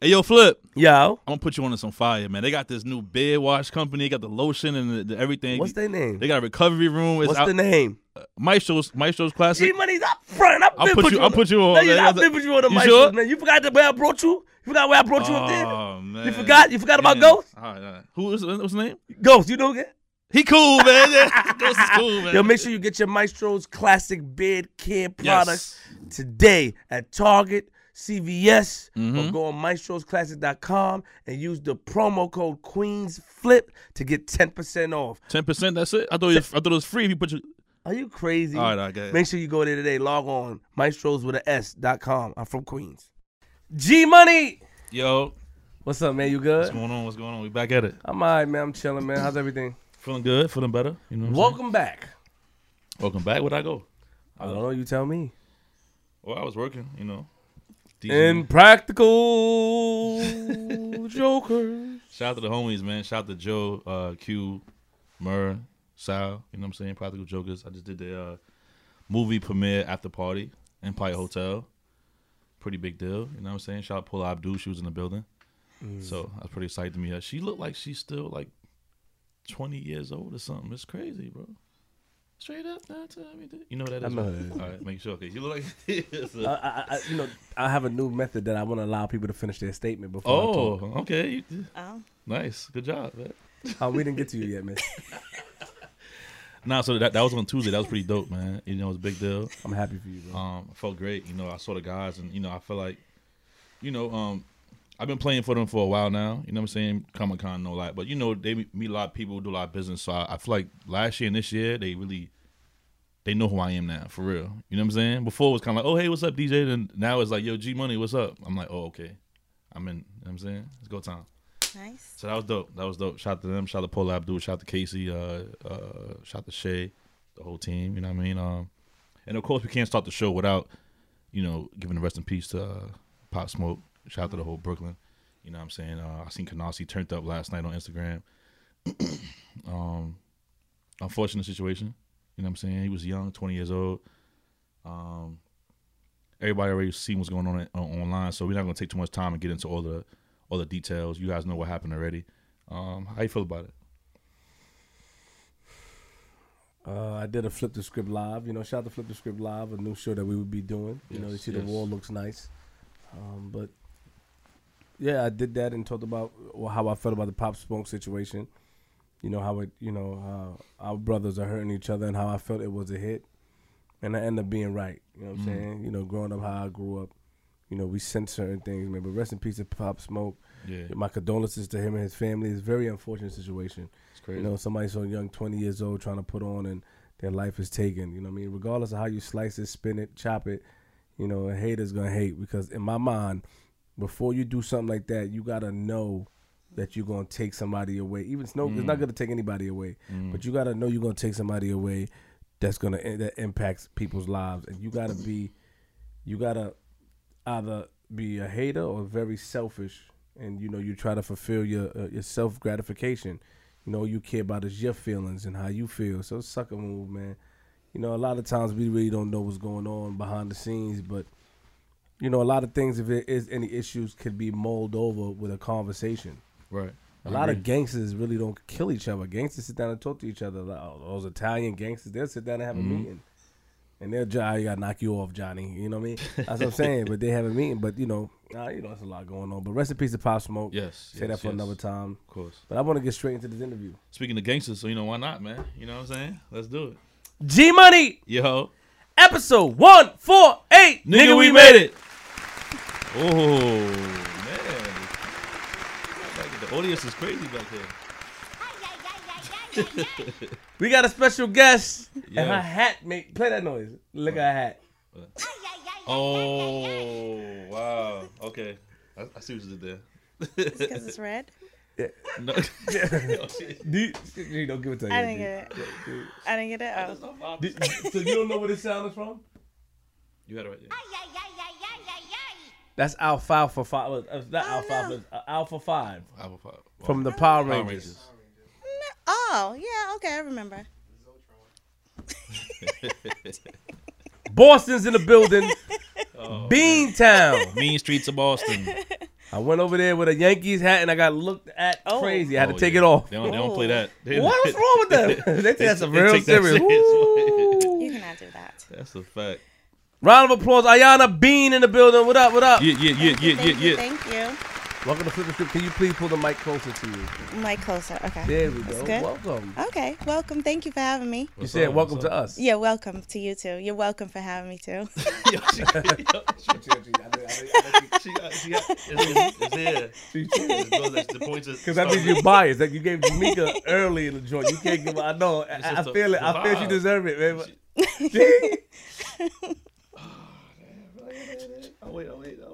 Hey, yo, Flip. Yo, I'm gonna put you on to some fire, man. They got this new beard wash company. They got the lotion and the, the everything. what's their name? They got a recovery room. It's What's out, the name? Uh, Maestro's Maestro's Classic. G Money's up front. I've I'll been put put you-. I'll put you on, man. I've been put you on the mic, sure? man. You forgot the way I brought you. You forgot where I brought you up there. Oh man, You forgot. You forgot about Ghost. All right, all right. Who is what's his name? Ghost. You know again. He cool, man. Yeah, Ghost is cool, man. Yo, make sure you get your Maestro's classic beard care Yes. products today at Target, CVS, or Mhm. go on maestrosclassic.com and use the promo code QueensFlip to get 10% off. Ten percent. That's it. I thought it was, I thought it was free if you put your. Are you crazy? All right, I go ahead. Make sure you go there today. Log on maestros with a S dot com. I'm from Queens. G Money. Yo, What's up, man? You good? what's going on? What's going on? We back at it. I'm all right, man. I'm chilling, man. How's everything? Feeling good. Feeling better. You know. Welcome back. Welcome back. Where'd I go? I don't know. You tell me. Well, I was working. You know. Impractical Joker. Shout out to the homies, man. Shout out to Joe, uh, Q, Murr, Sal. You know what I'm saying? Practical Jokers. I just did the uh, movie premiere after party, Empire Hotel. Pretty big deal. You know what I'm saying? Shout out Paula Abdul. She was in the building. So I was pretty excited to meet her. She looked like she's still like 20 years old or something. It's crazy, bro. Straight up, nah, tell me that- you know what that I know right? that is. All right, make sure. Okay, you look like. I, I, I, you know, I have a new method that I want to allow people to finish their statement before I oh, talk. okay. You- Oh. Nice, good job. Man. Oh, we didn't get to you yet, man. Nah, so that, that was on Tuesday. That was pretty dope, man. You know, it was a big deal. I'm happy for you, bro. Um, I felt great. You know, I saw the guys, and you know, I feel like, you know, um, I've been playing for them for a while now. You know what I'm saying? Comic Con, no lie, but you know, they meet a lot of people, do a lot of business. So I, I feel like last year and this year, they really, they know who I am now, for real. You know what I'm saying? Before it was kind of like, oh hey, what's up, DJ? And now it's like, yo, G Money, what's up? I'm like, oh okay, I'm in. You know what I'm saying? It's go time. Nice. So that was dope. That was dope. Shout out to them. Shout out to Paula Abdul. Shout out to Casey. Uh, uh, shout out to Shay, the whole team. You know what I mean? Um, and of course, we can't start the show without, you know, giving the rest in peace to uh, Pop Smoke. Shout out to the whole Brooklyn. You know what I'm saying? Uh, I seen Kanasi turned up last night on Instagram. um, unfortunate situation. You know what I'm saying? He was young, 20 years old. Um, everybody already seen what's going on, on online, so we're not gonna take too much time and get into all the all the details. You guys know what happened already. Um, how you feel about it? Uh, I did a flip the script live. You know, shout out to flip the script live, a new show that we would be doing. You know, you see yes. the wall looks nice. Um, but yeah, I did that and talked about well, how I felt about the pop smoke situation. You know how it, you know how our brothers are hurting each other and how I felt it was a hit, and I ended up being right. You know what I'm Mhm. saying? You know, growing up how I grew up. You know, we sent certain things, man. But rest in peace to Pop Smoke. Yeah, My condolences to him and his family. It's a very unfortunate situation. it's crazy. You know, somebody so young, 20 years old, trying to put on and their life is taken. You know what I mean? Regardless of how you slice it, spin it, chop it, you know, a hater's going to hate. Because in my mind, before you do something like that, you got to know that you're to take somebody away. Even it's, no, it's not Mm. to take anybody away, Mm. but you got to know you're to take somebody away that's going to, that impacts people's lives. And you got to be, you got to either be a hater or very selfish. And, you know, you try to fulfill your, uh, your self gratification you know, you care about is your feelings and how you feel. So sucker move, man. You know, a lot of times we really don't know what's going on behind the scenes, but you know, a lot of things, if it is any issues, could be mulled over with a conversation. right. A lot of gangsters really don't kill each other. Gangsters sit down and talk to each other. Oh, those Italian gangsters, they'll sit down and have Mhm. a meeting. And they'll, "Johnny, I gotta knock you off, Johnny. You know what I mean? That's what I'm saying. But they have a meeting. But, you know, nah, you know, there's a lot going on. But rest in peace to Pop Smoke. yes. Say yes, that for yes. another time. Of course. But I want to get straight into this interview. Speaking of gangsters, so you know why not, man? You know what I'm saying? Let's do it. G Money! Yo, episode 148. nigga, we made it. Oh man, the audience is crazy back there. We got a special guest. Yeah. And her hat make play that noise. Look at her hat. Oh wow. Okay, I, I see what you did there. Because it's red. No. Do you, you don't give it to I didn't get it. I didn't get it. Oh. Did- so you don't know where this sound is from? You had it right there. That's Alfalfa Five. uh, It's not Oh, Alfalfa. no. uh, Alpha Five Alpha Five. from the Power Power Rangers. Rangers. Oh, yeah, okay, I remember. Boston's in the building. Oh, Beantown. Mean streets of Boston. I went over there with a Yankees hat and I got looked at Oh. crazy. I had Oh, to take yeah. it off. They don't, they don't play that. They- What's wrong with them? they take that some real serious. serious. You cannot do that. That's a fact. Round of applause. Ayana Bean in the building. What up? What up? Yeah, yeah, yeah, Thank you, yeah, thank yeah, you, yeah. Thank you. Welcome to Flip the Script. Can you please pull the mic closer to you? Mic closer. Okay. There we That's go. good. Welcome. Okay. Welcome. Thank you for having me. You said up? welcome to us. Yeah, welcome to you too. You're welcome for having me too. Yo, she, yo, she, she she Because that means you're biased. Like you gave Jamaica early in the joint. You can't give. I know. I, I feel it. I feel she vibe. deserve it, man. But- Oh, wait, oh, wait, oh, wait.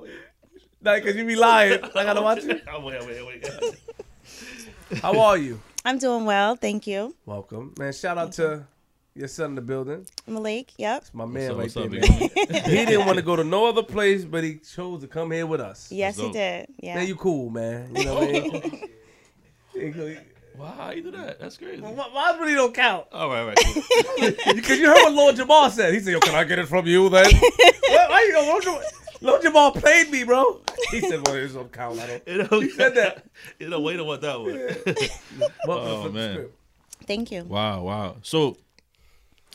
Like, cause you be lying. I gotta watch it. Oh, wait, wait, wait. How are you? I'm doing well. Thank you. Welcome, man. Shout out to your son in the building. Malik. Yep. My man What's right up, there, man. he didn't want to go to no other place, but he chose to come here with us. Yes, he did. Yeah. Man, you cool, man. You know what I mean? He Wow, how you do that? That's crazy. Why why really don't count? All right, all right. Cool. Because you heard what Lord Jamal said. He said, "Yo, can I get it from you then?" Why, why you go? Lord Jamal, Lord Jamal played me, bro. He said, "Well, it don't count." I don't. You know, He said that. You know, wait on what that was. Welcome Oh, to the man. script. Thank you. Wow, wow. So,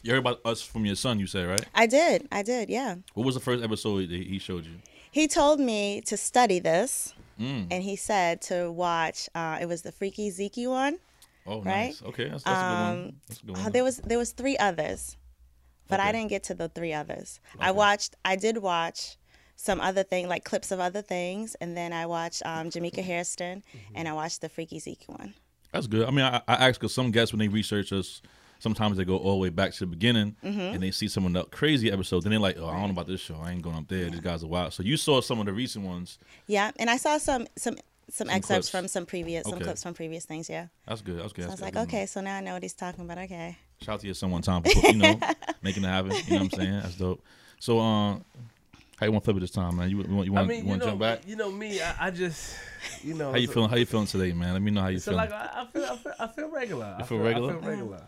you heard about us from your son, you said, right? I did. I did. Yeah. What was the first episode that he showed you? He told me to study this, Mm. and he said to watch. Uh, it was the Freekey Zeke one. Oh, Right? nice. Okay, that's, that's a good one. Um, That's a good Uh, there was there was three others, but I didn't get to the three others. I watched. I did watch some other thing, like clips of other things, and then I watched um, Jamaica Hairston, Mm-hmm. and I watched the Freekey Zeke one. That's good. I mean, I, I ask because some guests when they research us, sometimes they go all the way back to the beginning Mm-hmm. and they see some of the crazy episodes. Then they're like, "Oh, I don't know about this show. I ain't going up there. These guys are wild." So you saw some of the recent ones. Yeah, and I saw some some some, excerpts clips. from some previous some clips from previous things. Yeah, That's good. That's good. so I That's was like, okay, so now I know what he's talking about. Okay. Shout out to your son one time for you know making it happen. You know what I'm saying? That's dope. So, um, how you want to flip it this time, man? You, you want you I want, mean, you you want to jump back? you know me. I, I just, you know, How you so- feeling? How you feeling today, man? Let me know how you So feeling. like, I, I feel, I feel, I feel regular. I feel regular? I feel regular.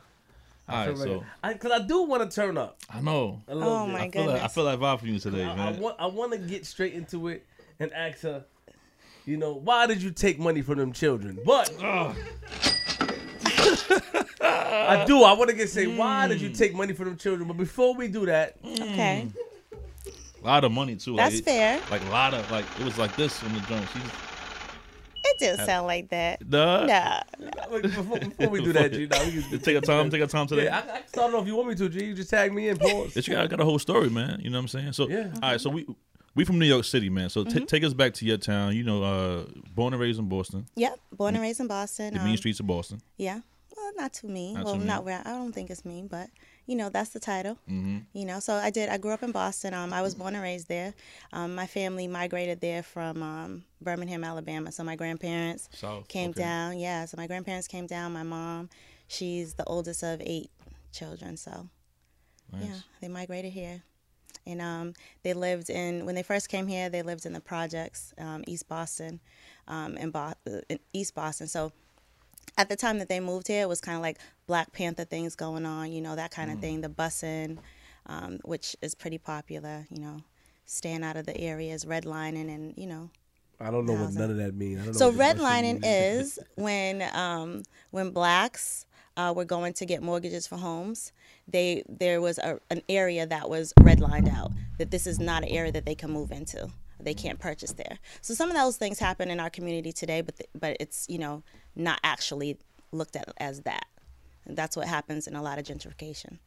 I feel right, so I, cause I do want to turn up I know. a Oh bit. my I feel like I feel like vibe from you today, I, I man. want I want to get straight into it and ask her, you know, why did you take money from them children? But Ugh. I do. I want to get say, why did you mm. take money from them children? But before we do that, mm. Okay, a lot of money too. that's like, it- fair. Like a lot of like it was like this in the joint. She It didn't sound like that. duh. Nah. wait, before, before we do that, G, now we can Take a time. Take a time today. Yeah, I, I can start it off if you want me to, G. You just tag me in, pause. It's got, got a whole story, man. You know what I'm saying? So, Yeah. all right. So we we from New York City, man. So t- Mm-hmm. take us back to your town. You know, uh, born and raised in Boston, Yep, born and raised in Boston. the um, mean streets of Boston. Yeah. Well, not too mean. Not well, too not mean. where I don't think it's mean, but you know that's the title. Mm-hmm. You know, so I did. I grew up in Boston. Um, I was born and raised there. Um, my family migrated there from um, Birmingham, Alabama. So my grandparents South came okay. down. Yeah, so my grandparents came down. My mom, she's the oldest of eight children. So Nice. yeah, they migrated here. And um, they lived in when they first came here. They lived in the projects, um, East Boston, um, in, Bo- uh, in East Boston. So at the time that they moved here, it was kind of like Black Panther things going on, you know, that kind Mm. of thing. The busing, um, which is pretty popular, you know, staying out of the areas, redlining, and you know. I don't know what none of that means. I don't know So redlining is when um, when blacks uh, were going to get mortgages for homes. They there was a, an area that was redlined out that this is not an area that they can move into. They can't purchase there. So some of those things happen in our community today, but th- but it's you know not actually looked at as that. And that's what happens in a lot of gentrification.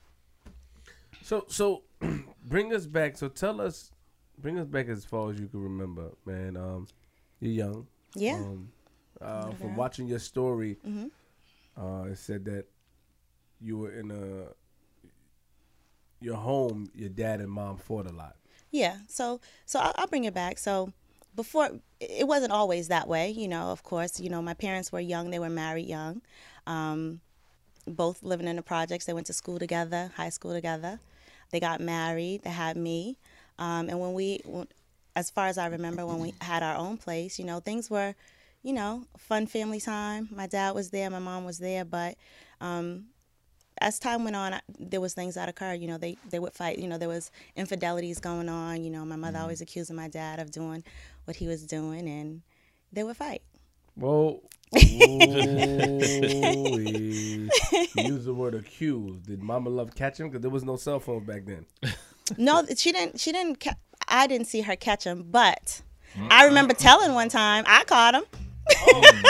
So so bring us back. So tell us, bring us back as far as you can remember, man. Um, you're young. Yeah. Um, uh, from watching your story, Mhm. uh, it said that you were in a your home. Your dad and mom fought a lot. Yeah. So so I'll, I'll bring it back. So before it wasn't always that way, you know. Of course, you know my parents were young. They were married young. Um, both living in the projects. They went to school together, high school together. They got married. They had me. Um, and when we, as far as I remember, when we had our own place, you know, things were, you know, fun family time. My dad was there. My mom was there. But um, as time went on, I- there was things that occurred. You know, they they would fight. You know, there was infidelities going on. You know, my mother mm-hmm. always accusing my dad of doing what he was doing, and they would fight. Well. Use the word accused. Did Mama Love catch him? Because there was no cell phone back then. No, she didn't. She didn't. Ca- I didn't see her catch him, but I remember telling one time I caught him.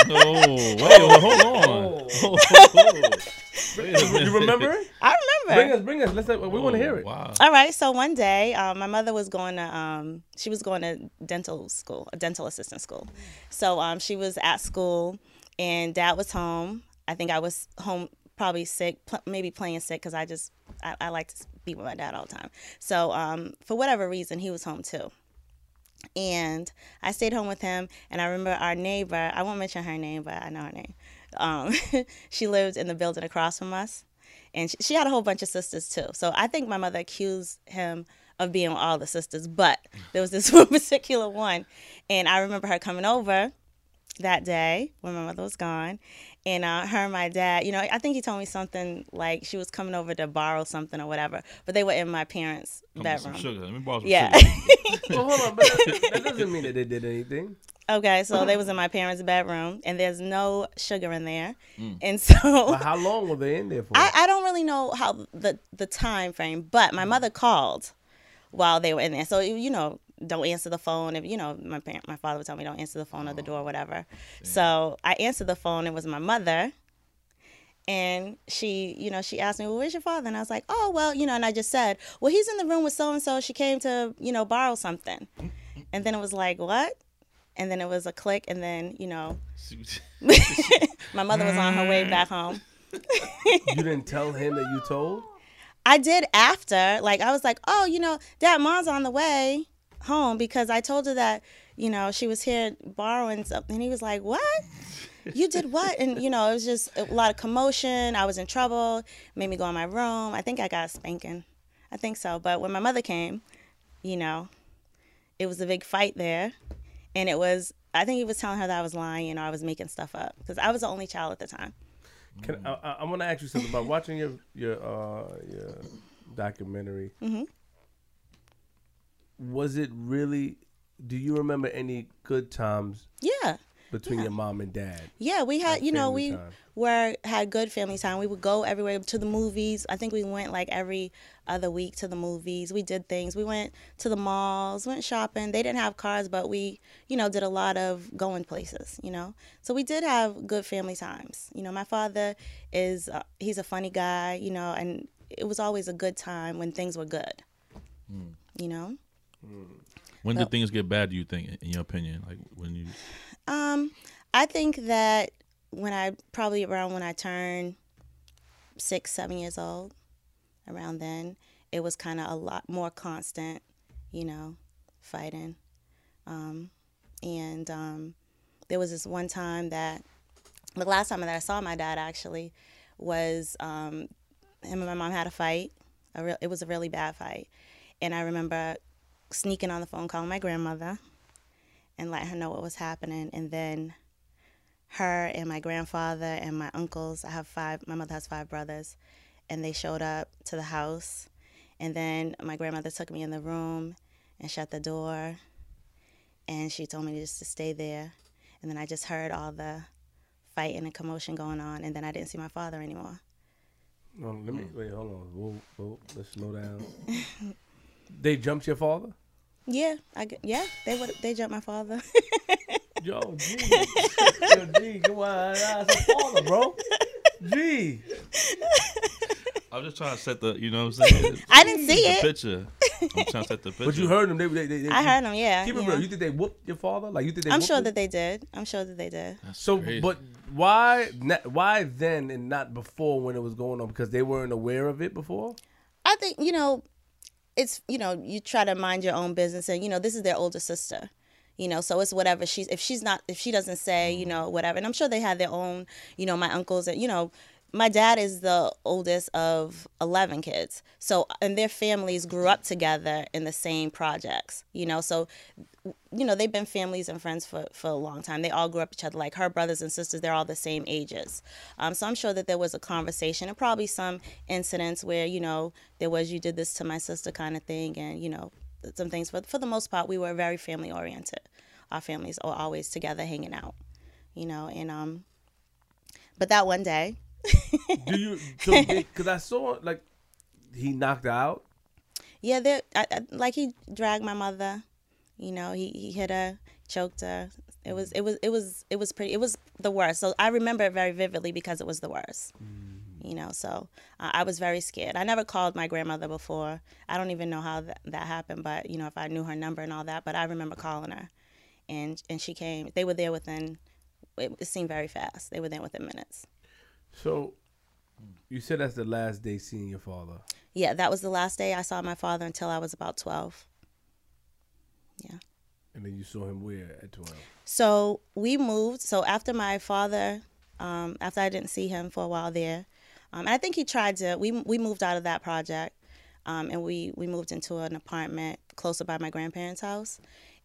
No, wait, well, hold on. Oh. Wait a you remember it? I remember. Bring us, bring us. Let's. We want to hear it. Wow. All right. So one day, um, my mother was going to. Um, she was going to dental school, a dental assistant school. So um, she was at school, and dad was home. I think I was home, probably sick, pl- maybe playing sick because I just I, I like to be with my dad all the time. So um, for whatever reason, he was home too. And I stayed home with him. And I remember our neighbor. I won't mention her name, but I know her name. Um, she lived in the building across from us, and she, she had a whole bunch of sisters too. So I think my mother accused him of being with all the sisters, but there was this one particular one, and I remember her coming over that day when my mother was gone. And uh, her and my dad, you know, I think he told me something like she was coming over to borrow something or whatever, but they were in my parents' Come get some bedroom. sugar. Let me borrow some Yeah. sugar. Well, hold on, but that, that doesn't mean that they did anything. Okay, so they was in my parents' bedroom, and there's no sugar in there, Mm. and so But how long were they in there for? I, I don't really know how the the time frame, but my mother called while they were in there. So you know, don't answer the phone. If you know, my parent, my father would tell me don't answer the phone or the oh, door, or whatever. So I answered the phone. It was my mother, and she, you know, she asked me, "Well, where's your father?" And I was like, "Oh, well, you know," and I just said, "Well, he's in the room with so and so. She came to, you know, borrow something," and then it was like, "What?" And then it was a click, and then you know, my mother was on her way back home. you didn't tell him that you told. I did after. Like I was like, oh, you know, Dad, Mom's on the way home because I told her that, you know, she was here borrowing something. And he was like, what? You did what? And you know, it was just a lot of commotion. I was in trouble. Made me go in my room. I think I got a spanking. I think so. But when my mother came, you know, it was a big fight there, and it was. I think he was telling her that I was lying. You know, I was making stuff up because I was the only child at the time. Can, I, I, I want to ask you something about watching your your uh, your documentary. Mhm. Was it really? Do you remember any good times Yeah. between your mom and dad? Yeah, we had, Like you know, we time. were had good family time. We would go everywhere to the movies. I think we went like every other week to the movies. We did things. We went to the malls, went shopping. They didn't have cars, but we, you know, did a lot of going places, you know. So we did have good family times. You know, my father is uh, he's a funny guy, you know, and it was always a good time when things were good. You know? When did things get bad? Do you think, in your opinion, like when you? Um, I think that when I probably around when I turned six, seven years old, around then, it was kind of a lot more constant, you know, fighting. Um, and um, there was this one time that the last time that I saw my dad actually was um, him and my mom had a fight. A real, it was a really bad fight, and I remember sneaking on the phone calling my grandmother and let her know what was happening. And then her and my grandfather and my uncles, I have five, my mother has five brothers, and they showed up to the house. And then my grandmother took me in the room and shut the door. And she told me just to stay there. And then I just heard all the fighting and commotion going on. And then I didn't see my father anymore. No, let me mm. wait. Hold on. Whoa, whoa. Let's slow down. they jumped your father. Yeah, I, g- yeah, they would, they jumped my father. Yo, G. Yo, G, come on. That's a father, bro. G. I'm just trying to set the, you know, what I'm saying. I didn't see the it. picture. I'm trying to set the picture. But you heard them. They, they, they, they I heard them, yeah. Keep it yeah. real. You think they whooped your father? Like you think they? I'm sure him? that they did. I'm sure that they did. That's So, crazy. but why? not- Why then and not before when it was going on? Because they weren't aware of it before. I think you know, it's you know, you try to mind your own business, and you know, this is their older sister. You know, so it's whatever she's if she's not if she doesn't say you mm-hmm. know whatever, and I'm sure they had their own you know my uncles and you know my dad is the oldest of 11 kids. So and their families grew up together in the same projects you know? So you know they've been families and friends for, for a long time. They all grew up each other like her brothers and sisters they're all the same ages. Um, so i'm sure that there was a conversation and probably some incidents where you know there was you did this to my sister kind of thing and you know some things. But for the most part we were very family oriented. Our families are always together hanging out, you know. And um, but that one day, Do you? So because I saw like he knocked out. yeah, there, I, I, like he dragged my mother, you know, he he hit her, choked her. It was it was it was it was pretty. It was the worst. So I remember it very vividly because it was the worst. You know, so uh, I was very scared. I never called my grandmother before. I don't even know how that, that happened, but you know, if I knew her number and all that. But I remember calling her, and and she came. They were there within. It, it seemed very fast. They were there within minutes. So you said that's the last day seeing your father. Yeah, that was the last day I saw my father until I was about twelve. Yeah. And then you saw him where at 12? So we moved. So after my father, um, after I didn't see him for a while there, um, and I think he tried to. We we moved out of that project, um, and we we moved into an apartment closer by my grandparents' house.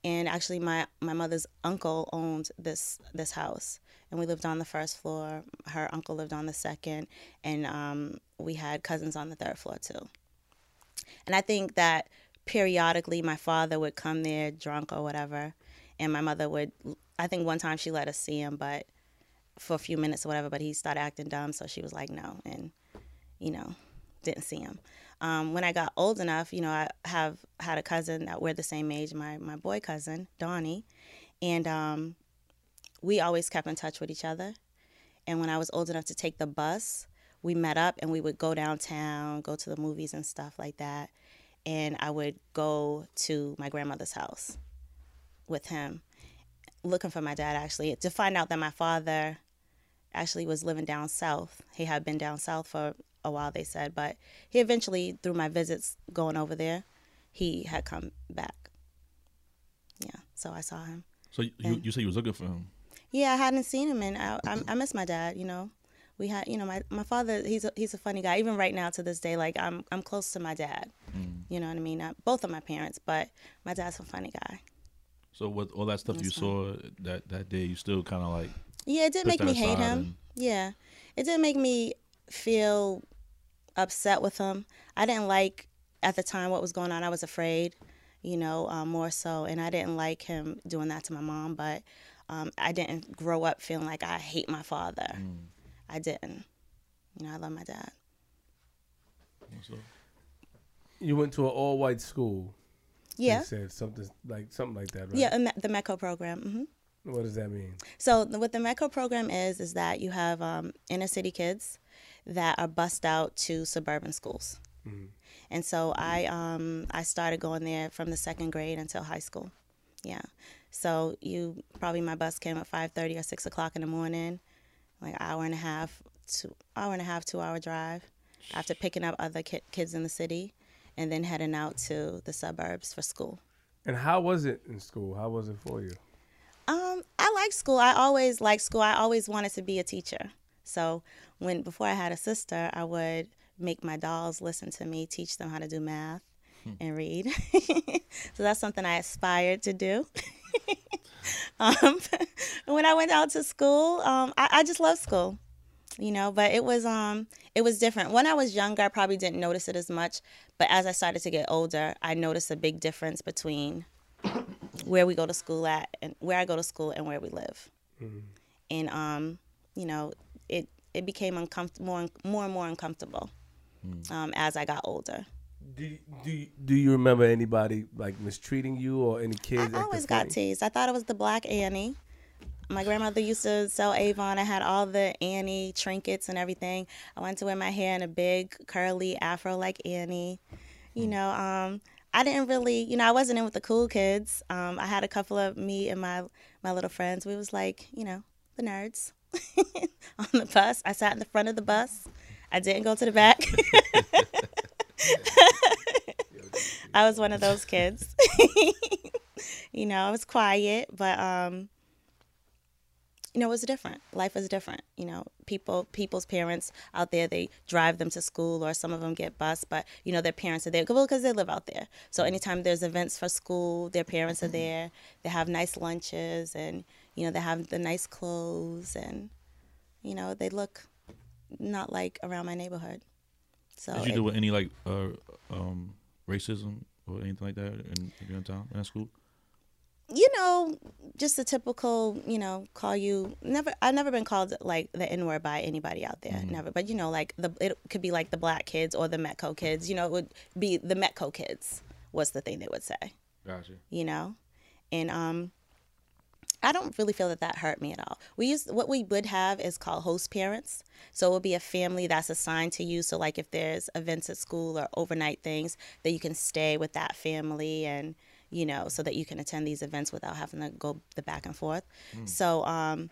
And actually, my my mother's uncle owned this this house, and we lived on the first floor. Her uncle lived on the second, and um, we had cousins on the third floor too. And I think that periodically my father would come there drunk or whatever, and my mother would. I think one time she let us see him, but for a few minutes or whatever. But he started acting dumb, so she was like, no, and you know, didn't see him. Um, when I got old enough, you know, I have had a cousin that we're the same age, my my boy cousin Donnie, and um, we always kept in touch with each other. And when I was old enough to take the bus, we met up and we would go downtown, go to the movies and stuff like that. And I would go to my grandmother's house with him, looking for my dad actually, to find out that my father actually was living down south. He had been down south for a while, they said, but he eventually, through my visits going over there, he had come back. Yeah, so I saw him. So you, you, you said you was looking for him. Yeah, I hadn't seen him, and I, I, I miss my dad. You know, we had, you know, my, my father. He's a, he's a funny guy. Even right now, to this day, like I'm I'm close to my dad. Mm. You know what I mean? Not both of my parents, but my dad's a funny guy. So with all that stuff you That's saw that that day, you still kind of like Yeah, it did Push make me hate him. and- Yeah, it didn't make me feel upset with him. I didn't like at the time what was going on. I was afraid, you know, um, more so, and I didn't like him doing that to my mom. But um, I didn't grow up feeling like I hate my father. Mm. I didn't. You know, I love my dad. You went to an all white school. Yeah, You said something like something like that, right? yeah, the METCO program. hmm What does that mean? So what the METCO program is is that you have um, inner city kids that are bussed out to suburban schools, and so I um, I started going there from the second grade until high school. Yeah, so you probably my bus came at five thirty or six o'clock in the morning, like hour and a half, two hour and a half, two hour drive, after picking up other ki- kids in the city, and then heading out to the suburbs for school. And how was it in school? How was it for you? Um, I like school. I always liked school. I always wanted to be a teacher. So when before I had a sister, I would make my dolls listen to me, teach them how to do math and read. so that's something I aspired to do. um, when I went out to school, um, I, I just love school you know but it was um it was different when i was younger i probably didn't notice it as much but as i started to get older i noticed a big difference between where we go to school at and where i go to school and where we live and um you know it it became uncomfortable more, more and more uncomfortable um, as i got older Do you, do do you remember anybody like mistreating you or any kids? I always got teased. I thought it was the black Annie. My grandmother used to sell Avon. I had all the Annie trinkets and everything. I wanted to wear my hair in a big curly afro like Annie. You know, um, I didn't really, you know, I wasn't in with the cool kids. Um, I had a couple of me and my my little friends. We was like, you know, the nerds on the bus. I sat in the front of the bus. I didn't go to the back. I was one of those kids. you know, I was quiet, but um you know, it was different. Life is different. You know, people people's parents out there they drive them to school or some of them get bus, but you know their parents are there well because they live out there. So anytime there's events for school, their parents are there. They have nice lunches and you know they have the nice clothes and you know they look not like around my neighborhood. So did you it- deal with any like uh, um, racism or anything like that in, in your town in school? you know, just the typical, you know, call you. Never, I've never been called like the N word by anybody out there. Never, but you know, like the it could be like the black kids or the Metco kids. You know, it would be the Metco kids was the thing they would say. Gotcha. You know, and um, I don't really feel that that hurt me at all. We use what we would have is called host parents. So it would be a family that's assigned to you. So like if there's events at school or overnight things, that you can stay with that family and you know so that you can attend these events without having to go the back and forth. So um,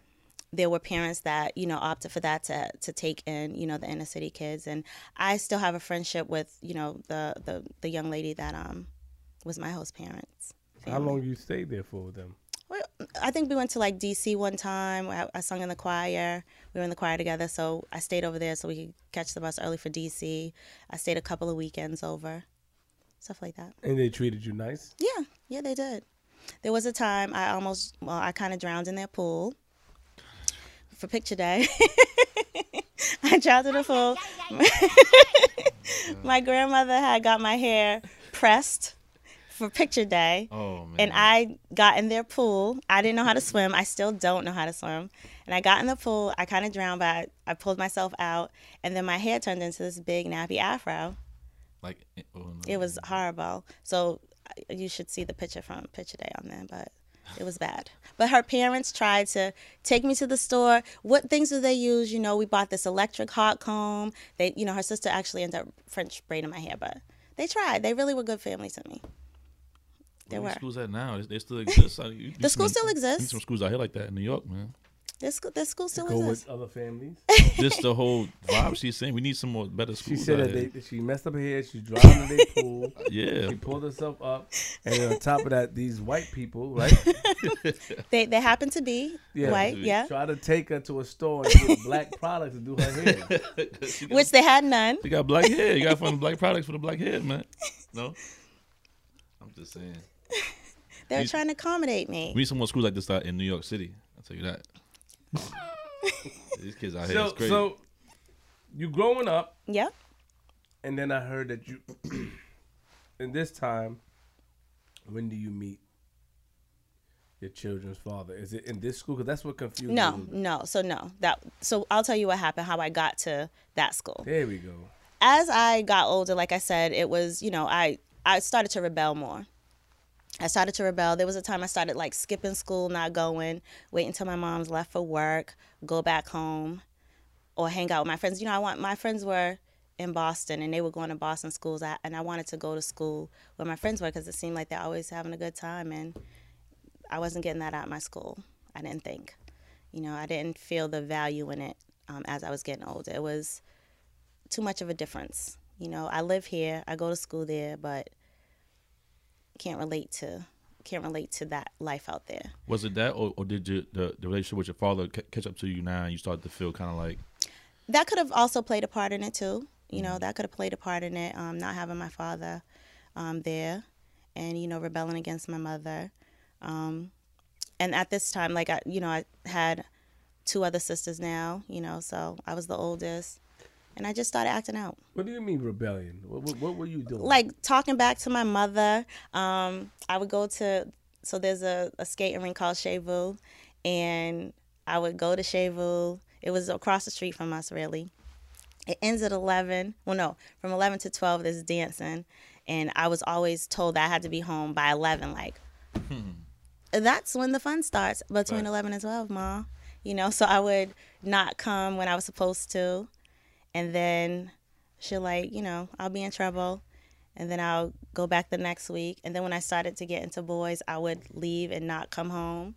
there were parents that you know opted for that to to take in you know the inner city kids, and I still have a friendship with you know the the the young lady that um was my host parents. How long you stayed there for with them? Well, I think we went to like DC one time. I, I sung in the choir. We were in the choir together, so I stayed over there so we could catch the bus early for DC. I stayed a couple of weekends over, stuff like that. And they treated you nice. Yeah, yeah, they did. There was a time I almost, well, I kind of drowned in their pool for picture day. I drowned in the pool. my grandmother had got my hair pressed for picture day. Oh man. And I got in their pool. I didn't know how to swim. I still don't know how to swim. And I got in the pool. I kind of drowned, but I, I pulled myself out. And then my hair turned into this big nappy afro. like eh, oh, no. It was horrible. So uh, you should see the picture from Picture Day on there, but it was bad. But her parents tried to take me to the store. What things do they use? You know, we bought this electric hot comb. They, you know, her sister actually ended up French braiding my hair, but they tried. They really were good family to me. They Where were. schools at now? They, they still exist. I- you- you The school some- still exists. Some schools out here like that in New York, man. This school, this school still Go exists. with other families. Just the whole vibe she's saying. We need some more better schools. She said that they, she messed up her hair. She drowned in their pool. yeah. She pulled herself up, and on top of that, these white people, right? They they happen to be Yeah. white, yeah. Try to take her to a store and get black products to do her hair. She got- Which they had none. They got black hair. You got to find black products for the black hair, man. No, I'm just saying. They were These- trying to accommodate me. We need some more schools like this out in New York City. I'll tell you that. These kids out here so, crazy. so you growing up, Yep. and then I heard that you, in this time, when do you meet your children's father? Is it in this school? Because that's what confused No, me. No, no. So no. That so I'll tell you what happened, how I got to that school. There we go. As I got older, like I said, it was, you know, I I started to rebel more. I started to rebel. There was a time I started like skipping school, not going, wait until my mom's left for work, go back home, or hang out with my friends. You know, I want my friends were in Boston and they were going to Boston schools, I, and I wanted to go to school where my friends were because it seemed like they're always having a good time, and I wasn't getting that at my school. I didn't think, you know, I didn't feel the value in it um, as I was getting older. It was too much of a difference. You know, I live here, I go to school there, but can't relate to can't relate to that life out there. was it that, or, or did you the, the relationship with your father ca- catch up to you now, and you started to feel kind of like, That could have also played a part in it too. You know, that could have played a part in it. Um, not having my father um, there, and you know, rebelling against my mother. Um, and at this time, like I, you know, I had two other sisters now. You know, so I was the oldest, and I just started acting out. What do you mean rebellion? What, what, what were you doing? like talking back to my mother. Um, I would go to so there's a, a skating rink called Chez Vous, and I would go to Chez Vous. It was across the street from us, really. It ends at eleven. Well, no, from eleven to twelve, there's dancing, and I was always told that I had to be home by eleven. Like, that's when the fun starts between Right. eleven and twelve, ma. You know, so I would not come when I was supposed to, and then she'll like, you know, I'll be in trouble, and then I'll go back the next week, and then when I started to get into boys, I would leave and not come home.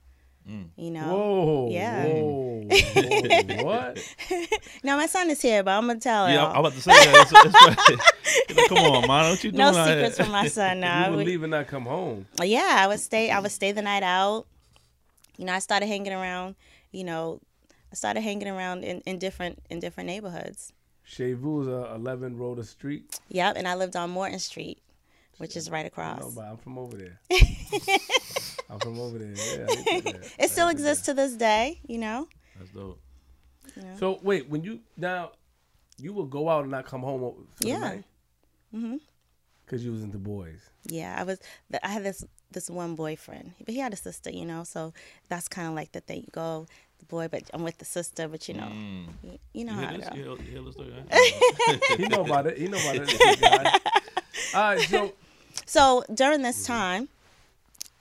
Mm. You know. Whoa. Yeah. Whoa. whoa, what? Now my son is here, but I'm gonna tell him. yeah, y'all. I'm about to say that. It's, it's right. Like, Come on, man, what you doing? no secrets here? from my son now. you I would would- leave and not come home. yeah, I would stay. I would stay the night out. You know, I started hanging around. You know, I started hanging around in, in different in different neighborhoods. Chez Vous's uh, 11 Rhoda Street. Yep, and I lived on Morton Street, which is right across. No, but I'm from over there. I'm from over there. Yeah, that. It still exists to this day. You know. That's dope. So wait, when you now, you will go out and not come home for Yeah. Mm-hmm. Cause you was into boys. Yeah, I was. I had this this one boyfriend, but he had a sister, you know. So that's kind of like the thing. You go the boy, but I'm with the sister, but you know, you, you know You how hear it this? go. You hear, the story? right? he know about it. He know about it. All right, so So during this Mm-hmm. time,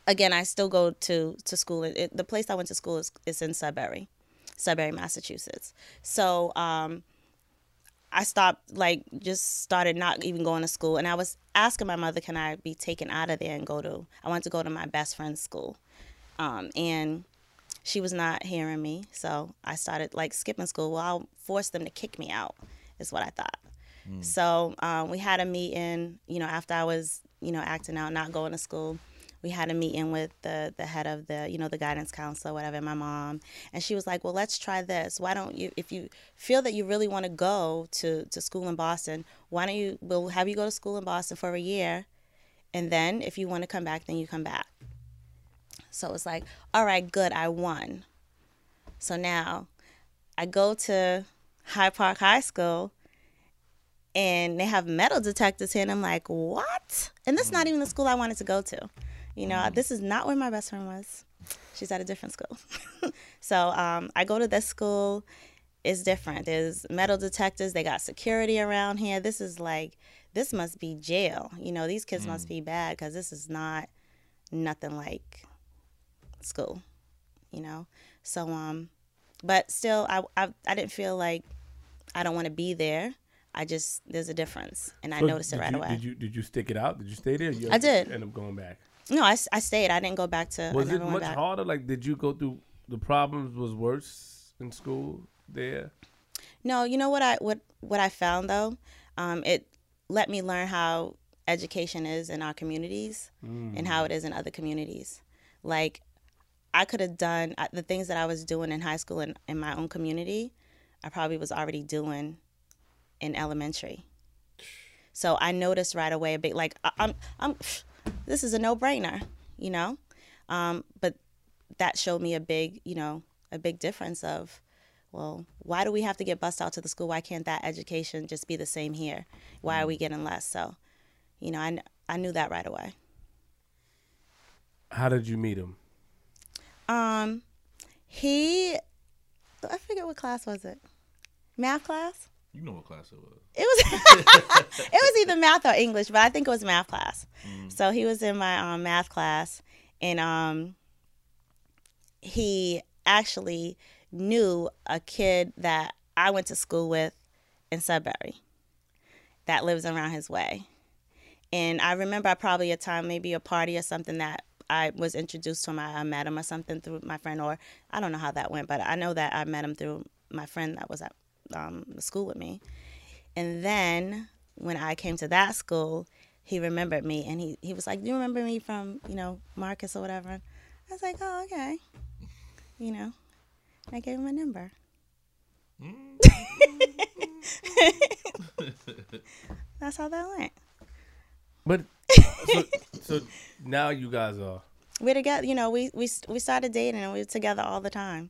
again, I still go to to school. It, it- the place I went to school is is in Sudbury, Sudbury, Massachusetts. So um, I stopped, like, just started not even going to school, and I was asking my mother, "Can I be taken out of there and go to?" I wanted to go to my best friend's school, um, and she was not hearing me. So I started like skipping school. Well, I'll force them to kick me out, is what I thought. So um, we had a meeting, you know, after I was, you know, acting out, not going to school. We had a meeting with the the head of the, you know, the guidance counselor, whatever, my mom, and she was like, "Well, let's try this. Why don't you, if you feel that you really want to go to to school in Boston, why don't you? We'll have you go to school in Boston for a year, and then if you want to come back, then you come back." So it's like, all right, good, I won. So now I go to Hyde Park High School and they have metal detectors here and I'm like, what? And this is not mm. even the school I wanted to go to. You know, mm. this is not where my best friend was. She's at a different school. so um, I go to this school. It's different. There's metal detectors. They got security around here. This is like, this must be jail. You know, these kids must mm. be bad because this is not nothing like school. You know, so um, but still, I I, I didn't feel like I don't want to be there. I just there's a difference, and I so noticed it right you, away. Did you did you stick it out? Did you stay there? You I did. End up going back. no, I, I stayed. I didn't go back to. Was it much back. harder? Like, did you go through the problems? Was worse in school there? No, you know what I what what I found though, um, it let me learn how education is in our communities and how it is in other communities. Like I could have done uh, the things that I was doing in high school and in my own community. I probably was already doing in elementary. So I noticed right away a big like I, I'm I'm this is a no brainer, you know, um, but that showed me a big you know a big difference of well, why do we have to get bussed out to the school? Why can't that education just be the same here? Why are we getting less? So, you know, I, I knew that right away. How did you meet him? Um, he, I forget what class was it? Math class? You know what class it was. It was it was either math or English, but I think it was math class. So he was in my um, math class, and um, he actually knew a kid that I went to school with in Sudbury that lives around his way. And I remember probably a time, maybe a party or something that I was introduced to him. I, I met him or something through my friend, or I don't know how that went, but I know that I met him through my friend that was at um, the school with me. And then when I came to that school, he remembered me and he, he was like, Do you remember me from, you know, Marcus or whatever? I was like, Oh, okay. You know, I gave him a number. That's how that went. But so, so now you guys are We're together, you know, we, we, we started dating and we were together all the time,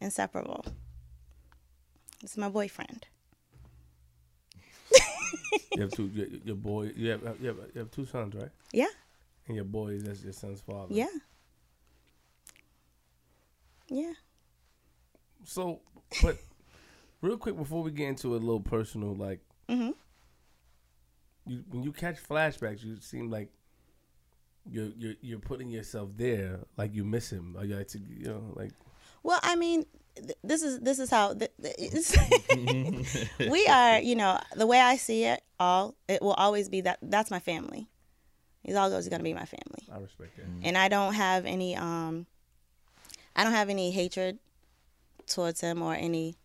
inseparable. It's my boyfriend. you have two your, your boy you have, you have you have two sons right Yeah, and your boy that's your son's father yeah. Yeah. so but real quick before we get into a little personal like Mhm. You when you catch flashbacks you seem like you're you're you're putting yourself there like you miss him or you like to you know like Well, I mean, th- this is this is how th- th- we are. You know, the way I see it, all it will always be that that's my family. He's always going to be my family, I respect that and I don't have any um, I don't have any hatred towards him or any,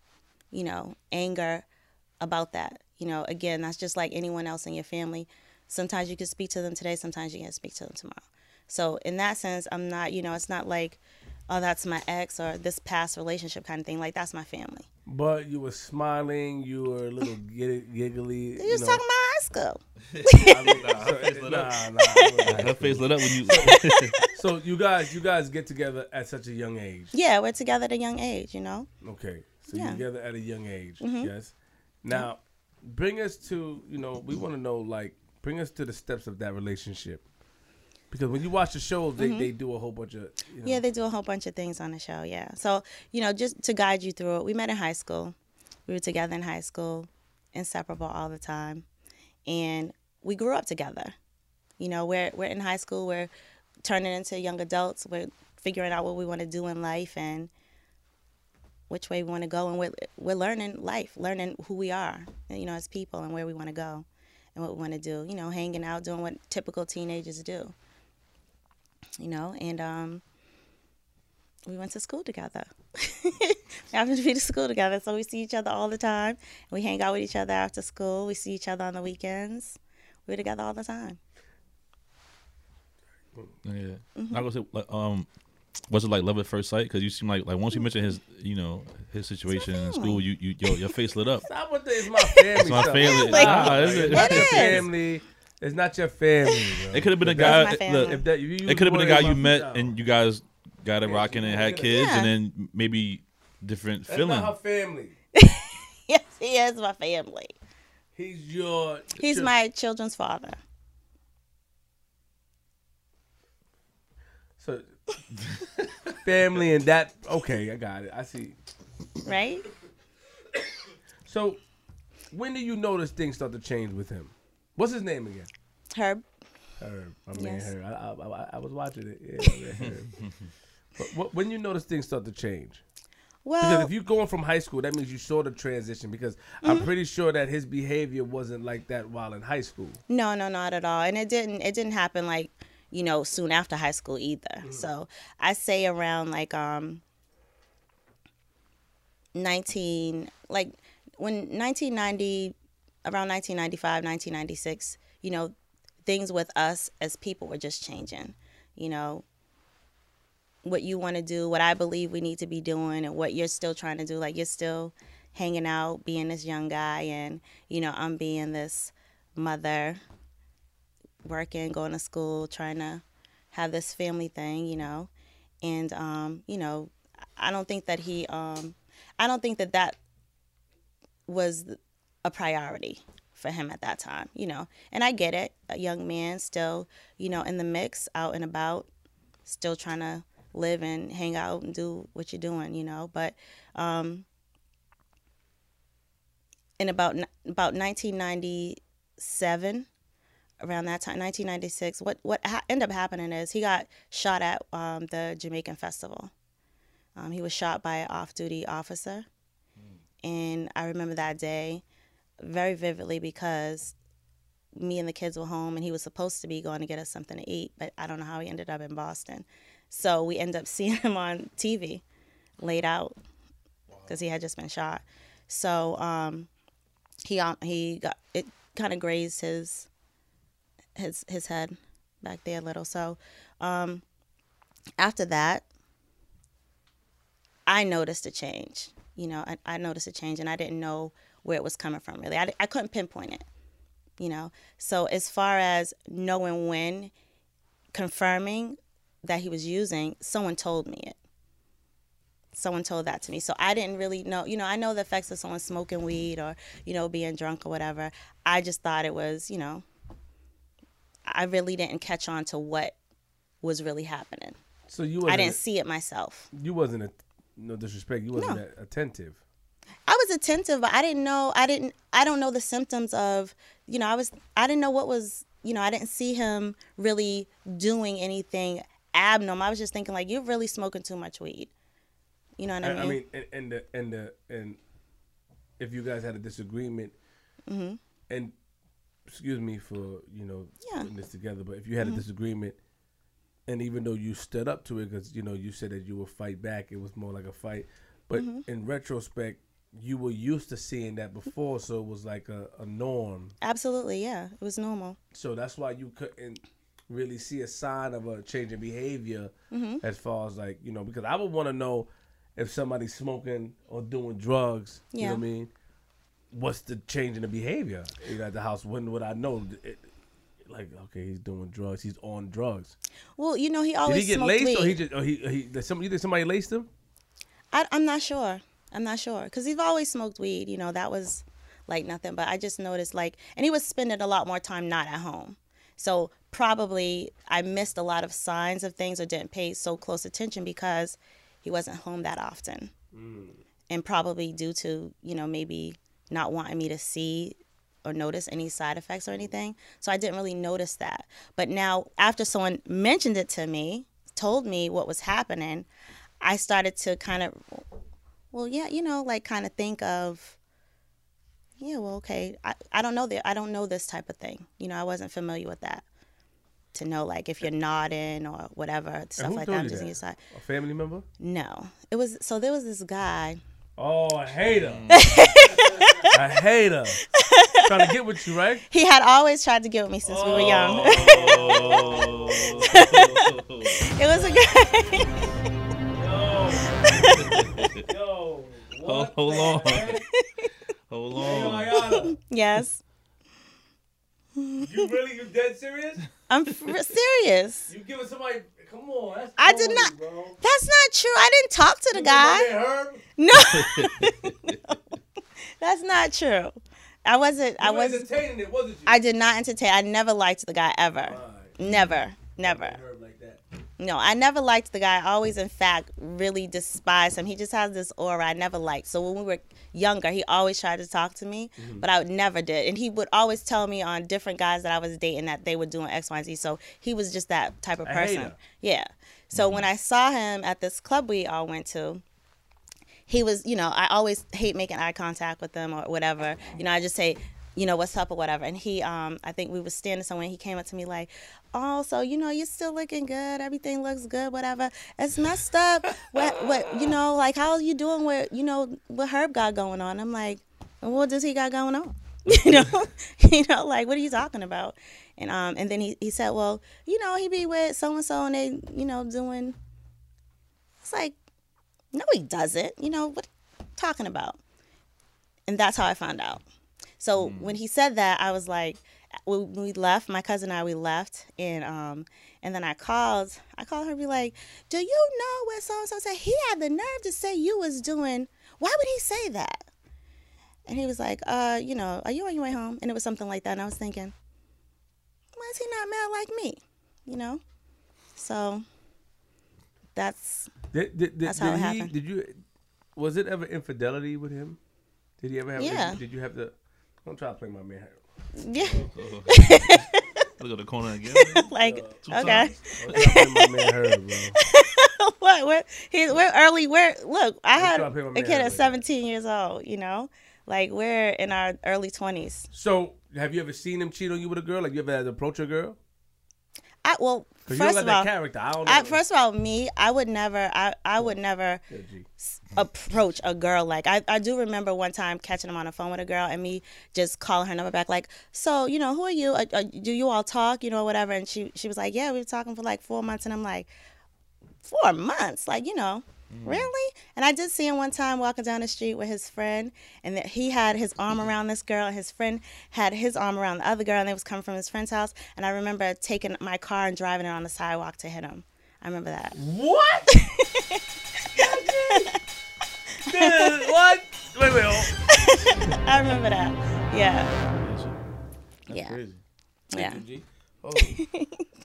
you know, anger about that. You know, again, that's just like anyone else in your family. Sometimes you can speak to them today, sometimes you can't speak to them tomorrow. So in that sense, I'm not, you know, it's not like, oh, that's my ex or this past relationship kind of thing. Like that's my family. but you were smiling you were a little gig- giggly You you was know talking about high school. I mean, Nah, her face lit up. nah, nah, I. Her face lit up when you. so you guys you guys get together at such a young age Yeah, we're together at a young age, you know. Okay, so Yeah. you're together at a young age. Mhm. Yes. Now, bring us to you know we want to know like bring us to the steps of that relationship. Because when you watch the show they, mm-hmm. they do a whole bunch of you know, Yeah, they do a whole bunch of things on the show. Yeah. So, you know, just to guide you through it, we met in high school. We were together in high school, inseparable all the time. And we grew up together. You know, we're, we're in high school, we're turning into young adults, we're figuring out what we want to do in life and which way we want to go. And we're, we're learning life, learning who we are, you know, as people and where we want to go and what we want to do. You know, hanging out, doing what typical teenagers do you know, and um, we went to school together. we happened to be to school together, so we see each other all the time. We hang out with each other after school. We see each other on the weekends. We're together all the time. Yeah. Mm-hmm. I was say, um, was it like love at first sight? Because you seem like like once you mentioned his, you know, his situation in school, you you yo, your face lit up. Stop with this. It's my family. It's my stuff. family. Like- Nah, it's- It's not It your family. It's not your family. Bro. it could have been a guy. my that- family. look, If that, if you it could have been a guy you met no. and you guys got it rocking and had kids, Yeah. and then maybe different That's feeling. not her family. Yes, he is my family. He's your. He's your- my children's father. So, family and that. Okay, I got it. I see. Right? So, when do you notice things start to change with him? What's his name again? Herb. Herb. My man Yes. Herb. I, I, I, I was watching it. Yeah, Herb. but when you notice things start to change? Because if you're going from high school, that means you saw the transition. Because Mm-hmm. I'm pretty sure that his behavior wasn't like that while in high school. No, no, not at all. And it didn't it didn't happen like, you know, soon after high school either. So I say around like um nineteen like when nineteen ninety around 1995, 1996, you know, things with us as people were just changing. You know, what you want to do, what I believe we need to be doing, and what you're still trying to do. Like you're still hanging out, being this young guy, and you know I'm being this mother, working, going to school, trying to have this family thing, you know, and um, you know, I don't think that he, um, I don't think that that was a priority for him at that time, you know. And I get it, a young man still, you know, in the mix, out and about, still trying to live and hang out and do what you're doing, you know. But um, in about about 1997, around that time, 1996, what what ha- ended up happening is he got shot at um, the Jamaican festival. Um, he was shot by an off-duty officer, and I remember that day very vividly because me and the kids were home and he was supposed to be going to get us something to eat, but I don't know how he ended up in Boston. So we end up seeing him on TV, laid out, because he had just been shot. So um, he um, he got it kind of grazed his his his head back there a little. So um, after that, I noticed a change. You know, I, I noticed a change, and I didn't know where it was coming from. Really, I, I couldn't pinpoint it. You know, so as far as knowing when, confirming that he was using, someone told me it. Someone told that to me. So I didn't really know, you know, I know the effects of someone smoking weed or, you know, being drunk or whatever. I just thought it was, you know, I really didn't catch on to what was really happening. So you I didn't see it myself. you wasn't a, no disrespect. You wasn't No. that attentive. I was attentive, but I didn't know. I didn't. I don't know the symptoms of. You know, I was. I didn't know what was. You know, I didn't see him really doing anything abnormal. I was just thinking like, you're really smoking too much weed. You know what I, I, mean? I mean, and, and the and the and if you guys had a disagreement, mm-hmm. and excuse me for you know Mm-hmm. Yeah. Mm-hmm. putting this together, but if you had a disagreement, and even though you stood up to it because you know you said that you would fight back, it was more like a fight. But Mm-hmm. in retrospect, you were used to seeing that before, so it was like a, a norm. Absolutely, yeah. It was normal. So that's why you couldn't really see a sign of a change in behavior Mm-hmm. as far as like, you know, because I would want to know if somebody's smoking or doing drugs, you know Yeah. what I mean? What's the change in the behavior you know, at the house? When would I know? It, like, okay, he's doing drugs. He's on drugs. Well, you know, he always Did he get laced weed. or he just, or he, he did some, you think somebody laced him? I, I'm not sure. I'm not sure because he's always smoked weed. You know, that was like nothing. But I just noticed like, and he was spending a lot more time not at home. So probably I missed a lot of signs of things or didn't pay so close attention because he wasn't home that often. Mm. And probably due to, you know, maybe not wanting me to see or notice any side effects or anything. So I didn't really notice that. But now, after someone mentioned it to me, told me what was happening, I started to kind of, well, yeah, you know, like kind of think of, yeah, well, okay, I, I don't know that I don't know this type of thing. You know, I wasn't familiar with that. To know like if you're nodding or whatever stuff like that, you just that? on your side. A family member? No, it was so there was this guy. Oh, a hater. a hater. Trying to get with you, right? He had always tried to get with me since we were oh. young. Oh. it was a guy. Yo. Hold, hold on. Hold on. Yes, you really, you dead serious? I'm f- serious. You giving somebody, come on. That's I did not- Bro. That's not true. I didn't talk to the You guy. remember No, Herb? that's not true. I wasn't. I You were was. entertaining it, wasn't you? I did not entertain. I never liked the guy ever. Alright. Never. Never. Like that. No, I never liked the guy. I always, in fact, really despised him. He just has this aura I never liked. So when we were younger, he always tried to talk to me, Mm-hmm. but I would never did. And he would always tell me on different guys that I was dating that they were doing X, Y, and Z. So he was just that type of person. Yeah. So when I saw him at this club we all went to, he was, you know, I always hate making eye contact with them or whatever. You know, I just say, you know, what's up or whatever. And he, um, I think we was standing somewhere. And he came up to me like, oh, so you know, you're still looking good. Everything looks good. Whatever. It's messed up. What, what, you know, like how are you doing with, you know, what Herb got going on? I'm like, what does he got going on? you know, you know, like what are you talking about? And um, and then he he said, well, you know, he be with so and so, and they, you know, doing. It's like, no, he doesn't. You know what? are you Talking about. And that's how I found out. So when he said that, I was like, when we left. My cousin and I we left, and um, and then I called. I called her, be like, "Do you know what so and so said? He had the nerve to say you was doing. Why would he say that?" And he was like, "Uh, you know, are you on your way home?" And it was something like that. And I was thinking, why is he not mad like me? You know. So that's Did, did, did, That's how did it he, happened. Did you? Was it ever infidelity with him? Did he ever have? Yeah. Did you have to? Don't try to play my man. yeah, Look at the corner again. like uh, Two okay. Don't try to play my man Herb, what? What? He, we're early. We're look. I had try to play my a kid at 17 years old. You know, like we're in our early 20s. So, have you ever seen him cheat on you with a girl? Like you ever had to approach a girl? I well, Because you don't first of all, character. I don't. I, first of all, me, I would never. I I would never. Approach a girl like I, I do remember one time catching him on the phone with a girl and me just calling her number back like so you know who are you uh, uh, do you all talk you know whatever and she she was like yeah we were talking for like four months and i'm like four months like you know Mm-hmm. really and i did see him one time walking down the street with his friend and that he had his arm mm-hmm. around this girl and his friend had his arm around the other girl and they was coming from his friend's house and i remember taking my car and driving it on the sidewalk to hit him i remember that What? Dude, what? Wait, wait. Oh. i remember that yeah That's Yeah. crazy. yeah. Hold,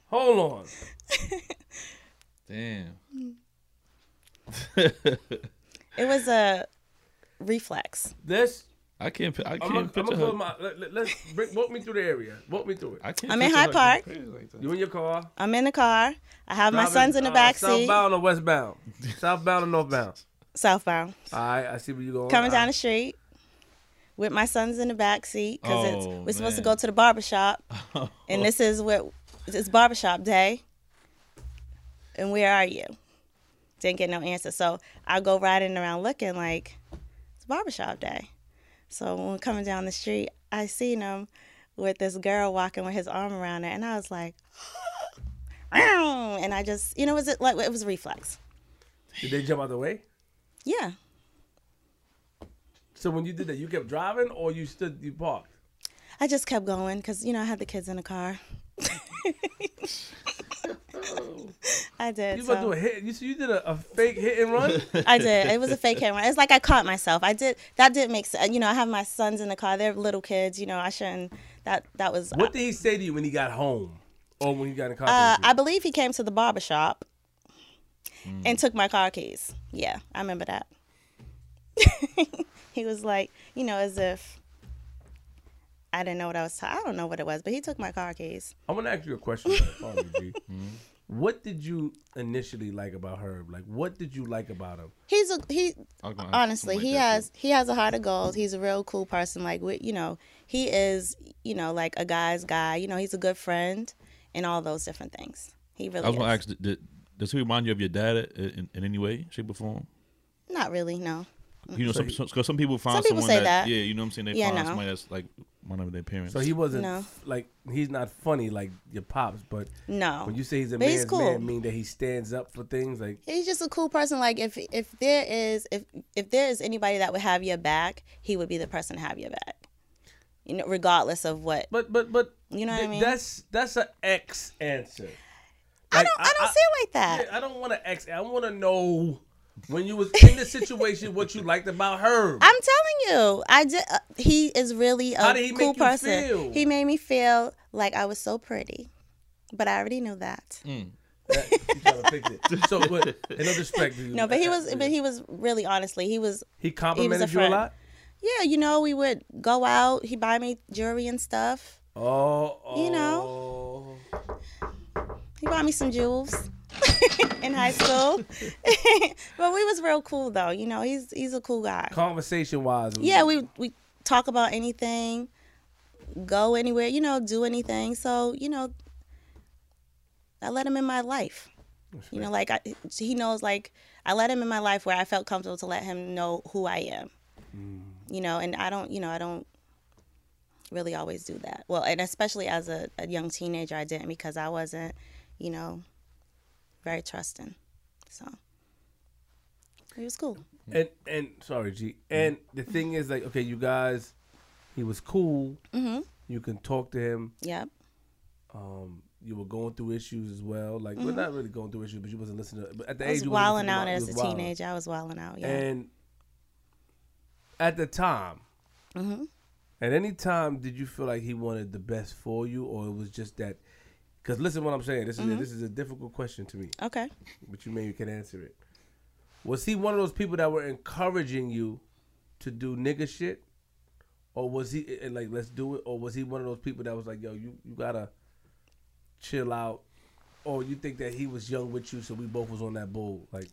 hold on. Damn. It was a reflex. This. I can't. pi- I I'm can't gonna, I'm picture gonna her. my. Let, let, let's bring, walk me through the area. Walk me through it. I can't I'm in picture Hyde her Park. like. You in your car. I'm in the car. I have my sons in the uh, back seat. Southbound or westbound? Southbound or northbound? Southbound. All right, I see where you going. Coming down All the street with my sons in the back seat because Oh, we're supposed to go to the barbershop, and this is what it's barbershop day. And where are you? Didn't get no answer. So I go riding around looking like it's barbershop day. So when we're coming down the street, I seen him with this girl walking with his arm around her, and I was like, and I just, you know, was it like it was a reflex. Did they jump out of the way? Yeah. So when you did that, you kept driving or you stood, you parked? I just kept going because you know I had the kids in the car. I did. You about to do a hit? You, you did a, a fake hit and run? I did. It was a fake hit and run. It's like I caught myself. I did. That didn't make sense. You know, I have my sons in the car. They're little kids. You know, I shouldn't. That that was. what did he say to you when he got home? Or when he got in contact Uh. I believe he came to the barber shop Mm. and took my car keys. Yeah, I remember that. he was like, you know, as if I didn't know what I was. ta- I don't know what it was, but he took my car keys. I want to ask you a question. about Harvey G. Mm-hmm. What did you initially like about Herb? Like, what did you like about him? He's a he. I was gonna ask Honestly, he like that, has he has a heart of gold. He's a real cool person. Like we, you know, he is you know like a guy's guy. You know, he's a good friend and all those different things. He really I was gonna ask, did, did, does he remind you of your dad in, in, in any way, shape, or form? Not really, no. You know, some, some, cause some people find Some people someone say that. Yeah, you know what I'm saying. They Yeah, find no. somebody that's like one of their parents. So he wasn't No. like he's not funny like your pops, but No. when you say he's a But he's cool. man, mean that he stands up for things like he's just a cool person. Like if if there is if if there is anybody that would have your back, he would be the person to have your back. You know, regardless of what. But but but You know what I mean? That's that's an X answer. I Like, don't I, don't see it like that. Yeah, I don't want to X. I want to know when you was in the situation what you liked about her. I'm telling you, I did. Uh, he is really a How did he cool make you person. feel? He made me feel like I was so pretty, but I already knew that. That- you trying to fix it. So, but in no disrespect to you, No, but he was. But he was really honestly. He was. he complimented you a friend. lot. Yeah, you know, we would go out. He buy me jewelry and stuff. Oh, You know. He bought me some jewels in high school. but we was real cool though. You know, he's he's a cool guy. Conversation wise, Yeah, we we talk about anything, go anywhere, you know, do anything. So, you know, I let him in my life. You know, like I, he knows like I let him in my life where I felt comfortable to let him know who I am. You know, and I don't, you know, I don't really always do that. Well, and especially as a, a young teenager, I didn't because I wasn't, you know, very trusting. So it was cool. And and sorry, G. And the thing is, like, okay, you guys, he was cool. hmm You can talk to him. Yep. Um, you were going through issues as well. Like, we're not really going through issues, but you wasn't listening. To, but at the Mm-hmm. I was age, wasn't wilding out as a wilding. teenager. I was wilding out. Yeah. And at the time, hmm at any time, did you feel like he wanted the best for you, or it was just that? Because listen, what I'm saying. This is Mm-hmm. a, this is a difficult question to me, Okay. but you maybe can answer it. Was he one of those people that were encouraging you to do nigga shit, or was he eh, like let's do it, or was he one of those people that was like, yo, you you gotta chill out, or you think that he was young with you, so we both was on that bull, like.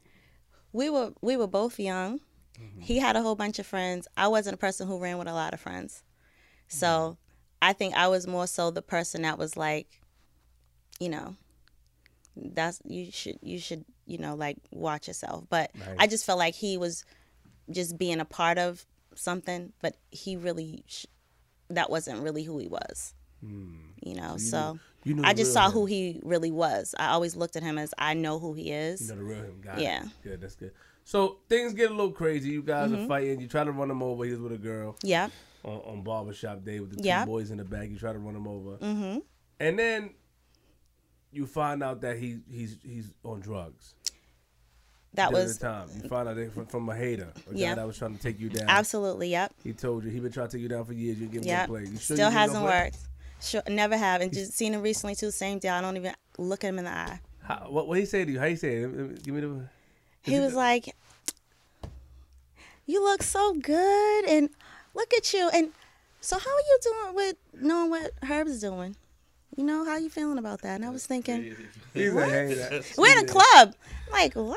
We were we were both young. Mm-hmm. He had a whole bunch of friends. I wasn't a person who ran with a lot of friends. So Mm-hmm. I think I was more so the person that was like, you know, that's you should you should you know like watch yourself. But I just felt like he was just being a part of something, but he really sh- that wasn't really who he was. You know, so, Hmm. you knew I just saw him. who he really was. I always looked at him as I know who he is. You know the real him. Got Yeah. It. Good. That's good. So things get a little crazy. You guys Mm-hmm. are fighting. You try to run him over. He was with a girl Yeah. on, on barbershop day with the Yeah. two boys in the back. You try to run him over, Mm-hmm. and then you find out that he he's he's on drugs. That was the time. You find out that from, from a hater, a Yeah. guy that was trying to take you down. absolutely yep. He told you he been trying to take you down for years. You give him Yep. no play. You sure Still hasn't no worked. Sure, never have. And just seen him recently too. Same deal. I don't even look at him in the eye. How, what what he say to you? How he say it? Give me the. He he was the- like, "You look so good, and look at you." And so, how are you doing with knowing what Herb's doing? You know, how you feeling about that? And I was thinking, He's like, hey, we're in a club. I'm like, what? What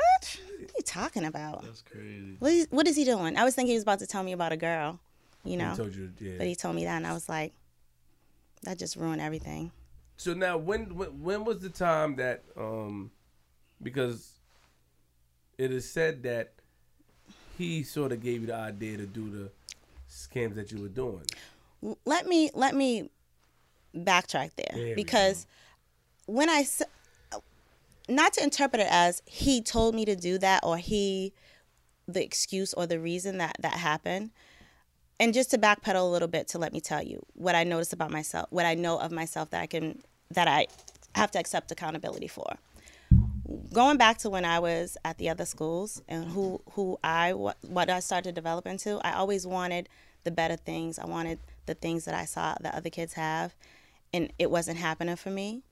are you talking about? That's crazy. What is, what is he doing? I was thinking he was about to tell me about a girl, you He know. told you, yeah. But he told me that, and I was like, that just ruined everything. So now, when, when when was the time that um, because it is said that he sort of gave you the idea to do the scams that you were doing. let me let me backtrack there, There because when I not to interpret it as he told me to do that or he the excuse or the reason that that happened. And just to backpedal a little bit to let me tell you what I noticed about myself what I know of myself that I can that I have to accept accountability for. Going back to when I was at the other schools and who who I what, what I started to develop into, I always wanted the better things. I wanted the things that I saw that other kids have, and it wasn't happening for me.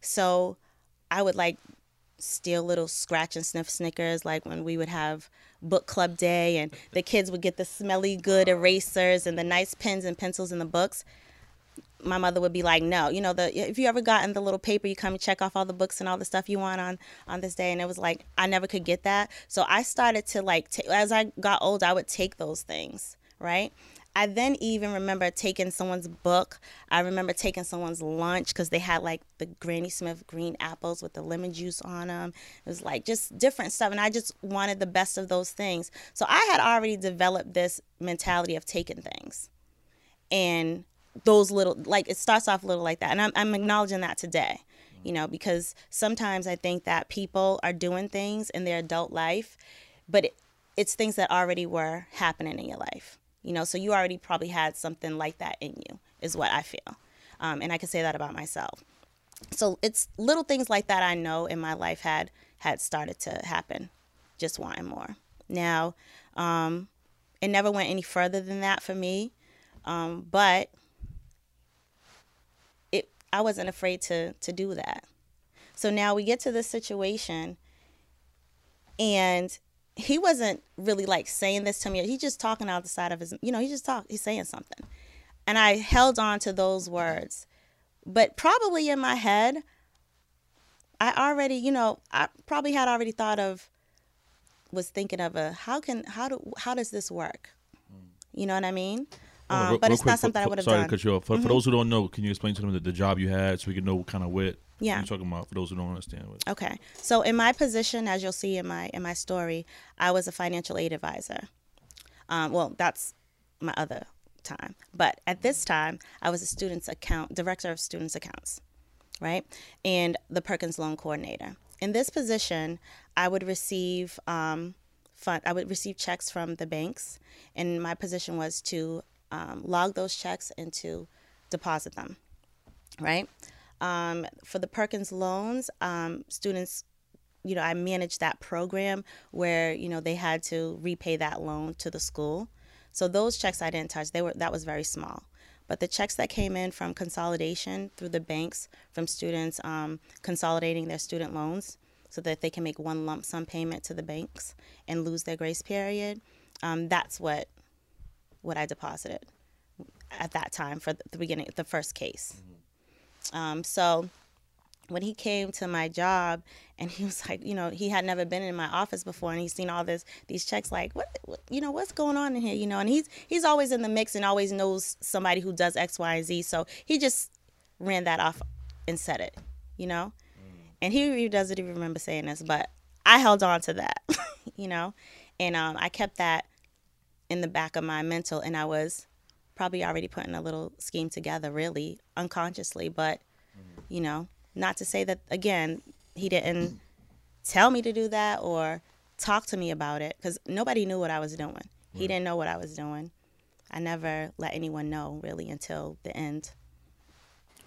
So I would like steal little scratch and sniff Snickers, like when we would have book club day and the kids would get the smelly good erasers and the nice pens and pencils in the books. My mother would be like, "No, you know the if you ever gotten the little paper, you come and check off all the books and all the stuff you want on on this day." And it was like I never could get that, so I started to like t- as I got old, I would take those things, right? I then even remember taking someone's book. I remember taking someone's lunch because they had like the Granny Smith green apples with the lemon juice on them. It was like just different stuff. And I just wanted the best of those things. So I had already developed this mentality of taking things. And those little, like, it starts off a little like that. And I'm, I'm acknowledging that today, you know, because sometimes I think that people are doing things in their adult life, but it, it's things that already were happening in your life you know so you already probably had something like that in you is what i feel. Um, and i can say that about myself. So it's little things like that i know in my life had had started to happen just wanting more. Now um, it never went any further than that for me um, but it i wasn't afraid to to do that. So now we get to this situation and he wasn't really like saying this to me. He's just talking out the side of his, you know, he just talk. He's saying something, and I held on to those words, but probably in my head, I already, you know, I probably had already thought of, was thinking of a how can how do how does this work? You know what I mean? Um, real- but real it's quick, not something for, I would have Sorry done. Mm-hmm. to cut you off. For, for those who don't know, can you explain to them the, the job you had so we can know kind of what Yeah. you're talking about? For those who don't understand what. Okay. So in my position, as you'll see in my in my story, I was a financial aid advisor. Um, well, that's my other time, but at this time, I was a students account director of students accounts, right, and the Perkins loan coordinator. In this position, I would receive um, fund. I would receive checks from the banks, and my position was to um, log those checks and to deposit them, right. Um, for the Perkins loans, um, students, you know, I managed that program where you know they had to repay that loan to the school. So those checks I didn't touch. They were that was very small. But the checks that came in from consolidation through the banks, from students um, consolidating their student loans so that they can make one lump sum payment to the banks and lose their grace period, um, that's what what I deposited at that time for the beginning, the first case. Um, so when he came to my job and he was like, you know, he had never been in my office before and he's seen all this these checks like, what, what you know, what's going on in here, you know, and he's he's always in the mix and always knows somebody who does X, Y, and Z. So he just ran that off and said it, you know? And he doesn't even remember saying this, but I held on to that, you know? And um, I kept that in the back of my mental and I was probably already putting a little scheme together really unconsciously but you know not to say that again he didn't tell me to do that or talk to me about it because nobody knew what i was doing. He didn't know what i was doing. I never let anyone know really until the end.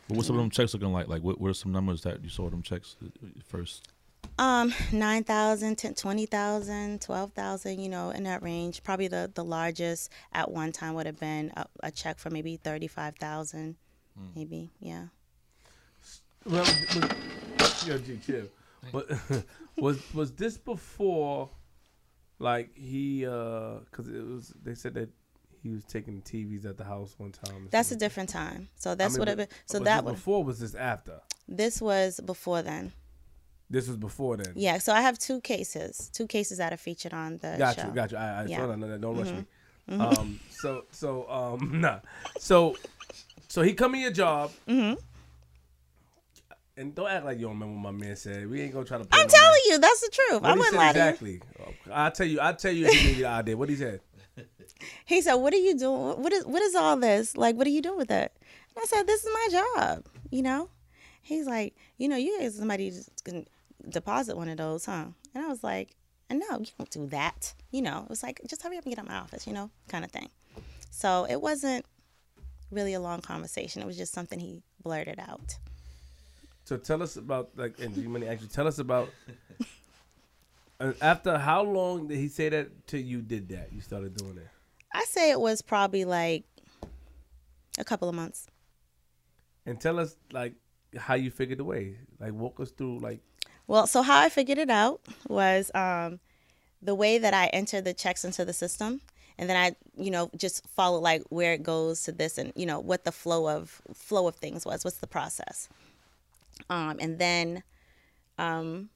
But what's some of them checks looking like? Like, what, what are some numbers that you saw them checks uh, first? Um 9000 10 20000 12000 you know in that range probably the the largest at one time would have been a, a check for maybe 35000 maybe yeah Well, was, yo, G, chill. But was was this before, like he, uh, cause it was they said that he was taking TVs at the house one time. and That's a different time. So I that's mean, what it. but- So was that this would. before was this after? This was before then. This was before then. Yeah. So I have two cases. Two cases that are featured on the Got show. you, got you. I, I Yeah. Mm-hmm. saw that. No, no, Don't rush me. Um, so, so, um, nah. So, so he come in your job. Mm-hmm. And don't act like you don't remember what my man said. We ain't gonna try to. I'm no man. telling you, that's the truth. What I wouldn't lie exactly. I'll tell you. I'll tell you. If he gave you the idea. What he said. He said, "What are you doing? What is what is all this? Like, what are you doing with it?" And I said, "This is my job." You know. He's like, "You know, you guys somebody just can deposit one of those, huh?" And I was like, "No, you don't do that." You know, it was like, "Just hurry up and get out of my office," you know, kind of thing. So it wasn't really a long conversation. It was just something he blurted out. So tell us about like, and do you money actually tell us about. uh, after how long did he say that till you did that? You started doing it. I say it was probably like a couple of months. And tell us like how you figured the way. Like walk us through like Well, so how I figured it out was um, the way that I entered the checks into the system, and then I, you know, just follow like where it goes to this, and you know what the flow of flow of things was. What's the process? Um, and then, um,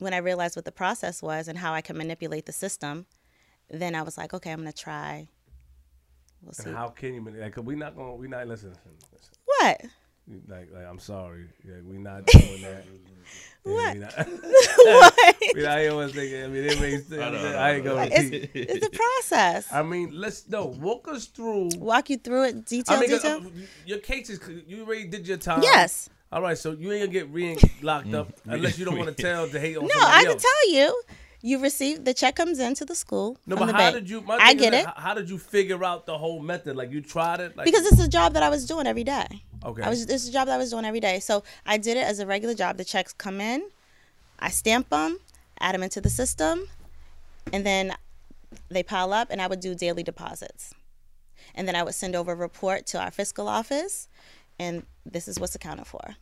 when I realized what the process was and how I can manipulate the system, then I was like, okay, I'm gonna try. We'll see. and how can you manip- like we're not going to, we're not listen, listen, listen. what? Like, like I'm sorry, like, we not doing that. Yeah, What? We not, what? we not here was thinking. I mean, it makes sense. I know, I know, I ain't gonna It's, repeat. it's a process. I mean, let's no walk us through. Walk you through it, detail, I mean, 'cause, detail. uh, your case is you already did your time. yes. All right, so you ain't gonna get re locked up unless you don't want to tell the hate on No, somebody I can tell you. You receive the check comes into the school No, but how bank. did you? My I get that, it h- How did you figure out the whole method? Like you tried it? Like, because it's a job that I was doing every day. Okay, I was this is a job that I was doing every day. So I did it as a regular job. The checks come in, I stamp them, add them into the system, and then they pile up, and I would do daily deposits. And then I would send over a report to our fiscal office, and this is what's accounted for.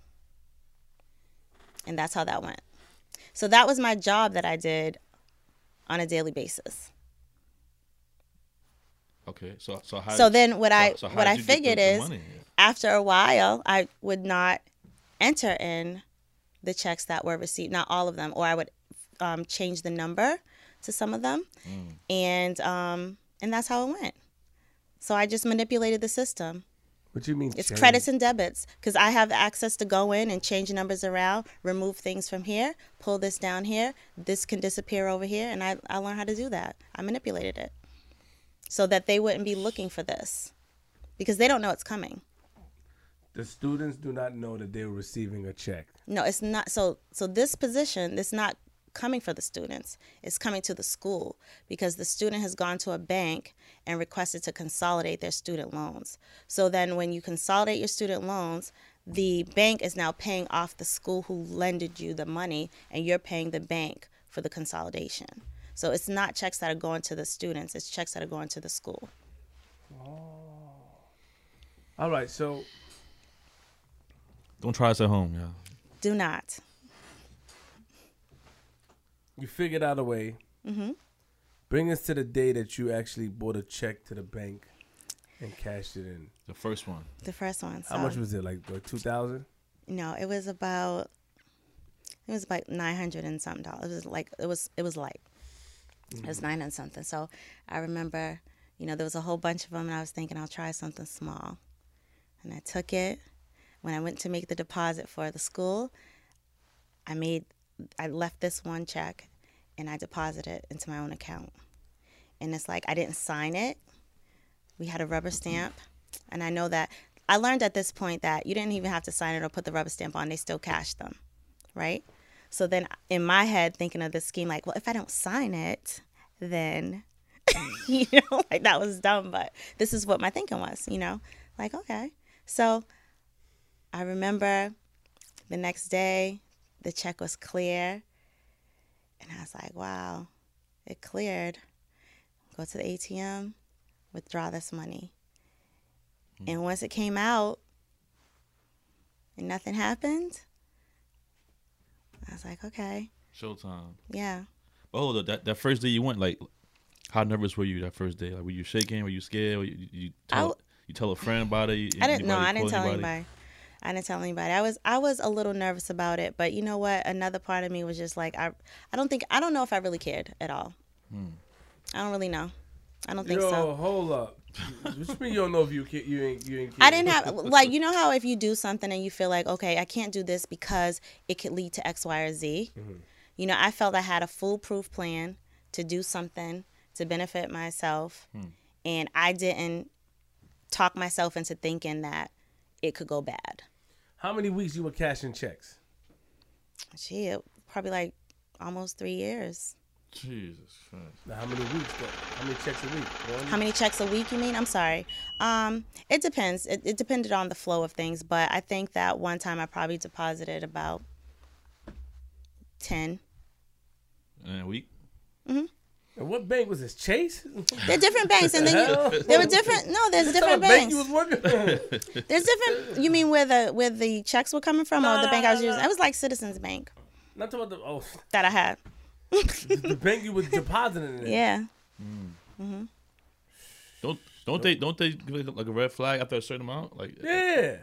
And that's how that went. So that was my job that I did on a daily basis. Okay, so so how? So then what I so what I you get the- figured is money? After a while I would not enter in the checks that were received, not all of them, or I would um, change the number to some of them, Mm. and um, and that's how it went. So I just manipulated the system. what do you mean? It's change? credits and debits because I have access to go in and change numbers around, remove things from here, pull this down here. This can disappear over here, and I I learned how to do that. I manipulated it so that they wouldn't be looking for this because they don't know it's coming. The students do not know that they're receiving a check. No, it's not. So, so this position it's not coming for the students. It's coming to the school because the student has gone to a bank and requested to consolidate their student loans. So then, when you consolidate your student loans, the bank is now paying off the school who lended you the money, and you're paying the bank for the consolidation. So it's not checks that are going to the students; it's checks that are going to the school. Oh. All right, so Don't try this at home, yeah. Do not. you figured out a way. Mm-hmm. Bring us to the day that you actually bought a check to the bank and cashed it in. The first one. The first one. How much was it? Like, like two thousand? No, it was about it was like nine hundred and something dollars. It was like it was it was light. It was nine and something. So I remember, you know, there was a whole bunch of them, and I was thinking I'll try something small, and I took it. When I went to make the deposit for the school, I made I left this one check, and I deposited it into my own account. And it's like I didn't sign it. We had a rubber stamp, and I know that I learned at this point that you didn't even have to sign it or put the rubber stamp on; they still cashed them, right? So then, in my head, thinking of this scheme, like, well, if I don't sign it, then you know, like that was dumb. But this is what my thinking was, you know, like okay. So I remember the next day, the check was clear, and I was like, wow, it cleared. Go to the ATM, withdraw this money. Hmm. And once it came out and nothing happened, I was like, okay, Showtime. yeah. But hold up, that, that first day you went, like, how nervous were you that first day? Like, were you shaking? Were you scared? Were you, you tell you tell a friend about it? I didn't know. I didn't tell anybody? anybody. I didn't tell anybody. I was I was a little nervous about it, but you know what? Another part of me was just like I I don't think I don't know if I really cared at all. Hmm. I don't really know. I don't think Yo, so. hold up. Which mean you don't know if you you ain't you ain't. I didn't have like you know how if you do something and you feel like okay I can't do this because it could lead to X Y or Z. Mm-hmm. You know I felt I had a foolproof plan to do something to benefit myself, hmm. and I didn't talk myself into thinking that it could go bad. How many weeks you were cashing checks? Gee, probably like almost three years. Jesus Christ. Now, how many weeks though? How many checks a week? One? How many checks a week? You mean? I'm sorry. Um, it depends. It, it depended on the flow of things, but I think that one time I probably deposited about ten. And a week? And And what bank was this? Chase? They're different banks, and then you, there were different. No, there's What different bank banks. you was working? There's different. You mean where the where the checks were coming from, or No, the bank I was no, no. using? It was like Citizens Bank Not talking about the oh, that I had. the bank you was depositing in. Yeah. Don't don't they don't they give like a red flag after a certain amount? Like Yeah.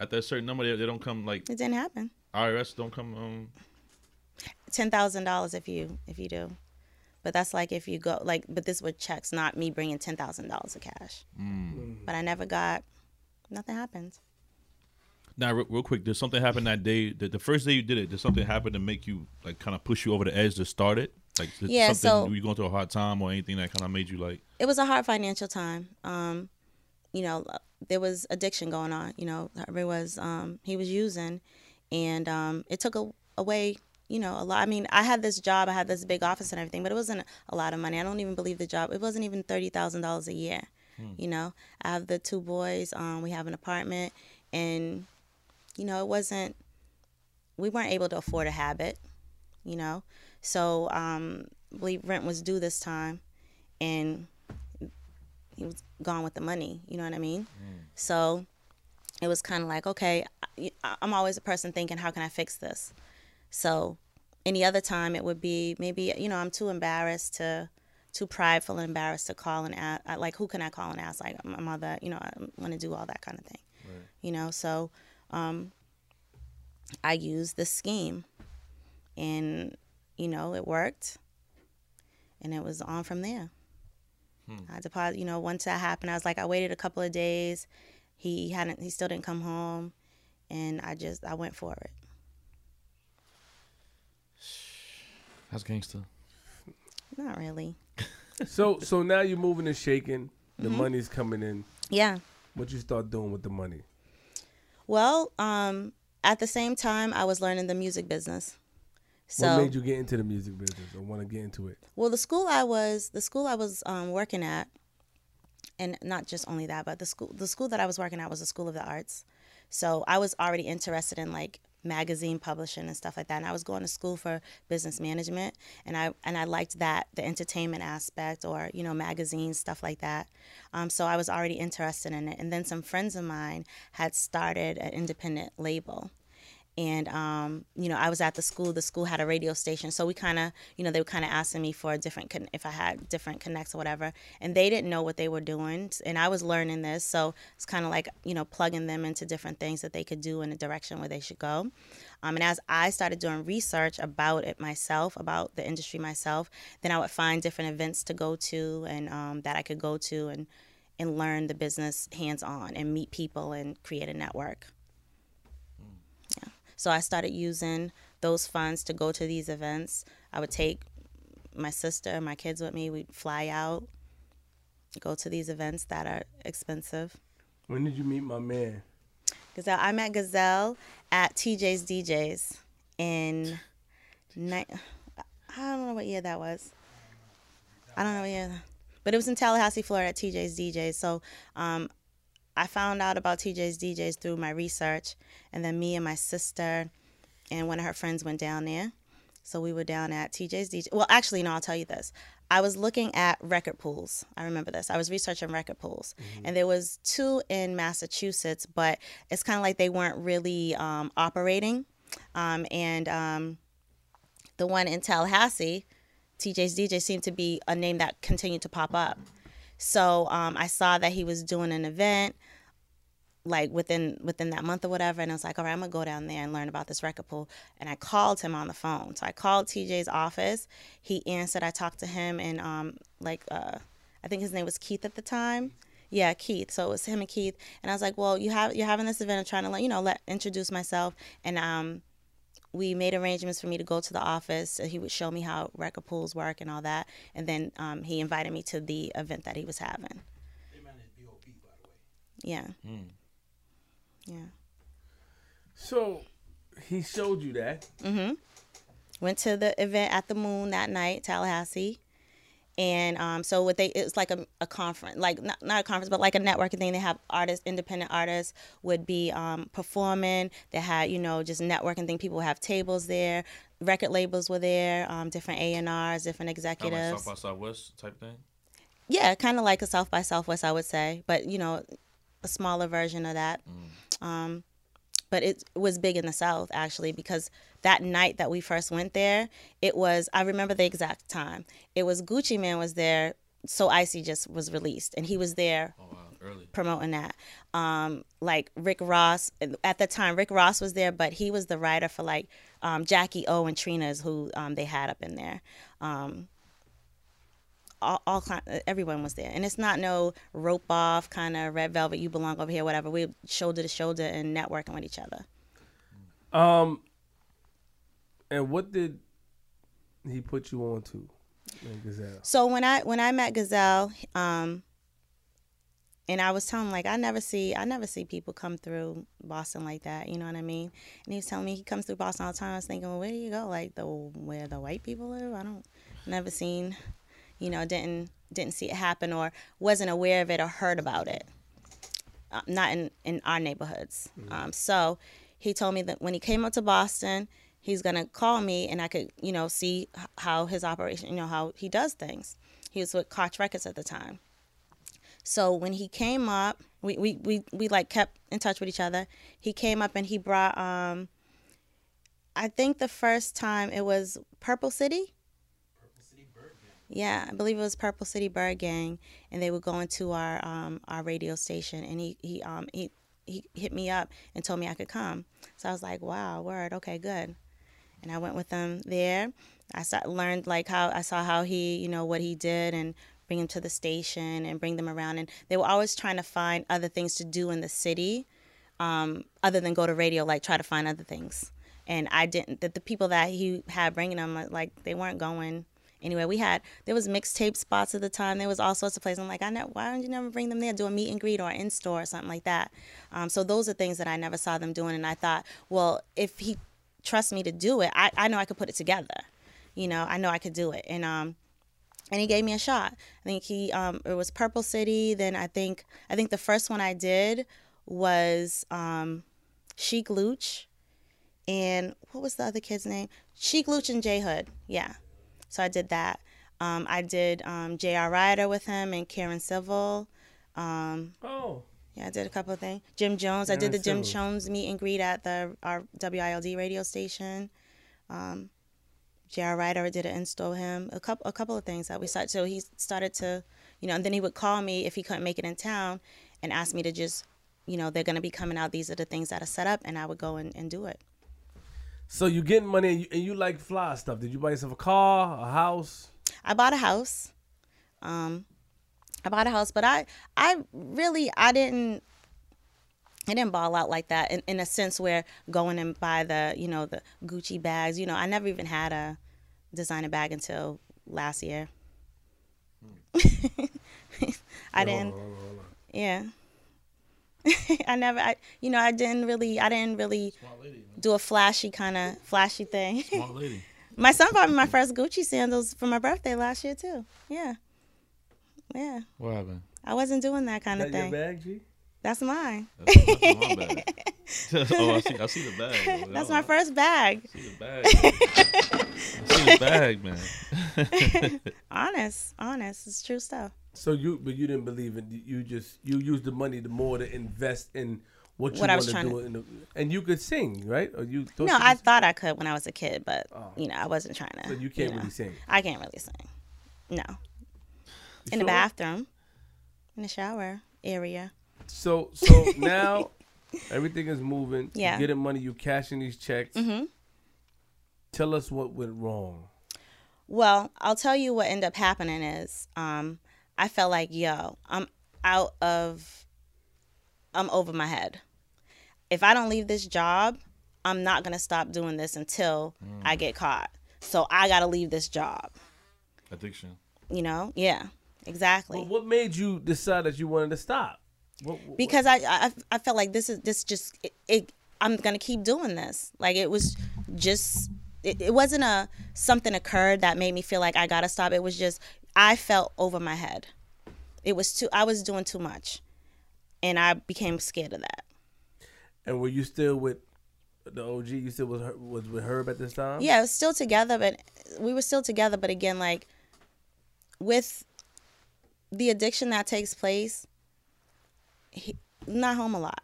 after a certain number, they, they don't come like It didn't happen. IRS don't come. Um, Ten thousand dollars if you if you do, but that's like if you go like. But this were checks, not me bringing ten thousand dollars of cash. But I never got. Nothing happened. now, real, real quick, did something happen that day? The, the first day you did it, did something happen to make you like kind of push you over the edge to start it? Like did Yeah, something so- were you going through a hard time or anything that kind of made you like? it was a hard financial time. Um, you know, there was addiction going on. You know, Harvey was um, he was using, and um, it took a, away. You know, a lot. I mean, I had this job, I had this big office and everything, but it wasn't a lot of money. I don't even believe the job. It wasn't even thirty thousand dollars a year. You know, I have the two boys. Um, we have an apartment, and you know, it wasn't. We weren't able to afford a habit. You know, so um, I believe rent was due this time, and he was gone with the money. You know what I mean? So it was kind of like, okay, I- I'm always a person thinking, how can I fix this? So any other time, it would be maybe you know I'm too embarrassed to, too prideful and embarrassed to call and ask. Like who can I call and ask? Like my mother, you know, I want to do all that kind of thing. You know, so um, I used the scheme, and you know it worked, and it was on from there. I deposit, you know, once that happened, I was like, I waited a couple of days. He hadn't, he still didn't come home, and I just, I went for it. That's gangster. Not really. So so now you're moving and shaking. The Mm-hmm. money's coming in. Yeah. What you start doing with the money? Well, um, at the same time, I was learning the music business. So, what made you get into the music business or want to get into it? well, the school I was, the school I was um, working at, and not just only that, but the school, the school that I was working at was a school of the arts. So I was already interested in like magazine publishing and stuff like that. And I was going to school for business management, and I and I liked that the entertainment aspect or you know magazines stuff like that. Um, so I was already interested in it. And then some friends of mine had started an independent label. And um, you know, I was at the school. The school had a radio station, so we kind of, you know, they were kind of asking me for a different, con- if I had different connects or whatever. And they didn't know what they were doing, and I was learning this, so it's kind of like, you know, plugging them into different things that they could do in a direction where they should go. Um, and as I started doing research about it myself, about the industry myself, then I would find different events to go to and um, that I could go to and and learn the business hands on and meet people and create a network. So I started using those funds to go to these events. I would take my sister, my kids with me. We'd fly out, go to these events that are expensive. When did you meet my man? Gazelle, I met Gazelle at TJ's DJs in I don't know what year that was. I don't know what year, but it was in Tallahassee, Florida, at TJ's DJs. So, um, I found out about TJ's DJs through my research, and then me and my sister and one of her friends went down there. So we were down at TJ's DJ. Well, actually, no, I'll tell you this. I was looking at record pools. I remember this. I was researching record pools, and there was two in Massachusetts, but it's kind of like they weren't really um, operating. Um, and um, the one in Tallahassee, TJ's DJ, seemed to be a name that continued to pop up. So um, I saw that he was doing an event like within within that month or whatever and I was like, all right, I'm gonna go down there and learn about this record pool. And I called him on the phone. So I called TJ's office. He answered. I talked to him and um like uh I think his name was Keith at the time. Yeah, Keith. So it was him and Keith. And I was like, well, you have you're having this event. I'm trying to let you know let introduce myself. And um we made arrangements for me to go to the office. He would show me how record pools work and all that. And then um, he invited me to the event that he was having. B.O.B., by the way. Yeah. Yeah. So he showed you that. Mm hmm. Went to the event at the Moon that night, Tallahassee. And um, so what they it's like a, a conference, like not, not a conference, but like a networking thing. They have artists, independent artists would be um, performing. They had you know just networking thing. People would have tables there, record labels were there, um, different A and R's, different Kind of executives. like South by Southwest type thing. Yeah, kind of like a South by Southwest, I would say, but you know, a smaller version of that. Um, but it was big in the South actually because that night that we first went there, it was I remember the exact time. It was Gucci Mane was there, so Icy just was released, and he was there Oh wow, early. promoting that. Um, like Rick Ross at the time, Rick Ross was there, but he was the writer for like um, Jackie O and Trina's, who um, they had up in there. All, all kind, everyone was there, and it's not no rope off kind of red velvet. You belong over here, whatever. We shoulder to shoulder and networking with each other. Um, and what did he put you on to, Gazelle? So when I when I met Gazelle, um, and I was telling him like I never see I never see people come through Boston like that. You know what I mean? And he was telling me he comes through Boston all the time. I was thinking, well, where do you go? Like the where the white people live? I don't never seen, you know, didn't didn't see it happen or wasn't aware of it or heard about it. Uh, not in in our neighborhoods. Um, so he told me that when he came up to Boston, he's gonna call me and I could, you know, see how his operation, you know, how he does things. He was with Koch Records at the time. So when he came up, we, we, we, we like kept in touch with each other. He came up and he brought um I think the first time it was Purple City. Yeah, I believe it was Purple City Byrd Gang, and they were going to our um, our radio station, and he he um he he hit me up and told me I could come. So I was like, wow, word, okay, good. And I went with them there. I learned like how I saw how he you know what he did and bring him to the station and bring them around, and they were always trying to find other things to do in the city, um, other than go to radio, like try to find other things. And I didn't. That the people that he had bringing them, like they weren't going anywhere. We had there was mixtape spots at the time. There was all sorts of places. I'm like, I know why don't you never bring them there? Do a meet and greet or in store or something like that. Um, so those are things that I never saw them doing, and I thought, well, if he trusts me to do it, I, I know I could put it together. You know, I know I could do it, and um, and he gave me a shot. I think he um, it was Purple City. Then I think I think the first one I did was um, Sheek Louch, and what was the other kid's name? Sheek Louch and J Hood. Yeah. So I did that. Um, I did um, J.R. Writer with him and Karen Civil. Um, Oh, yeah, I did a couple of things. Jim Jones. I did the Jim. Jones meet and greet at the our WILD radio station. Um, J.R. Writer I did an install with him. A couple a couple of things that we started. So he started to, you know, and then he would call me if he couldn't make it in town, and ask me to just, you know, they're gonna be coming out. These are the things that are set up, and I would go and, and do it. So you getting money and you, and you like fly stuff? Did you buy yourself a car, a house? I bought a house. Um, I bought a house, but I, I really, I didn't, I didn't ball out like that in, in a sense where going and buy the, you know, the Gucci bags. You know, I never even had a designer bag until last year. I didn't. Yeah. I never. I you know I didn't really. I didn't really lady, man. do a flashy kind of flashy thing. Smart lady. My son bought me my first Gucci sandals for my birthday last year too. Yeah, yeah. What happened? I wasn't doing that kind That of your thing. bag, G? That's mine. That's, that's my bag. oh, I see. I see the bag. That's my first bag. I see the bag. I see the bag, man. Honest, honest. It's true stuff. So you, but you didn't believe in You just you used the money the more to invest in what you What I want was to trying do, in the, and you could sing, right? Or you? No, you I thought I could when I was a kid, but Oh. you know I wasn't trying to. So you can't know. really sing. I can't really sing. No, You in the bathroom, in the shower area. So so now everything is moving. Yeah. You getting money. You cashing these checks. Mm-hmm. Tell us what went wrong. Well, I'll tell you what ended up happening is um, I felt like, yo, I'm out of, I'm over my head. If I don't leave this job, I'm not going to stop doing this until I mm. get caught. So I got to leave this job, Addiction. you know? Yeah, exactly. Well, what made you decide that you wanted to stop? What, what- because I, I I felt like this is this just it, it I'm gonna keep doing this. Like it was just it, it wasn't a something occurred that made me feel like I gotta stop. It was just I felt over my head. It was too I was doing too much, and I became scared of that. and were you still with the OG you still was Her- was with Herb at this time. Yeah, was still together, but we were still together. But again, like with the addiction that takes place, he, not home a lot,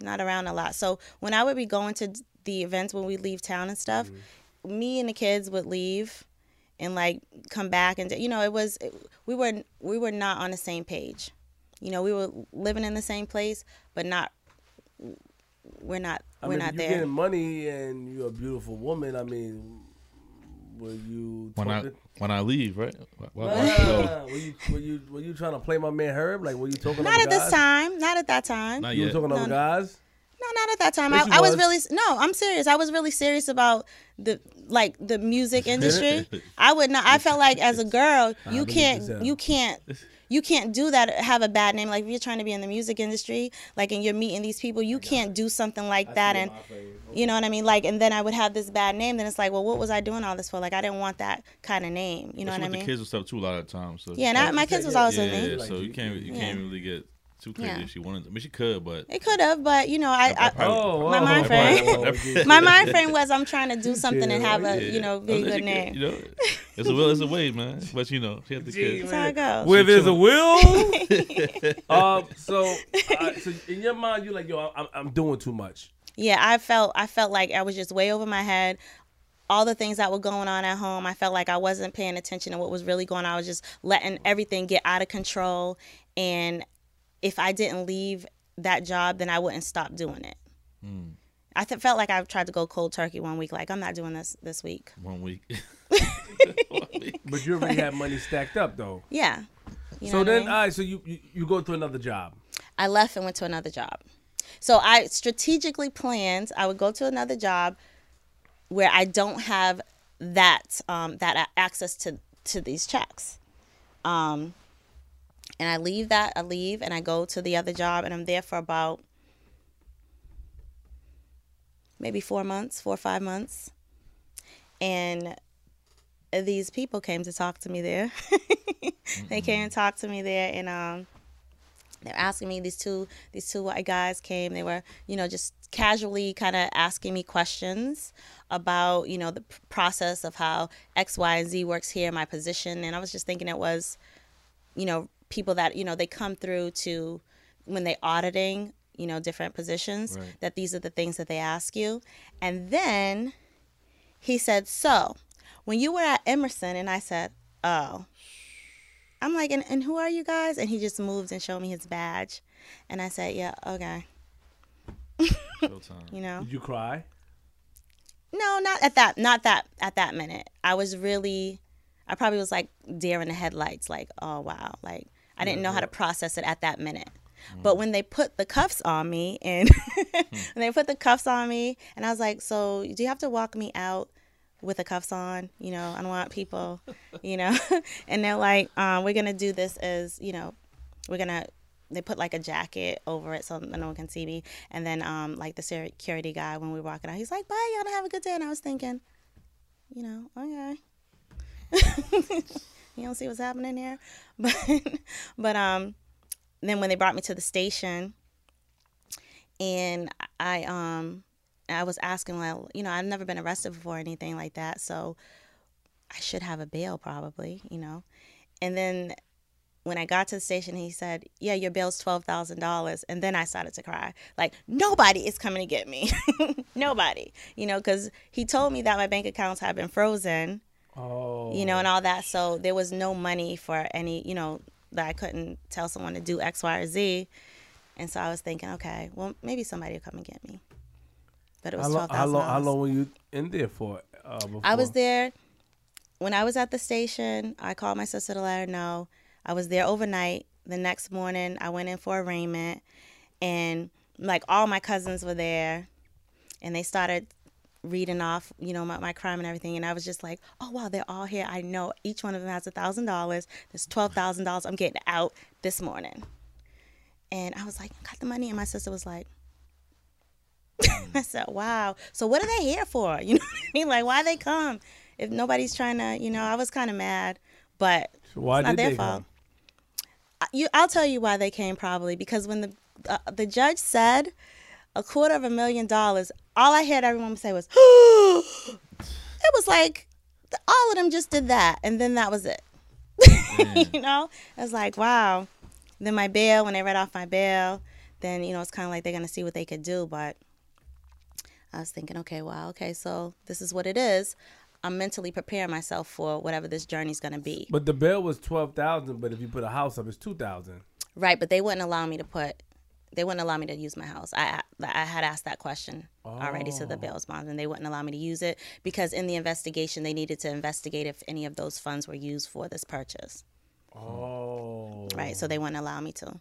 not around a lot. So when I would be going to the events when we leave town and stuff, mm-hmm. me and the kids would leave and like come back and you know it was it, we were we were not on the same page. You know, we were living in the same place, but not. We're not. I We're mean, not you're there. getting money and you're a beautiful woman. I mean, were you When I when I leave, right? Why, why, why you? Were you were you were you trying to play my man Herb? Like, were you talking? About? Not other at this time. Not at that time. Not You were talking to No, other no. guys. No, not at that time. I, I was really no. I'm serious. I was really serious about the like the music industry. I would not. I felt like as a girl, you can't. You can't. You can't do that. Have a bad name. Like if you're trying to be in the music industry, like and you're meeting these people, you can't do something like that. And you know what I mean. Like and then I would have this bad name. Then it's like, well, what was I doing all this for? Like I didn't want that kind of name. You know what I mean? the kids and stuff too a lot of times. So Yeah, and I, my kids was always yeah, with me. yeah, so you can't you can't really get too crazy Yeah. if she wanted. To. I mean, she could, but It could have, but you know, I, I, Oh, my oh, mind oh, frame. oh, oh, my mind frame was I'm trying to do something and Yeah, have a yeah. you know very That's good what she name. could, You know, it's a will, it's a way, man. But you know, she had the Gee, kids. That's how it goes. Where there's a will. um. So, uh, so in your mind, you're like, yo, I'm, I'm doing too much. Yeah, I felt I felt like I was just way over my head. All the things that were going on at home, I felt like I wasn't paying attention to what was really going on. I was just letting everything get out of control. And if I didn't leave that job, then I wouldn't stop doing it. I th- felt like I tried to go cold turkey one week. Like I'm not doing this this week. One week. One week. But you already had money stacked up, though. Yeah. You so then, I mean? all right. So you, you you go to another job. I left and went to another job. So I strategically planned I would go to another job where I don't have that um, that access to to these checks. Um, and I leave that I leave and I go to the other job and I'm there for about maybe four months, four or five months, and these people came to talk to me there. they came and talked to me there and um they're asking me these two these two white guys came. They were you know just casually kind of asking me questions about you know the process of how x y and z works here my position. And i was just thinking it was you know people that you know they come through to when they auditing you know different positions Right. that these are the things that they ask you and then he said so when you were at emerson and i said oh I'm like, and, and who are you guys? And he just moved and showed me his badge. And I said, yeah, okay. You know? Did you cry? No, not at that, not that, at that minute. I was really, I probably was like deer in the headlights, like, oh, wow. Like, I didn't know how to process it at that minute. But when they put the cuffs on me and when they put the cuffs on me, and I was like, so do you have to walk me out with the cuffs on? You know, I don't want people, you know. and they're like, um, we're gonna do this as, you know, we're gonna. They put like a jacket over it so no one can see me. And then, um, like the security guy when we were walking out, he's like, "Bye, y'all, have a good day." And I was thinking, you know, okay. you don't see what's happening here, but but um, then when they brought me to the station, and I um I was asking, well, you know, I've never been arrested before or anything like that, so I should have a bail probably, you know. And then when I got to the station, he said, "Yeah, your bail's twelve thousand dollars." And then I started to cry, like nobody is coming to get me, nobody, you know, because he told me that my bank accounts had been frozen, Oh. you know, and all that. So there was no money for any, you know, that I couldn't tell someone to do X, Y, or Z. And so I was thinking, okay, well, maybe somebody will come and get me. But it was How, long, how long? How long were you in there for? Uh, before? I was there when I was at the station. I called my sister to let her know. I was there overnight. The next morning, I went in for arraignment, and like all my cousins were there, and they started reading off, you know, my, my crime and everything. And I was just like, oh wow, they're all here. I know each one of them has a thousand dollars. There's twelve thousand dollars. I'm getting out this morning. And I was like, got the money, and my sister was like. I said, "Wow. So what are they here for? You know what I mean? Like, why they come if nobody's trying to? You know, I was kind of mad, but So why it's not their they fault. come? I- You, I'll tell you why they came. Probably because when the uh, the judge said, a quarter of a million dollars. All I heard everyone say was, it was like all of them just did that, and then that was it. you know, it was like wow. Then my bail, when they read off my bail, then you know it's kind of like they're gonna see what they could do. But I was thinking, okay, wow, okay, so this is what it is. I'm mentally preparing myself for whatever this journey's gonna be. But the bill was twelve thousand. But if you put a house up, it's two thousand. Right, but they wouldn't allow me to put. They wouldn't allow me to use my house. I I had asked that question already to the bail's bonds, and they wouldn't allow me to use it because in the investigation they needed to investigate if any of those funds were used for this purchase. Oh. Right, so they wouldn't allow me to.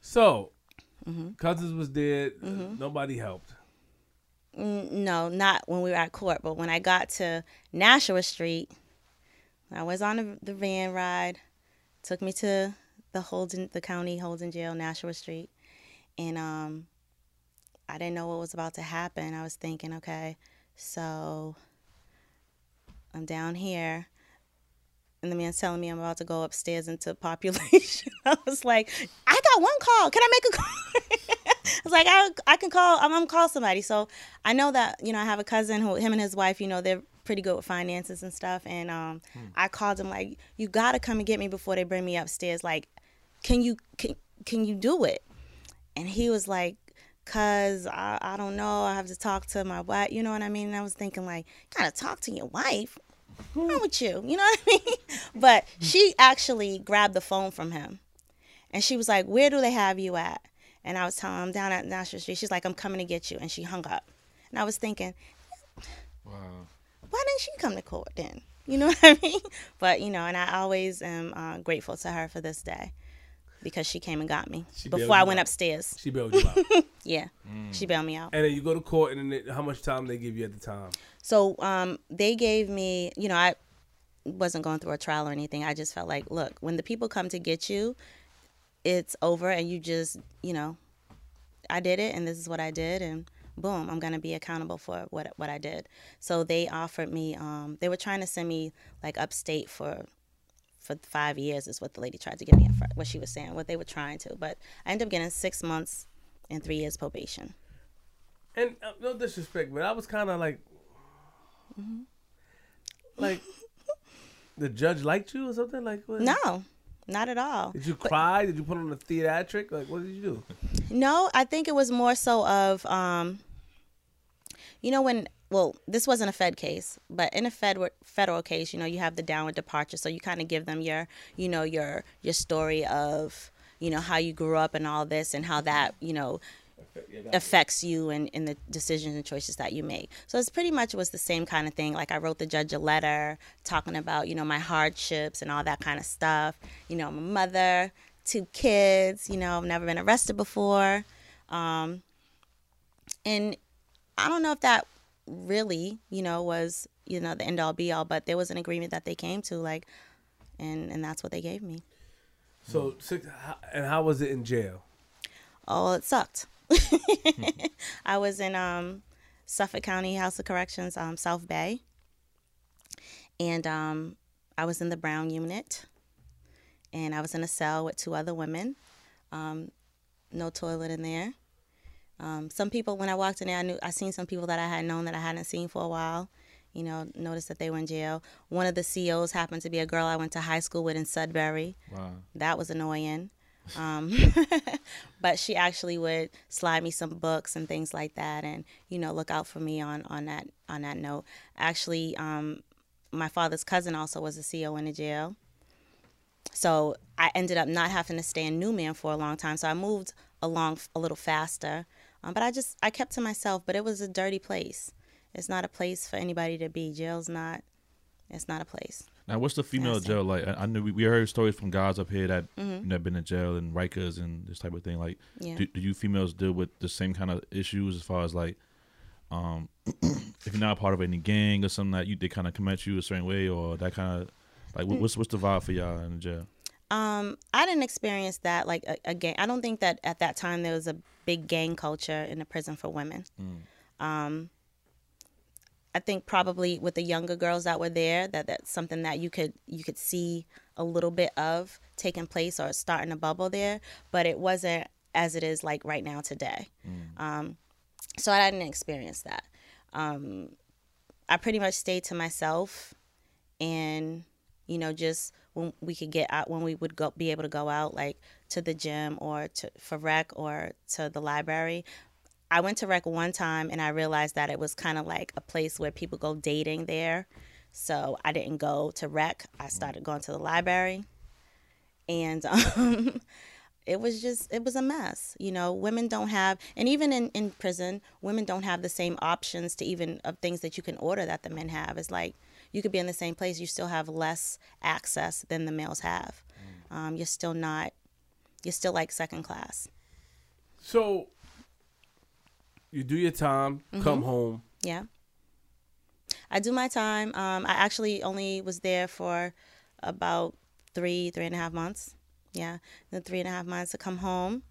So, Mm-hmm. cousins was dead. Nobody helped. No, not when we were at court, but when I got to Nashua Street, I was on the van ride, took me to the Holden, the county Holden jail, Nashua Street, and um, I didn't know what was about to happen. I was thinking, okay, so I'm down here, and the man's telling me I'm about to go upstairs into population. I was like, I got one call. Can I make a call? I was like, I, I can call. I'm gonna call somebody. So I know that you know I have a cousin who him and his wife. You know they're pretty good with finances and stuff. And um, I called him like, you gotta come and get me before they bring me upstairs. Like, can you can can you do it? And he was like, cause I, I don't know. I have to talk to my wife. You know what I mean? And I was thinking like, gotta talk to your wife. Wrong with you? You know what I mean? But she actually grabbed the phone from him. And she was like, Where do they have you at? And I was telling her, I'm down at Nashua Street. She's like, I'm coming to get you. And she hung up. And I was thinking, Wow. why didn't she come to court then? You know what I mean? But, you know, and I always am uh, grateful to her for this day because she came and got me She before I went out. upstairs. She bailed you out. Yeah, she bailed me out. and then you go to court, and then they, how much time they give you at the time? So um, they gave me, you know, I wasn't going through a trial or anything. I just felt like, look, when the people come to get you, it's over, and you just, you know, I did it, and this is what I did, and boom, I'm gonna be accountable for what what I did. So they offered me, um, they were trying to send me like upstate for. For five years is what the lady tried to get me at first, what she was saying, what they were trying to. But I ended up getting six months and three years probation. And uh, no disrespect, but I was kind of like, Mm-hmm. like the judge liked you or something. Like, what? No, not at all. Did you cry? Did you put on a theatric? Like, what did you do? No, I think it was more so of, um, you know, when well, this wasn't a Fed case, but in a Fed federal case, you know, you have the downward departure, so you kind of give them your, you know, your your story of, you know, how you grew up and all this, and how that, you know, affects you and in the decisions and choices that you make. So it's pretty much was the same kind of thing. Like I wrote the judge a letter talking about, you know, my hardships and all that kind of stuff. You know, I'm a mother, two kids, you know, I've never been arrested before. Um, and I don't know if that really, you know, was, you know, the end all be all, but there was an agreement that they came to, like, and, and that's what they gave me. So, six, and how was it in jail? Oh, it sucked. I was in um, Suffolk County House of Corrections, um, South Bay, and um, I was in the Brown unit, and I was in a cell with two other women. Um, no toilet in there. Um, some people, when I walked in there, I knew I seen some people that I had known that I hadn't seen for a while. You know, noticed that they were in jail. One of the COs happened to be a girl I went to high school with in Sudbury Wow. that was annoying. Um, but she actually would slide me some books and things like that, and you know, look out for me on on that on that note. Actually, um, my father's cousin also was a CO in the jail, so I ended up not having to stay in Newman for a long time. So I moved along a little faster, um, but I just I kept to myself. But it was a dirty place. It's not a place for anybody to be. Jail's not. It's not a place. Now, what's the female jail like? I, I knew we, we heard stories from guys up here that Mm-hmm. you know been in jail and Rikers and this type of thing. Like, Yeah. do, do you females deal with the same kind of issues as far as like, um, if you're not a part of any gang or something that you they kind of come at you a certain way or that kind of like Mm. what, what's what's the vibe for y'all in the jail? Um, I didn't experience that like a, a gang. I don't think that at that time there was a big gang culture in the prison for women. Um, I think probably with the younger girls that were there, that that's something that you could you could see a little bit of taking place or starting a bubble there, but it wasn't as it is like right now today. Um, so I didn't experience that. Um, I pretty much stayed to myself, and you know, just when we could get out, when we would go, be able to go out, like to the gym or to for rec or to the library. I went to rec one time, and I realized that it was kind of like a place where people go dating there. So I didn't go to rec. I started going to the library, and um, it was just it was a mess you know women don't have and even in, in prison women don't have the same options to even of things that you can order that the men have it's like you could be in the same place you still have less access than the males have um, you're still not you're still like second class. So you do your time, Mm-hmm. come home. yeah. I do my time. Um, i actually only was there for about three three and a half months. Yeah. The three and a half months to come home.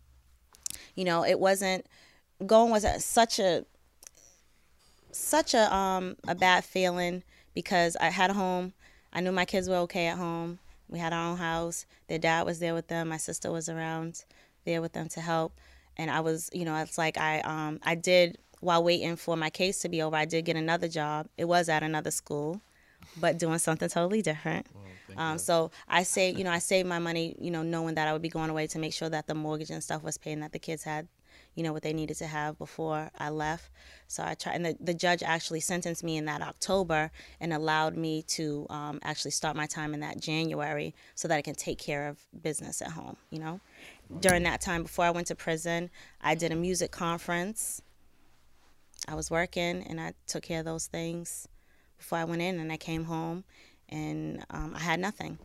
You know it wasn't going was such a such a um a bad feeling because i had a home. I knew my kids were okay at home we had our own house. Their dad was there with them. My sister was around there with them to help. And i was you know it's like i um i did while waiting for my case to be over i did get another job. It was at another school but doing something totally different. Um, so I say, you know, I saved my money, you know, knowing that I would be going away to make sure that the mortgage and stuff was paid and that the kids had, you know, what they needed to have before I left. So I tried, and the, the judge actually sentenced me in that October and allowed me to um, actually start my time in that January so that I can take care of business at home, you know. During that time, before I went to prison, I did a music conference. I was working and I took care of those things before I went in and I came home and um, I had nothing.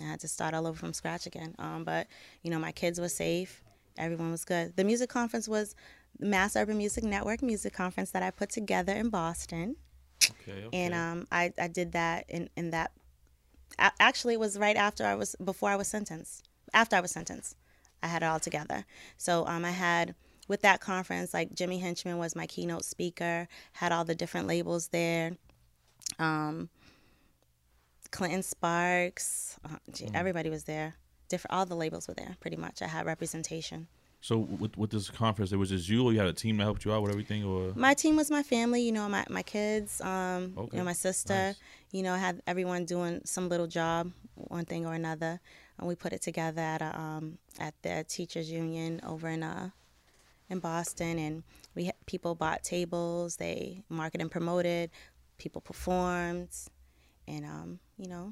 I had to start all over from scratch again. Um, but you know, my kids were safe. Everyone was good. The music conference was Mass Urban Music Network music conference that I put together in Boston, Okay, okay. and um, I, I did that in in that. Actually, it was right after I was before I was sentenced. After I was sentenced, I had it all together. So um, I had with that conference, like Jimmy Henchman was my keynote speaker. Had all the different labels there. Um, Clinton Sparks, uh, gee, everybody was there. Different, all the labels were there. Pretty much, I had representation. so with with this conference, it was just you, or you had a team that helped you out with everything, or My team was my family. You know, my my kids. Um, you know, my sister. nice. You know, I had everyone doing some little job, one thing or another, and we put it together at a um at the teachers union over in uh in Boston, and we people bought tables. They marketed and promoted. People performed, and um, you know,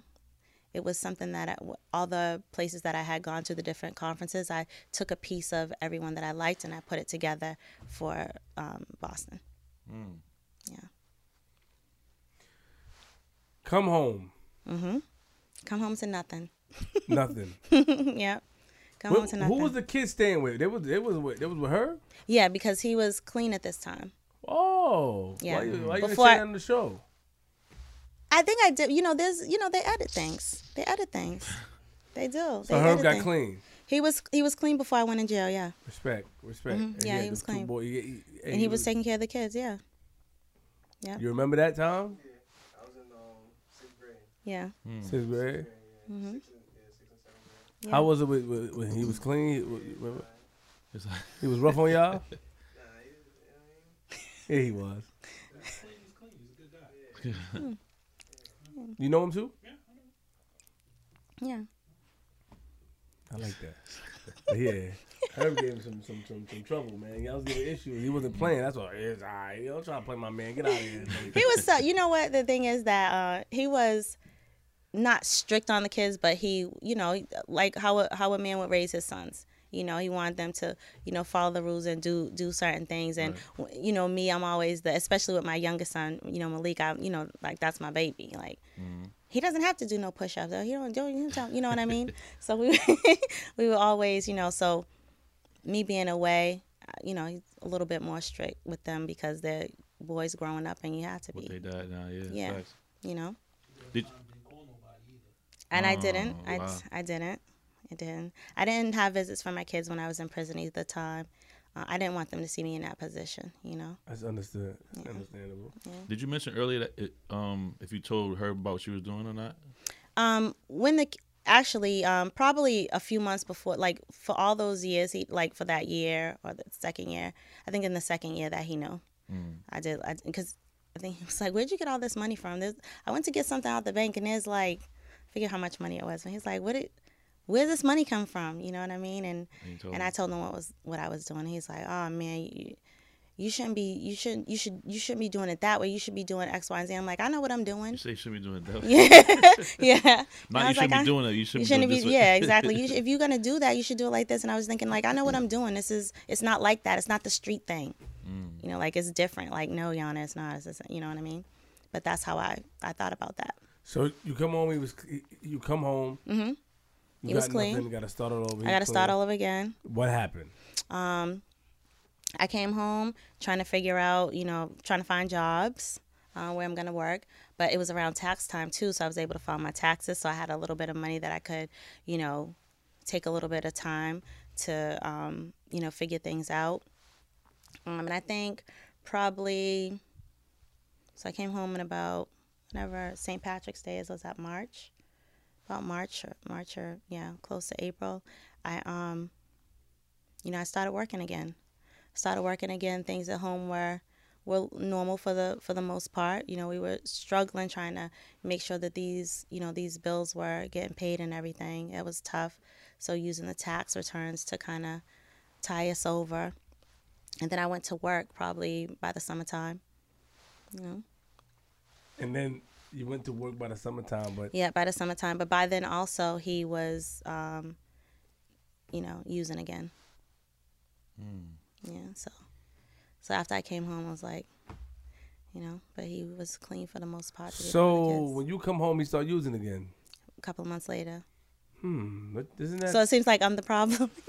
it was something that I, all the places that I had gone to, the different conferences, I took a piece of everyone that I liked and I put it together for um, Boston. Yeah. Come home. Mm-hmm. Come home to nothing. Nothing. yep. Come Who, home to nothing. who was the kid staying with? It was it was with it was with her. yeah, because he was clean at this time. Oh, Yeah. Why you, why you didn't Before say I- that on the show? I think I did. You know, there's, you know, they edit things. They edit things. They do. So they Herb edit got things. clean. He was he was clean before I went in jail. Yeah, Respect, respect. Mm-hmm. Yeah, had he was clean. boy- he- he- and and he was taking care of the kids. Yeah, Yeah. You remember that time? Yeah, I was in um, sixth grade. yeah. Sixth grade. Mm-hmm. Sixth and, yeah, sixth and seventh grade. Yeah. How was it with, with, when he was clean? He, with- it's like, he was rough on y'all. Nah, he was, you know what I mean? Yeah, he was. He was a good guy. You know him too? Yeah. I like that. But yeah, Herb gave him some some some, some trouble, man. Y'all was giving issues. He wasn't playing. That's why it's all right. You know, trying to play my man. Get out of here. he was so you know what the thing is that uh he was not strict on the kids but he you know like how a, how a man would raise his sons you know he wanted them to you know follow the rules and do do certain things and you know me i'm always the especially with my youngest son you know malik i you know like that's my baby like he doesn't have to do no push-ups though. he don't do you know, you know what i mean so we we were always you know so me being away uh, you know he's a little bit more strict with them because they're boys growing up and you have to what be they died now, yeah. Yeah. facts. you know. Did And I didn't. Oh, I. I didn't. I didn't. I didn't have visits from my kids when I was in prison either time. Uh, I didn't want them to see me in that position, you know. That's understood. Understandable. did you mention earlier that it, um if you told her about what she was doing or not? Um, when the actually um, probably a few months before like for all those years he like for that year or the second year i think in the second year that he knew i did because I, think he was like where'd you get all this money from There's, i went to get something out the bank and there's like figure how much money it was and he's like what did where's this money come from? You know what i mean? And And told and i told him what was what i was doing. He's like oh man you, you shouldn't be you shouldn't you should you shouldn't be doing it that way. You should be doing x y and z. I'm like i know what i'm doing. You say you shouldn't be doing that. yeah. Yeah. Not I you was shouldn't like, be I- doing it. You should you be shouldn't doing be this way. yeah exactly. You sh- if you're gonna do that you should do it like this. And i was thinking like i know what i'm doing. This is it's not like that. It's not the street thing. Mm. you know like it's different. Like no yana it's not. It's, it's- you know what i mean? But that's how i i thought about that. So you come home. He was. You come home. mm-hmm You He was clean. nothing, got to start all over. i gotta start all over again What happened? um i came home trying to figure out you know trying to find jobs uh, where i'm going to work but it was around tax time too so i was able to file my taxes so i had a little bit of money that i could you know take a little bit of time to um, you know figure things out um, and i think probably so i came home in about whenever st patrick's day is was that march about march or march or yeah close to april i um you know i started working again. Started working again things at home were were normal for the for the most part. You know we were struggling trying to make sure that these you know these bills were getting paid and everything. It was tough. So using the tax returns to kind of tie us over. And then i went to work probably by the summertime you know. And then you went to work by the summertime, but yeah by the summertime but by then also he was um you know using again yeah so so after i came home i was like you know but he was clean for the most part He didn't have so when you come home, he start using again. a couple of months later Hmm. but Isn't that? so it seems like i'm the problem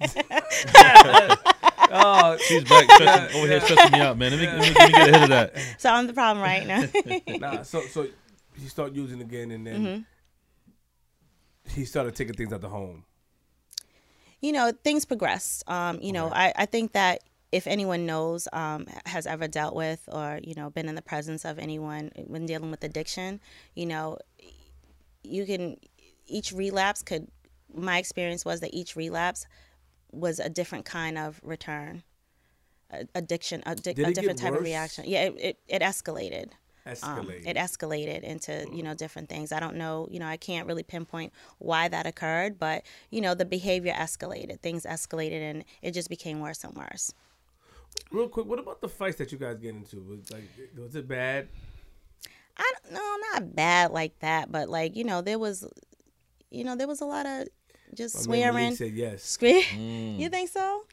oh, She's back stressing, over here stressing me out, man. Let me, let me, let me get ahead of that. so i'm the problem right now nah. So so you start using again, and then Mm-hmm. he started taking things out the home. you know things progressed um you know I, I think that if anyone knows um, has ever dealt with or you know been in the presence of anyone when dealing with addiction you know you can each relapse could my experience was that each relapse was a different kind of return addiction a, di- a different type of reaction. Yeah it, it, it escalated. Um, it escalated. into you know different things. I don't know you know i can't really pinpoint why that occurred but you know the behavior escalated. Things escalated and it just became worse and worse. Real quick, what about the fights that you guys get into? Was like, was it bad? i don't know not bad like that but like you know there was you know there was a lot of just My swearing said yes. Scre- Mm. you think so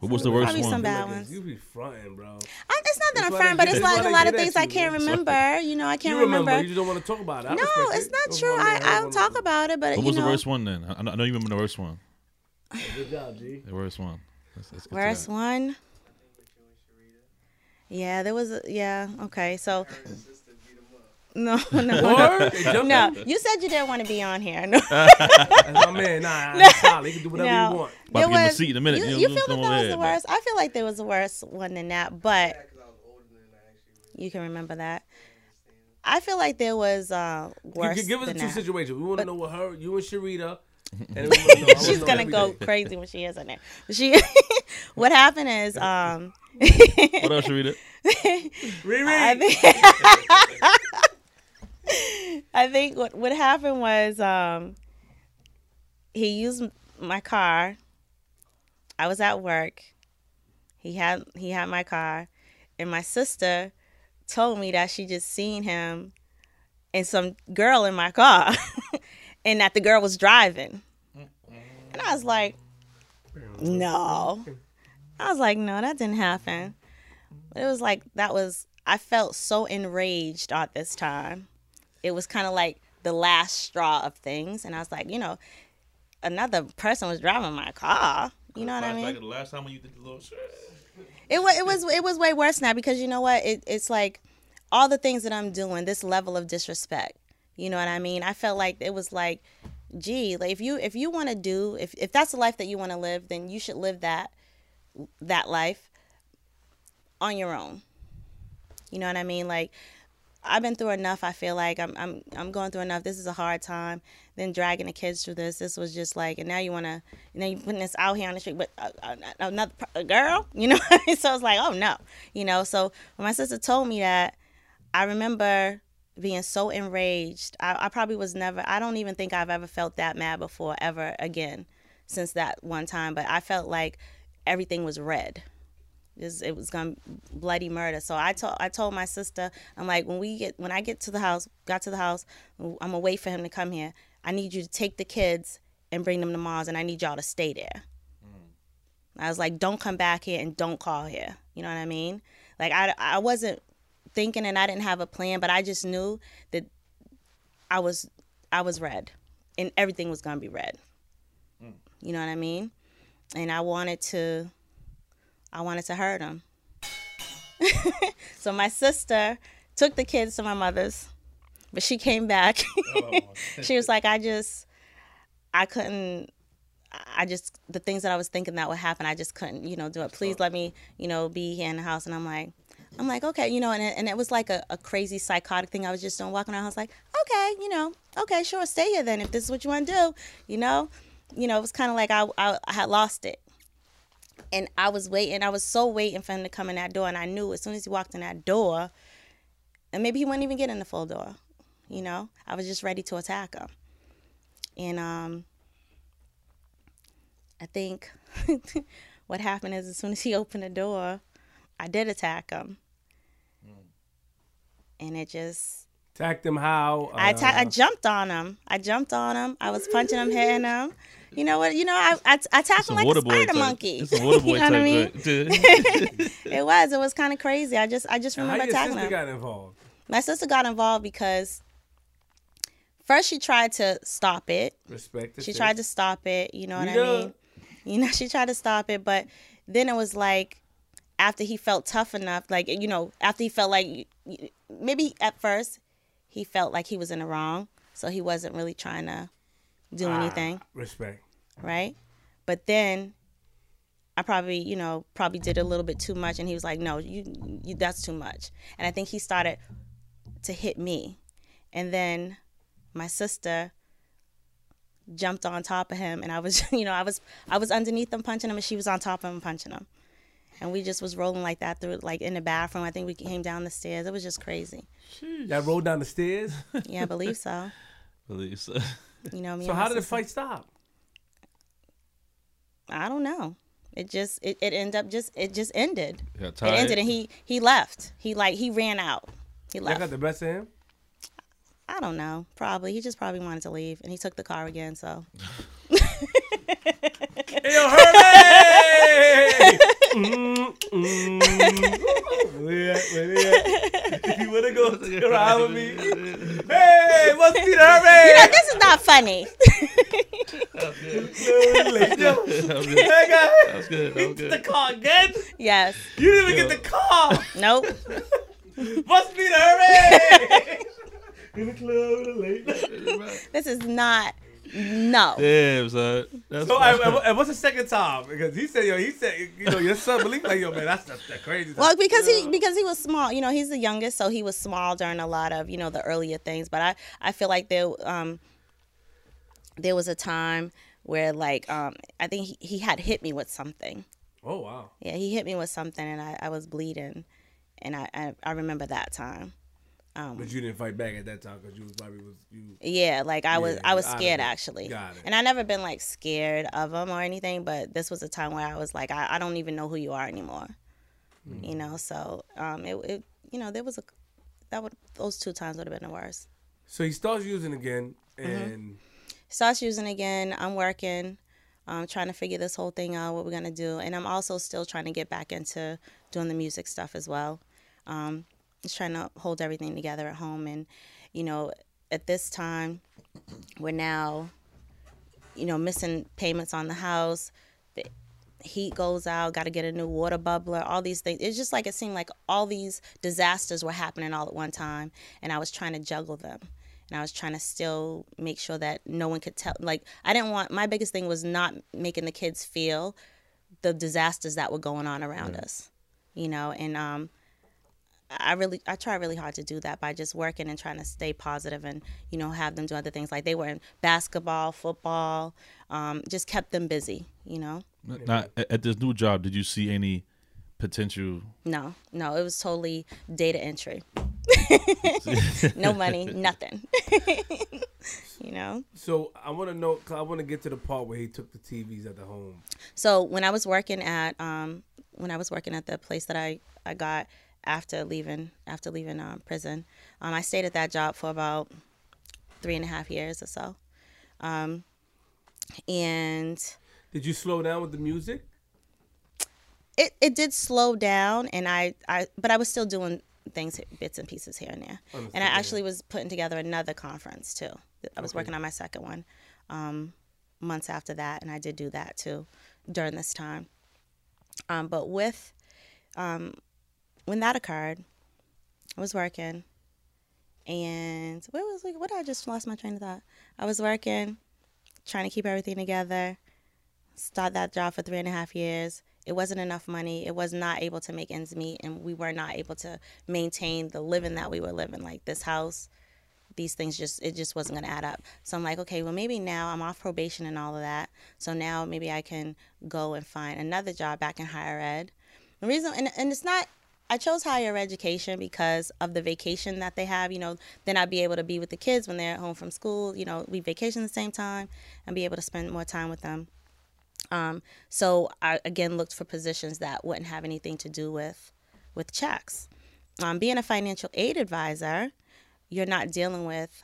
What was the worst Probably one? some bad ones. You be fronting, bro. I, it's not that That's I'm why firm, they but it's like a lot of get at things I can't remember. You know, I can't you remember. remember. You just don't want to talk about it. I no, it's not That's true. I, I'm I'll gonna- talk about it, but What you was know, the worst one then? I, I know you remember the worst one. Good job, G. The worst one. Let's, let's worst one. with you and Sharita. Yeah, there was. A, yeah, okay. So Her and his sister beat him up. no, no, Word? No. You said you didn't want to be on here. No, That's my man. Nah, he's solid. He can do whatever No. he want. About to give him a seat in a minute. You, You you feel that that was here, the worst? I feel like there was a worse one than that, but Yeah, because I was older than I actually was. you can remember that. I feel like there was uh, worse. Give, give us than the two that. situations. We want to know what her, you and Sharita. And we wanna know- I wanna She's gonna everything. go crazy when she is in there. She, what happened is, um, What else, Sharita? Riri. I think, what what happened was um, he used my car. I was at work. He had he had my car, and my sister told me that she just seen him and some girl in my car, and that the girl was driving. And I was like, no. I was like, no, that didn't happen. But it was like that was I felt so enraged at this time. It was kind of like the last straw of things, and I was like, you know, another person was driving my car. You know what I mean? the last time when you did the little shit. It was it was it was way worse now because you know what? It, it's like all the things that I'm doing, this level of disrespect. You know what I mean? I felt like it was like, gee, like if you if you want to do if if that's the life that you want to live, then you should live that that life on your own. You know what I mean? Like I've been through enough. I feel like I'm I'm I'm going through enough. This is a hard time. Then dragging the kids through this. This was just like, and now you wanna, you know, you putting this out here on the street, but uh, uh, another pro- girl, you know. so it's like, oh no, you know. So when my sister told me that, I remember being so enraged. I, I probably was never. I don't even think I've ever felt that mad before ever again since that one time. But I felt like everything was red. Just, it was gonna bloody murder. So I told I told my sister, I'm like, when we get when I get to the house, got to the house, I'm gonna wait for him to come here. I need you to take the kids and bring them to Mars, and I need y'all to stay there. Mm. I was like, don't come back here and don't call here. You know what I mean? Like I I wasn't thinking and I didn't have a plan, but I just knew that I was I was red, and everything was gonna be red. Mm. You know what I mean? And I wanted to I wanted to hurt him. so my sister took the kids to my mother's, but she came back. Oh. she was like, I just, I couldn't, I just, the things that I was thinking that would happen, I just couldn't, you know, do it. Please let me, you know, be here in the house. And I'm like, I'm like, okay, you know, and it, and it was like a, a crazy psychotic thing I was just doing, walking around. I was like, okay, you know, okay, sure, stay here then if this is what you want to do, you know, you know, it was kind of like I, I, I had lost it and I was waiting. I was so waiting for him to come in that door, and I knew as soon as he walked in that door, and maybe he wouldn't even get in the full door. You know, I was just ready to attack him, and um, I think what happened is as soon as he opened the door, I did attack him, and it just Attacked him how? I atta- I Uh, jumped on him. I jumped on him. I was punching him, hitting him. You know what? You know, I I, I attacked him Some like water a spider type. monkey. It's a water boy you know what I mean? joint. It was. It was kind of crazy. I just I just how remember your attacking sister him. got involved? My sister got involved because first she tried to stop it. Respect. She tried to stop it. You know what Rita. I mean? You know, she tried to stop it, but then it was like after he felt tough enough, like you know, after he felt like maybe at first he felt like he was in the wrong, so he wasn't really trying to do Ah. anything, Respect. Right? But then I probably, you know, probably did a little bit too much, and he was like, "No, you, you that's too much." And I think he started to hit me, and then my sister jumped on top of him, and I was, you know, I was, I was underneath him punching him, and she was on top of him punching him, and we just was rolling like that through, like in the bathroom. I think we came down the stairs. It was just crazy. Y'all rolled down the stairs. Yeah, I believe so. Believe so. You know, me. so how my did the fight stop? I don't know. It just, it, it ended up just, it just ended. Got It ended, and he, he left. He like, he ran out. He Y'all left. got the best of him. I don't know. Probably. He just probably wanted to leave, and he took the car again. So Hey, yo, hurry! Where you at? Where you at? If you wanna go to the ride with me, hey, must be the hurry! you know, this is not funny. Yo, That was good. hey, guy, That was good. That was the good. car again? yes. You didn't even get the car. Nope. Must be the hurry! In the club late. This is not. No. Damn, son. That's So, and, and- and what's the second time? Because he said, yo, he said, you know, your son believe like, yo, man, that's the, the crazy. Well, because he because he was small, you know, he's the youngest, so he was small during a lot of you know the earlier things. But I I feel like there um there was a time where like um I think he, he had hit me with something. Oh wow. Yeah, he hit me with something, and I, I was bleeding, and I, I I remember that time. Um, But you didn't fight back at that time because you was probably was you. Yeah, like I was Yeah, I was scared actually. Got it. And I never been like scared of him or anything, but this was a time where I was like, I, I don't even know who you are anymore. Mm. You know, so um it, it you know, there was a that would those two times would have been the worst. So he starts using again, Mm-hmm. and Starts using again, I'm working, um, trying to figure this whole thing out, what we're gonna do. And I'm also still trying to get back into doing the music stuff as well. Um just trying to hold everything together at home and, you know, at this time we're now you know, missing payments on the house. The heat goes out, got to get a new water bubbler, all these things. It's just like it seemed like all these disasters were happening all at one time, and I was trying to juggle them. And I was trying to still make sure that no one could tell. Like, I didn't want, my biggest thing was not making the kids feel the disasters that were going on around us, you know? And um, I really I try really hard to do that by just working and trying to stay positive and you know have them do other things like they were in basketball, football, um, just kept them busy. You know. Now, at, at this new job, did you see any potential? No, no, it was totally data entry. no money, nothing. you know. So I want to know. 'cause I want to get to the part where he took the TVs at the home. So when I was working at um, when I was working at the place that I, I got after leaving after leaving um, prison, um, I stayed at that job for about three and a half years or so, um, and Did you slow down with the music? it, it did slow down and I, I but I was still doing things bits and pieces here and there. And I actually was putting together another conference too. I was Okay. working on my second one um, months after that, and I did do that too during this time. Um, but with um, when that occurred, I was working, and what was like? What I just lost my train of thought. I was working, trying to keep everything together. Start that job for three and a half years. It wasn't enough money. It was not able to make ends meet, and we were not able to maintain the living that we were living. Like this house, these things just it just wasn't going to add up. So I'm like, okay, well maybe now I'm off probation and all of that. So now maybe I can go and find another job back in higher ed. The reason and, and it's not I chose higher education because of the vacation that they have. You know, then I'd be able to be with the kids when they're at home from school. You know, we vacation the same time and be able to spend more time with them. Um, so I again looked for positions that wouldn't have anything to do with with checks. Um, being a financial aid advisor, you're not dealing with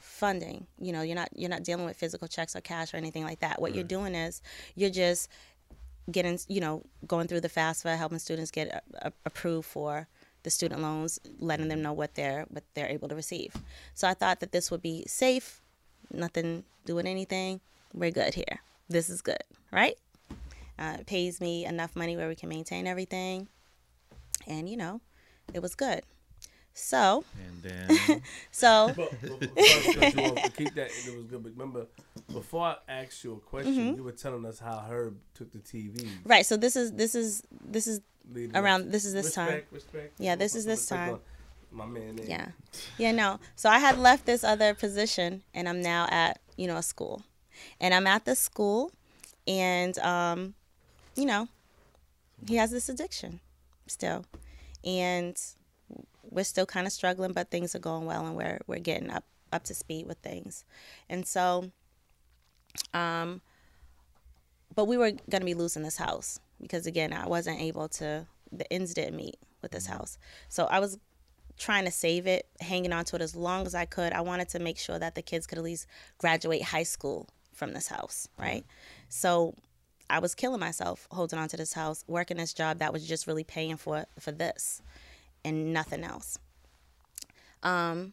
funding. You know, you're not you're not dealing with physical checks or cash or anything like that. What you're doing is you're just getting you know going through the FAFSA, helping students get a, a, approved for the student loans, letting them know what they're what they're able to receive. So I thought that this would be safe, nothing doing anything. We're good here. This is good, right? Uh, pays me enough money where we can maintain everything, and you know, it was good. So, And then so But, but before I off, keep that, it was good. But remember, before I asked you a question, Mm-hmm. you were telling us how Herb took the TV. right. So this is this is this is leading Around- up- this is this time. respect, Respect. Yeah, this is this Respect time. My man. There. Yeah. Yeah, no. So I had left this other position and I'm now at, you know, a school. And I'm at the school and um, you know, he has this addiction still. And we're still kind of struggling, but things are going well and we're we're getting up up to speed with things. And so um but we were going to be losing this house because again, I wasn't able to the ends didn't meet with this house. So I was trying to save it, hanging on to it as long as I could. I wanted to make sure that the kids could at least graduate high school from this house, right? So I was killing myself holding on to this house, working this job that was just really paying for for this and nothing else. Um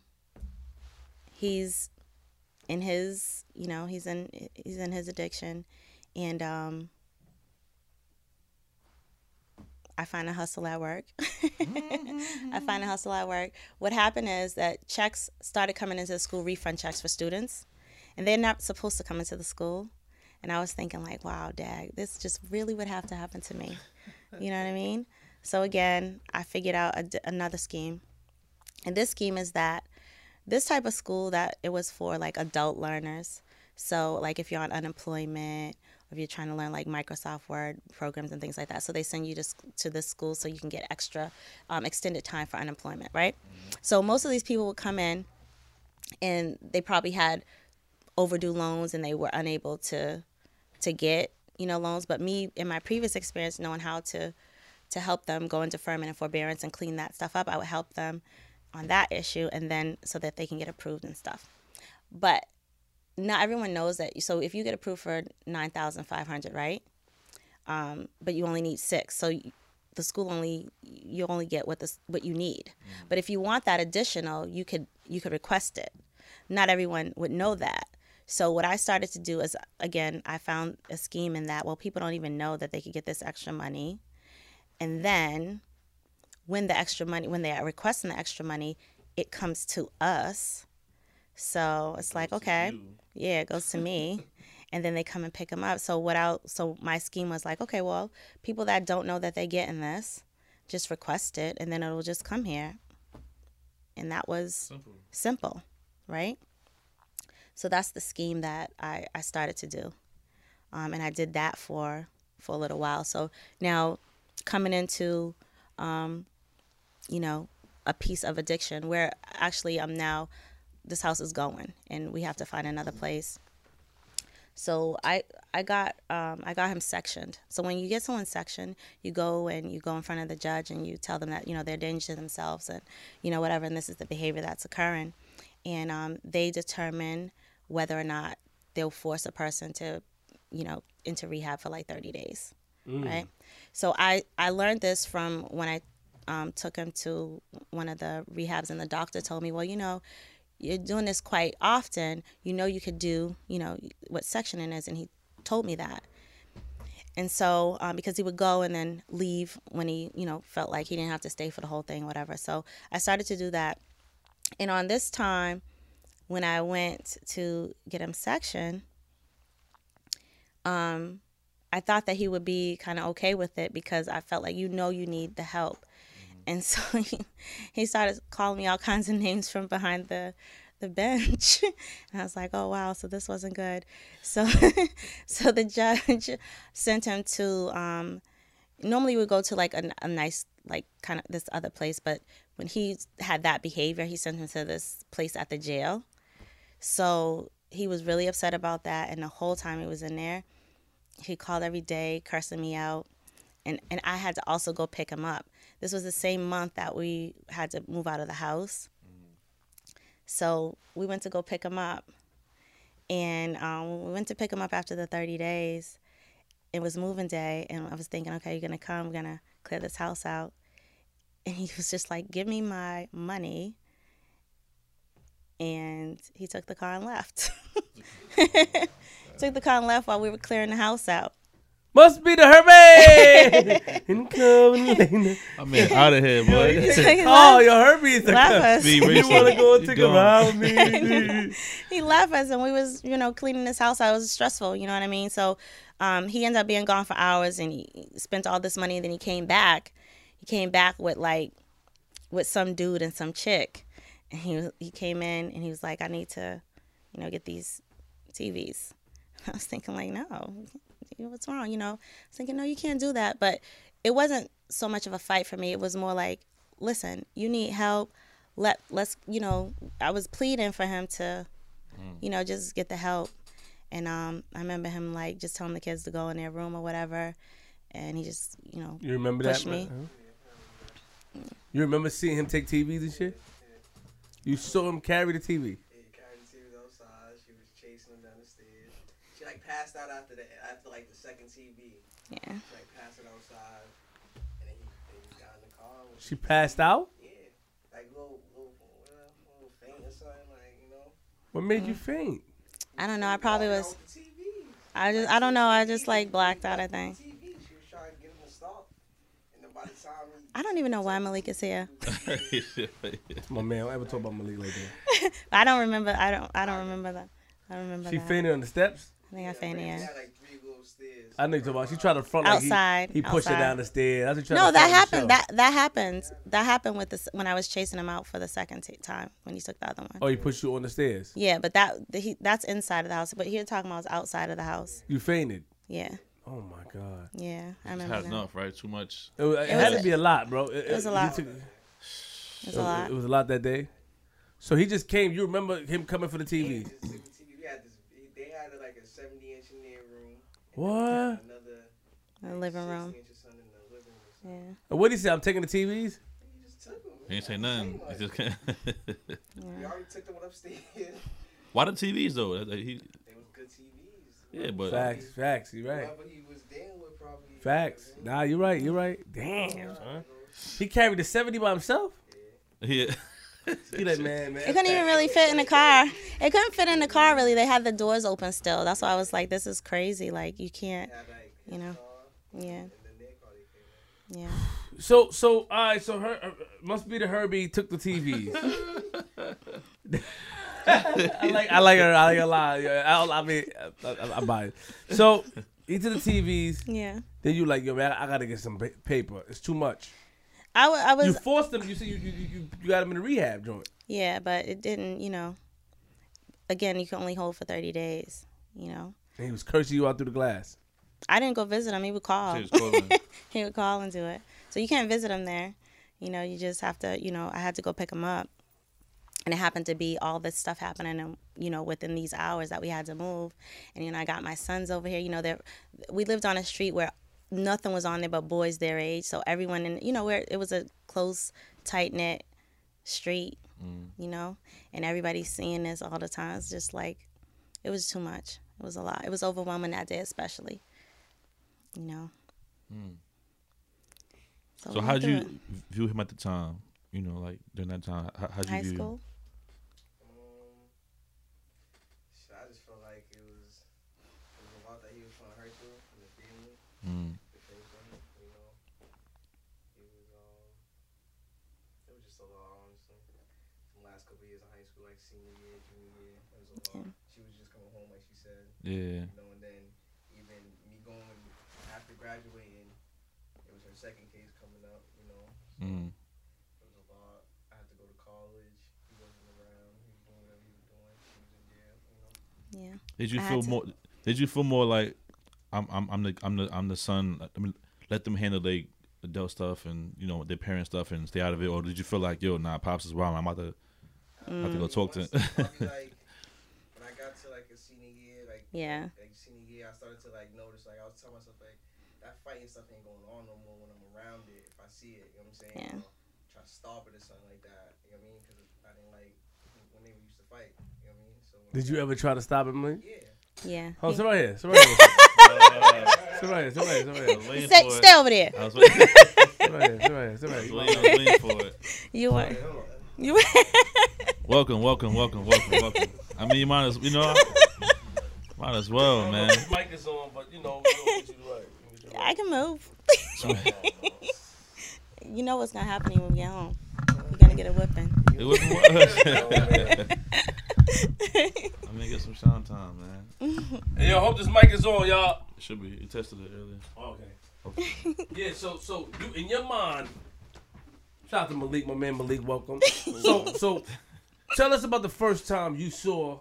he's in his, you know, he's in he's in his addiction and um I find a hustle at work. I find a hustle at work. What happened is that checks started coming into the school, refund checks for students, and they're not supposed to come into the school. And I was thinking, like, wow, Dad, this just really would have to happen to me. You know what I mean? So again, I figured out a another scheme, and this scheme is that this type of school that it was for like adult learners. So like if you're on unemployment or if you're trying to learn like Microsoft Word programs and things like that, so they send you to to this school so you can get extra um, extended time for unemployment, right? So most of these people would come in, and they probably had overdue loans and they were unable to to get you know loans. But me in my previous experience, knowing how to to help them go into deferment and forbearance and clean that stuff up, I would help them on that issue and then so that they can get approved and stuff. But not everyone knows that. So if you get approved for nine thousand five hundred, right? Um, but you only need six, so you, the school only you only get what this what you need. But if you want that additional, you could you could request it. Not everyone would know that. So what I started to do is again, I found a scheme in that well, people don't even know that they could get this extra money, and then when the extra money when they are requesting the extra money, it comes to us. So it's like okay, yeah, it goes to me, and then they come and pick them up. So what I so my scheme was like okay, well, people that don't know that they get in this, just request it, and then it'll just come here. And that was Simple. simple, right? So that's the scheme that I, I started to do. Um, and I did that for for a little while. So now coming into, um, you know, a piece of addiction where actually I'm now, this house is going and we have to find another place. So I I got um, I got him sectioned. So when you get someone sectioned, you go and you go in front of the judge and you tell them that you know they're a danger to themselves and you know whatever, and this is the behavior that's occurring, and um, they determine whether or not they'll force a person to you know into rehab for like 30 days, right? So I I learned this from when I um, took him to one of the rehabs, and the doctor told me, well, you know, you're doing this quite often. You know, you could do, you know, what sectioning is, and he told me that. And so, um, because he would go and then leave when he, you know, felt like he didn't have to stay for the whole thing, whatever. So I started to do that. And on this time, when I went to get him sectioned, um, I thought that he would be kind of okay with it because I felt like you know you need the help. And so he, he started calling me all kinds of names from behind the the bench. and I was like, "Oh wow, so this wasn't good." So so the judge sent him to um normally we would go to like a, a nice like kind of this other place, but when he had that behavior, he sent him to this place at the jail. So he was really upset about that and the whole time he was in there, he called every day cursing me out. And and I had to also go pick him up. This was the same month that we had to move out of the house. So we went to go pick him up. And um, we went to pick him up after the 30 days. It was moving day. And I was thinking, okay, you're to come. We're to clear this house out. And he was just like, give me my money. And he took the car and left. took the car and left while we were clearing the house out. Must be the Herbie. Incoming. I mean, out of here, boy. Oh, left- your Herbie is the left us. Be You want to go You take a gone. ride with me? he left us and we was you know cleaning this house out it was stressful you know what i mean so um, he ended up being gone for hours and he spent all this money and then he came back he came back with like with some dude and some chick and he he came in and he was like i need to you know get these tvs i was thinking like no what's wrong you know i was thinking no you can't do that but it wasn't so much of a fight for me it was more like listen you need help let let's you know i was pleading for him to you know just get the help and um i remember him like just telling the kids to go in their room or whatever and he just you know You remember Push that? me. man? Huh? You remember seeing him take TVs and shit? You saw him carry the TV. Yeah, carried the TV outside. She was chasing him down the stairs. She like passed out after the after like the second TV. yeah She like passed it outside, and then he, then he got in the car. and She passed out. yeah, like little little uh, little faint or something, like you know. What made you faint? i don't know i probably was out with the TV. i just i don't know i just like blacked out i think TV. She was trying to get him to stop, and then by the i don't even know why malik is here My man, don't ever talk about Malik like that. i don't remember i don't i don't remember that i don't remember She that fainted on the steps. i think i fainted He yeah had like three little. I know you talking about. She tried to front like Outside, He, pushed her outside. down the stairs. That's what she tried no that front on the happened show. that that happened that happened with this when i was chasing him out for the second t- time when he took the other one Oh, he pushed you on the stairs. Yeah, but that the, he, that's inside of the house. But here talking about was outside of the house. You fainted. Yeah, Oh my god. yeah, I remember Had that. enough, right? Too much. It, was, it, It had was to be a lot, bro. It, was a lot. took- It was a lot. It was a lot that day. So he just came. You remember him coming for the TV? Just the TV. We had this. They had like a 70 inch in their room. What? Another In the living room. inch or something in the living room. Yeah, And what did he say? I'm taking the TVs. He just took them. He ain't say nothing. He just can't. We already took the one upstairs. Why the TVs though? That- that He, They was good TVs. yeah, but Facts, facts. You right. Whoever he was dealing with probably. Facts. Nah, you're right. You're right. Damn, son. He carried the 70 by himself. yeah. He like, man, man. it couldn't even really fit in the car. It couldn't fit in the car really. They had the doors open still. That's why I was like, this is crazy. Like you can't. Had like his You know. Yeah, and then their car they came in. yeah. So, so, all right. So, her uh, must be the Herbie took the TVs. I like, I like her. I like her a lot. Yeah, I, I mean, I, I, I buy it. So, he took the TVs. Yeah. Then you like, yo, man, I gotta get some paper. It's too much. I, I was You forced him. You see, you, you you you got him in a rehab joint. yeah, but it didn't. You know, again, you can only hold for thirty days. You know, And he was cursing you out through the glass. I didn't go visit him. He would call. She he would call and do it. So you can't visit him there. You know, you just have to. You know, I had to go pick him up, and it happened to be all this stuff happening. And you know, within these hours that we had to move, and you know, I got my sons over here. You know, there we lived on a street where nothing was on there but boys their age. So everyone in you know where it was a close, tight knit street. Mm. You know, and everybody's seeing this all the time. It's just like it was too much. It was a lot. It was overwhelming that day, especially. You know. Hmm. So we how did you it. view him at the time? You know, like during that time, how, how'd you high view? school shit, I just felt like it was, it was a lot that he was trying to hurt you in the family, Mm. the things from him, you know. He was, um, it was just a lot, honestly. The last couple of years of high school, like senior year, junior year, it was a lot. She was just coming home, like she said, Yeah. you know, and then even me going after graduating, it was her second case coming up, you know. So Mm. it was a lot. I had to go to college. He wasn't around. He was doing whatever he was doing. She was in jail, you know. Yeah. Did you I had feel to- more? Did you feel more like I'm I'm I'm the I'm the I'm the son. I mean, let them handle their adult stuff and you know their parent stuff and stay out of it, or did you feel like yo, nah, pops is wild. I'm about to have to go talk to. Honestly, probably like when I got to like a senior year, like Yeah. like senior year, I started to like notice. Like I was telling myself like that fighting stuff ain't going on no more when I'm around it. If I see it, you know what I'm saying? Yeah. Or try to stop it or something like that. You know what I mean? Because I didn't like when they used to fight. You know what I mean? So Did I you ever try to stop him? Lee? Yeah. Yeah. Oh, He- sit right here. Sit right here. Sit right here. Sit right here. Sit right here. Stay, stay over there. I was waiting, Sit right here. Sit right here. Sit right here. I was waiting for it. You were. You were. Welcome, welcome, welcome, welcome, welcome. I mean, you might as you know, might as well, man. mic is on, but you know, we'll get you right. I can move. you know what's gonna happen when we get home. You're gonna get a whipping. It wouldn't work. I'm gonna get some shine time, man. Hey, yo, hope this mic is on, y'all. It should be. You tested it earlier. Oh, okay. yeah, so so you in your mind, shout out to Malik, my man Malik, welcome. So so tell us about the first time you saw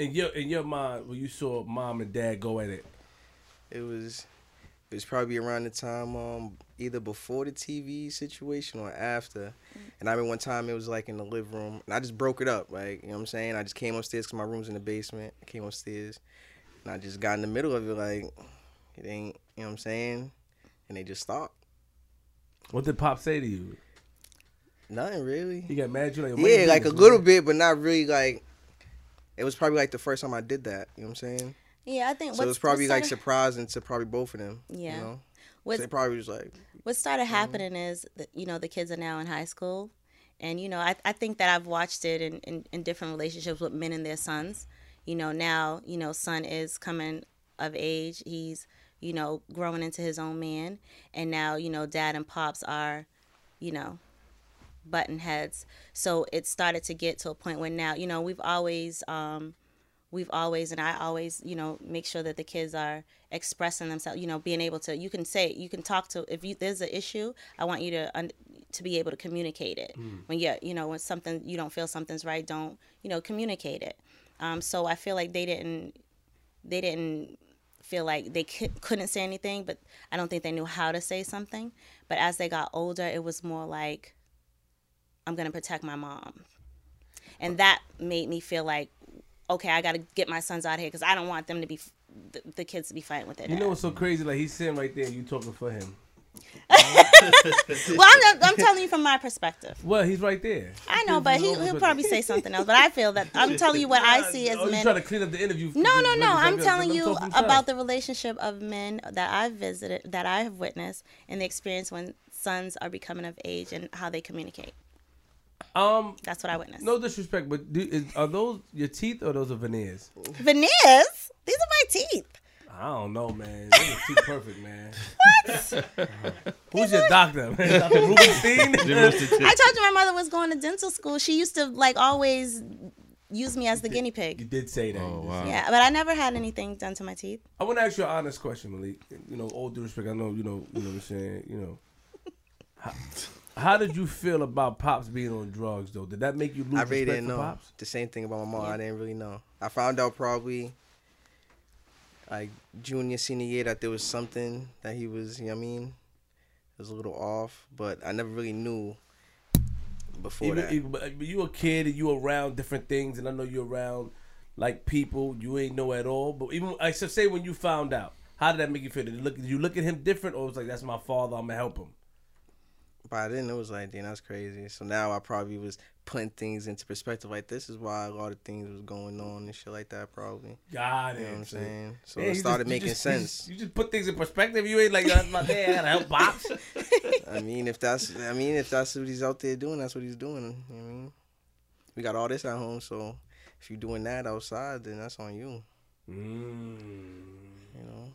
in your in your mind when you saw mom and dad go at it. It was it was probably around the time um either before the TV situation or after. And I mean one time it was like in the living room and I just broke it up, like, you know what I'm saying? I just came upstairs cuz my room's in the basement. I came upstairs and I just got in the middle of it like it ain't, you know what I'm saying? And they just stopped. What did Pop say to you? Nothing really. He got mad at you like Yeah, like a little bit, but not really like it was probably like the first time I did that, you know what I'm saying? Yeah, I think. So it was probably what like started- surprising to probably both of them. Yeah. You know? what's- so they probably was like, what started happening is that you know the kids are now in high school and you know i, I think that i've watched it in, in, in different relationships with men and their sons you know now you know son is coming of age he's you know growing into his own man and now you know dad and pops are you know button heads so it started to get to a point where now you know we've always um we've always and I always, you know, make sure that the kids are expressing themselves, you know, being able to you can say you can talk to if you there's an issue, I want you to un, to be able to communicate it. When you you know, when something you don't feel something's right, don't, you know, communicate it. Um so I feel like they didn't they didn't feel like they couldn't say anything, but I don't think they knew how to say something. But as they got older, it was more like I'm going to protect my mom. And that made me feel like okay, I got to get my sons out of here because I don't want them to be the, the kids to be fighting with their You dad. know what's so crazy? Like he's sitting right there, and you talking for him. well, I'm, I'm telling you from my perspective. Well, he's right there. I know, but he, he'll probably say something else. But I feel that I'm telling you what I see as oh, you men. trying to clean up the interview? No, no, no. I'm telling you talk for about the relationship of men that I've visited, that I have witnessed, and the experience when sons are becoming of age and how they communicate. Um, That's what I witnessed. no disrespect, but do, is, are those your teeth or those are veneers? Veneers? These are my teeth. I don't know, man. Those are teeth perfect, man. What? Who's your doctor, man? Dr. Rubenstein? I told you my mother was going to dental school. She used to like always use me as the guinea pig. you did say that. Oh wow. Yeah, but I never had anything done to my teeth. I want to ask you an honest question, Malik. You know, all due respect, I know you know, you know what I'm saying. You know, How did you feel about pops being on drugs though? Did that make you lose I really respect didn't know. pops? The same thing about my mom. Yeah. I didn't really know. I found out probably like junior, senior year that there was something that he was, you know what I mean? It was a little off, but I never really knew before Even, that. but you a kid and you around different things, and I know you're around like people you ain't know at all. But even I should say when you found out, how did that make you feel? Did you look, did you look at him different, or was like that's my father? I'm gonna help him. By then it was like, damn, that's crazy. So now I probably was putting things into perspective. Like this is why a lot of things was going on and shit like that. Probably. God, You know what I'm saying? So Yeah, it started just- you making you sense. just- You just, put things in perspective. You ain't like that's my dad. I gotta help pops. I mean, if that's, I mean, if that's what he's out there doing, that's what he's doing. You know what I mean, we got all this at home, so if you're doing that outside, then that's on you. Mm. You know,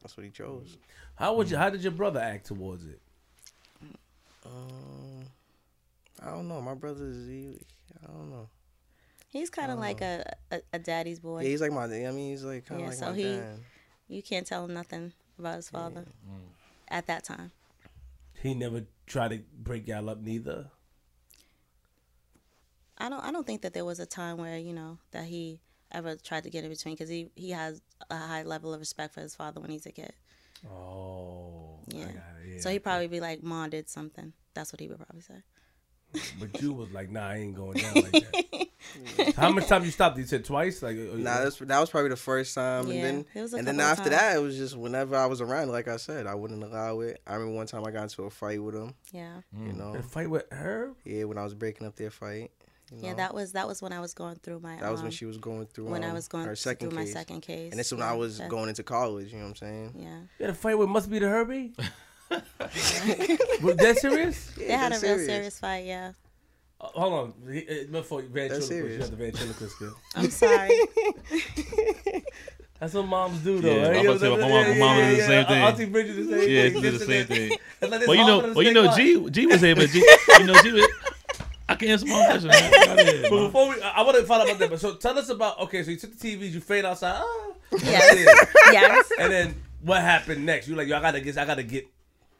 that's what he chose. How would you? How did your brother act towards it? Um, I don't know. My brother's, he, I don't know. He's kind of like a, a a daddy's boy. Yeah, he's like my. I mean, he's like kind of Yeah, like so my he- dad. You can't tell him nothing about his father at that time. He never tried to break y'all up, neither. I don't I don't think that there was a time where you know that he ever tried to get in between because he he has a high level of respect for his father when he's a kid. Oh, I Yeah. got it, yeah. So he'd probably be like, "Mom did something." That's what he would probably say. But you was like, nah, I ain't going down like that. How much time you stopped? You said twice. Like, uh, Nah, that's, that was probably the first time, Yeah, and then it was a and then after times. that, it was just whenever I was around. Like I said, I wouldn't allow it. I remember one time I got into a fight with him. Yeah, You know, a fight with her. yeah, when I was breaking up their fight. You know? yeah. That was that was when I was going through my. That was when um, she was going through when I um, was going her second through my case. second case. And this is when yeah, I was that- going into college. You know what I'm saying? Yeah, You had a fight with must be the Herbie. was that serious? they had a that's real serious. serious fight. Yeah, Uh, hold on, He- uh, before ventriloquist, you serious. have the ventriloquist skill. I'm sorry. That's what moms do, though. Yeah, right? I'm You about to say, my mom- I'm my mom saying? did the Yeah, same yeah, thing. Auntie Bridget the same Yeah, thing. she did the same thing. Like Well, you know, well, you know. G, G was able. G, you know, G was. I can answer my question. Man. But before we, I want to find out about that. But so tell us about. Okay, so you took the TVs, you fade outside. Ah, Yes. yes. and then what happened next? You like, yo, I gotta get, I gotta get.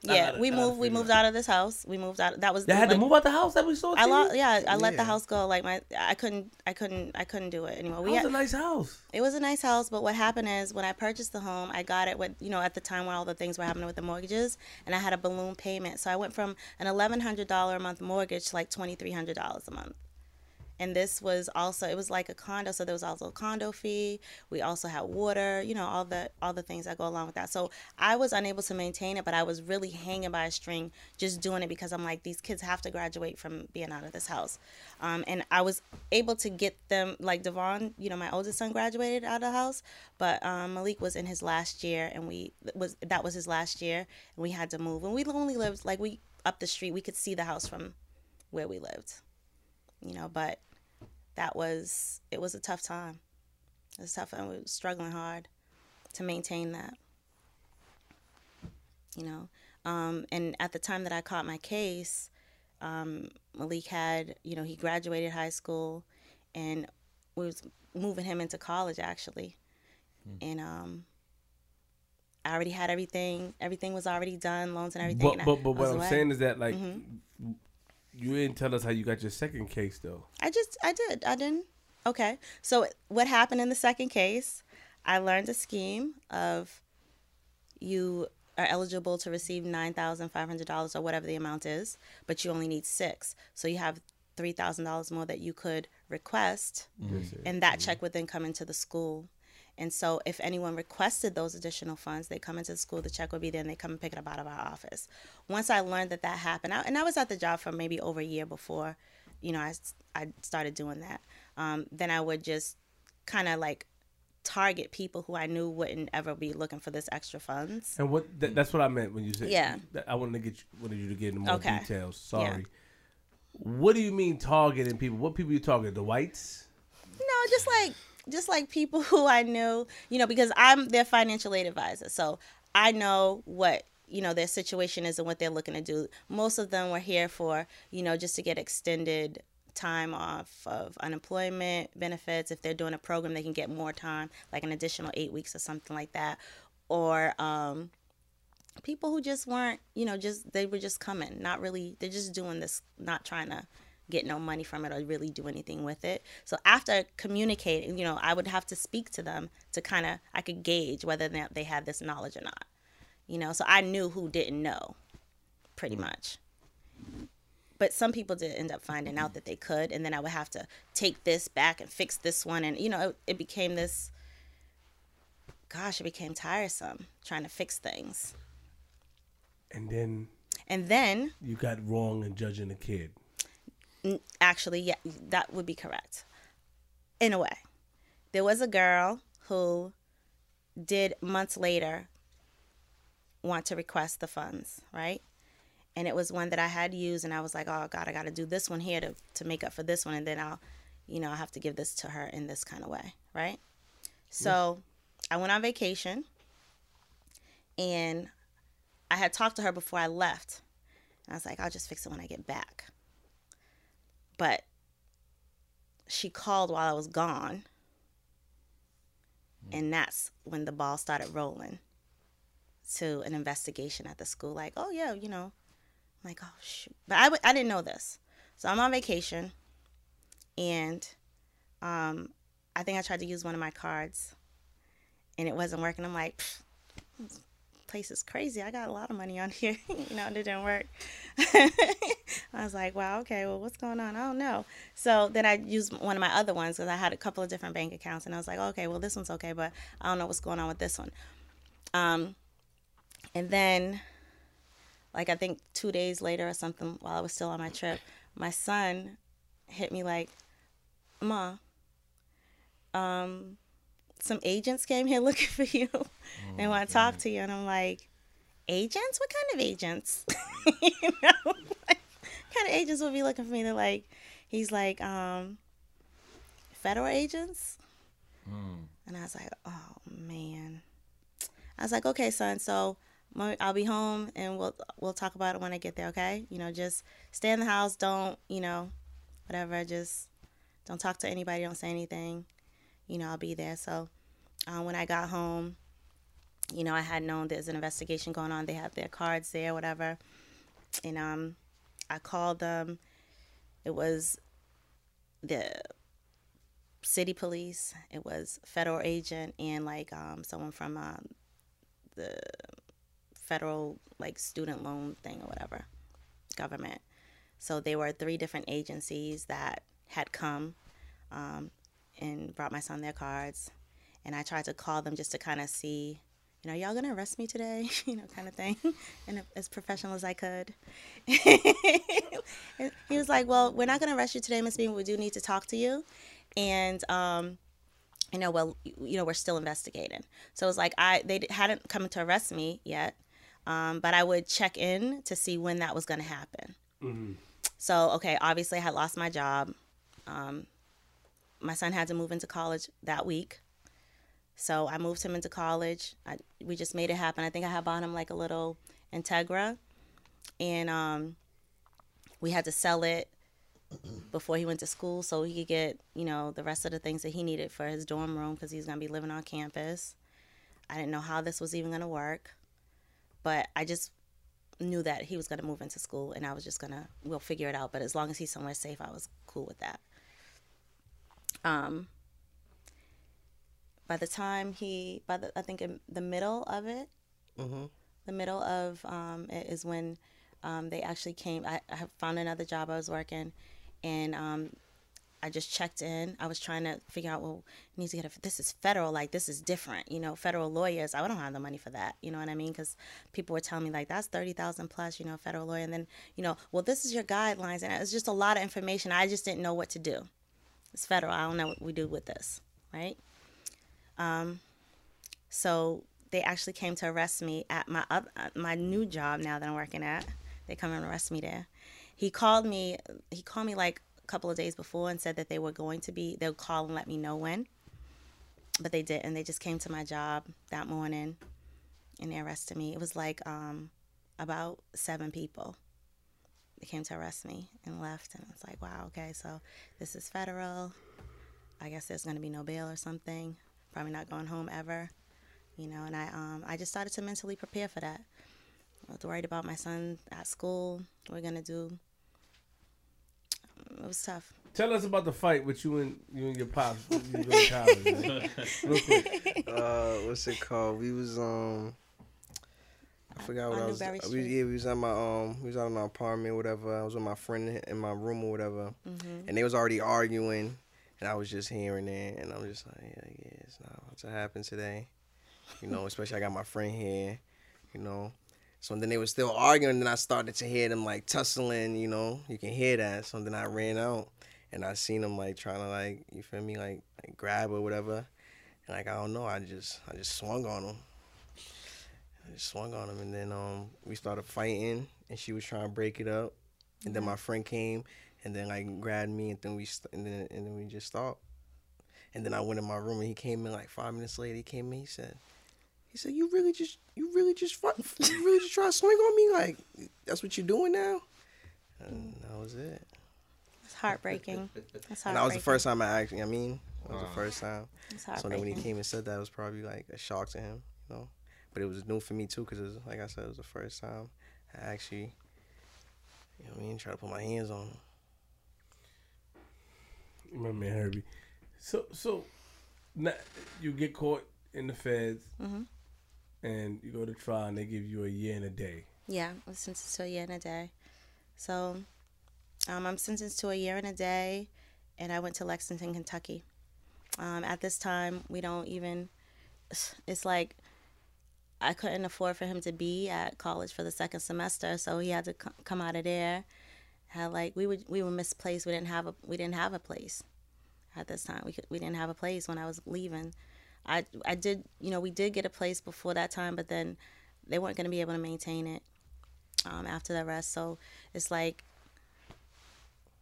I Yeah, we I moved. We moved out of this house. We moved out. That was. They had like, to move out the house that we saw. I lost. Yeah, I let the house go. Like my, I couldn't. I couldn't. I couldn't do it anymore. That We was had, a nice house. It was a nice house, but what happened is when I purchased the home, I got it with you know at the time when all the things were happening with the mortgages, and I had a balloon payment. So I went from an eleven hundred dollar a month mortgage to like twenty three hundred dollars a month. And this was also it was like a condo, so there was also a condo fee. We also had water, you know, all the all the things that go along with that. So I was unable to maintain it, but I was really hanging by a string, just doing it because I'm like these kids have to graduate from being out of this house. Um, and I was able to get them like Devon, you know, my oldest son graduated out of the house, but um, Malik was in his last year, and we was that was his last year, and we had to move. And we only lived like we up the street, we could see the house from where we lived, you know. But that was it was a tough time. It was tough, and we were struggling hard to maintain that, you know. Um, and at the time that I caught my case, um, Malik had, you know, he graduated high school, and we was moving him into college actually, and um, I already had everything. Everything was already done, loans and everything. But and but, but what I'm away. saying is that like Mm-hmm. You didn't tell us how you got your second case though. I just, I did, I didn't. Okay, so what happened in the second case? I learned a scheme of you are eligible to receive nine thousand five hundred dollars or whatever the amount is, but you only need six. So you have three thousand dollars more that you could request, and that mm-hmm. check would then come into the school. And so, if anyone requested those additional funds, they come into the school, the check would be there, and they come and pick it up out of our office. Once I learned that that happened, I, and I was at the job for maybe over a year before, you know, I, I started doing that. Um, then I would just kind of like target people who I knew wouldn't ever be looking for this extra funds. And what that, that's what I meant when you said Yeah. I wanted to get you, wanted you to get into more Okay. details. Sorry. What do you mean targeting people? What people you targeting? The whites? No, just like just like people who I knew, you know, because I'm their financial aid advisor. So I know what, you know, their situation is and what they're looking to do. Most of them were here for, you know, just to get extended time off of unemployment benefits. If they're doing a program, they can get more time, like an additional eight weeks or something like that. Or um people who just weren't, you know, just they were just coming, not really. They're just doing this, not trying to get no money from it or really do anything with it. So after communicating, you know, I would have to speak to them to kind of I could gauge whether they had this knowledge or not. You know, so I knew who didn't know, pretty hmm. much. But some people did end up finding out that they could, and then I would have to take this back and fix this one, and you know, it, it became this. Gosh, it became tiresome trying to fix things. And then. And then. You got wrong in judging the kid. Actually, yeah, that would be correct. In a way, there was a girl who did months later want to request the funds, right? And it was one that I had used, and I was like, oh God, I got to do this one here to, to make up for this one, and then I'll, you know, I have to give this to her in this kind of way, right? So I went on vacation, and I had talked to her before I left. And I was like, I'll just fix it when I get back. But she called while I was gone. And that's when the ball started rolling to an investigation at the school. Like, oh, yeah, you know, I'm like, oh, shoot. But I w- I didn't know this. So I'm on vacation. And um, I think I tried to use one of my cards and it wasn't working. I'm like, place is crazy. I got a lot of money on here. you know, it didn't work. I was like, wow, okay, well, what's going on? I don't know. So then I used one of my other ones because I had a couple of different bank accounts, and I was like, okay, well, this one's okay, but I don't know what's going on with this one. Um, and then, like, I think two days later or something, while I was still on my trip, my son hit me like, Ma, um, some agents came here looking for you. Oh, they want to talk to you. And I'm like, agents? What kind of agents? you know, like, kind of agents would be looking for me? They're like, he's like, um, federal agents. Mm. And I was like, oh man. I was like, okay, son. So I'll be home and we'll we'll talk about it when I get there. Okay, you know, just stay in the house. Don't you know, whatever. Just don't talk to anybody. Don't say anything. You know, I'll be there. So uh, when I got home, you know, I had known there's an investigation going on. They had their cards there, whatever. And um, I called them. It was the city police. It was federal agent and like um, someone from um, the federal like student loan thing or whatever, government. So there were three different agencies that had come um, and brought my son their cards and I tried to call them just to kind of see, you know, y'all gonna arrest me today, you know, kind of thing, and as professional as I could. he was like, "Well, we're not gonna arrest you today, Miss Bean. We do need to talk to you, and um, you know, well, you know, we're still investigating. So it was like I they hadn't come to arrest me yet, um, but I would check in to see when that was gonna happen. Mm-hmm. So okay, obviously I had lost my job. Um, my son had to move into college that week. So I moved him into college. I, we just made it happen. I think I had bought him like a little Integra, and um, we had to sell it before he went to school so he could get you know the rest of the things that he needed for his dorm room because he's gonna be living on campus. I didn't know how this was even gonna work, but I just knew that he was gonna move into school, and I was just gonna we'll figure it out. But as long as he's somewhere safe, I was cool with that. Um, by the time he by the I think in the middle of it, mm-hmm. the middle of um, it is when um, they actually came. I, I found another job I was working, and um, I just checked in. I was trying to figure out, well, I need to get a, this is federal, like this is different, you know, federal lawyers. I don't have the money for that, you know what I mean? Because people were telling me like that's thirty thousand plus, you know, federal lawyer, and then you know, well, this is your guidelines, and it's just a lot of information. I just didn't know what to do. It's federal. I don't know what we do with this, right? Um, so they actually came to arrest me at my uh, my new job now that I'm working at. They come and arrest me there. He called me. He called me like a couple of days before and said that they were going to be. They'll call and let me know when. But they didn't. They just came to my job that morning, and they arrested me. It was like um, about seven people. They came to arrest me and left, and I was like, wow, okay, so this is federal. I guess there's going to be no bail or something probably not going home ever, you know. And I um I just started to mentally prepare for that. I was worried about my son at school. What we're gonna do. It was tough. Tell us about the fight with you and you and your pops. you was in college. Real quick. uh, what's it called? We was um, I forgot what I was. Newberry We, yeah, we was at my um, we was out in my apartment, whatever. I was with my friend in my room or whatever, Mm-hmm. and they was already arguing, and I was just hearing it, and I'm just like, yeah, yeah, it's not what's to happen today, you know. especially I got my friend here, you know. So then they were still arguing, and then I started to hear them like tussling, you know. You can hear that. So then I ran out, and I seen them like trying to like, you feel me, like, like grab or whatever. And like I don't know, I just I just swung on him. I just swung on him, and then um we started fighting, and she was trying to break it up, and then my friend came, and then like grabbed me, and then we st- and then and then we just stopped. And then I went in my room, and he came in like five minutes later. He came in, he said, he said, "You really just you really just fuck, you really just try to swing on me like that's what you're doing now." And that was it. It's heartbreaking. It's And heartbreaking. that was the first time I actually, I mean, that was Wow. the first time. It's So then when he came and said that, it was probably like a shock to him, you know. But it was new for me too, because was like I said, it was the first time I actually, you know, what I mean, try to put my hands on him. My man Herbie. So so, now you get caught in the feds, Mhm. and you go to trial, and they give you a year and a day. Yeah, I was sentenced to a year and a day. So, um, I'm sentenced to a year and a day, and I went to Lexington, Kentucky. Um, at this time, we don't even. It's like I couldn't afford for him to be at college for the second semester, so he had to come out of there. Had like we would we were misplaced. We didn't have a we didn't have a place at this time. We could, we didn't have a place when I was leaving. I I did you know we did get a place before that time, but then they weren't going to be able to maintain it um, after the rest. So it's like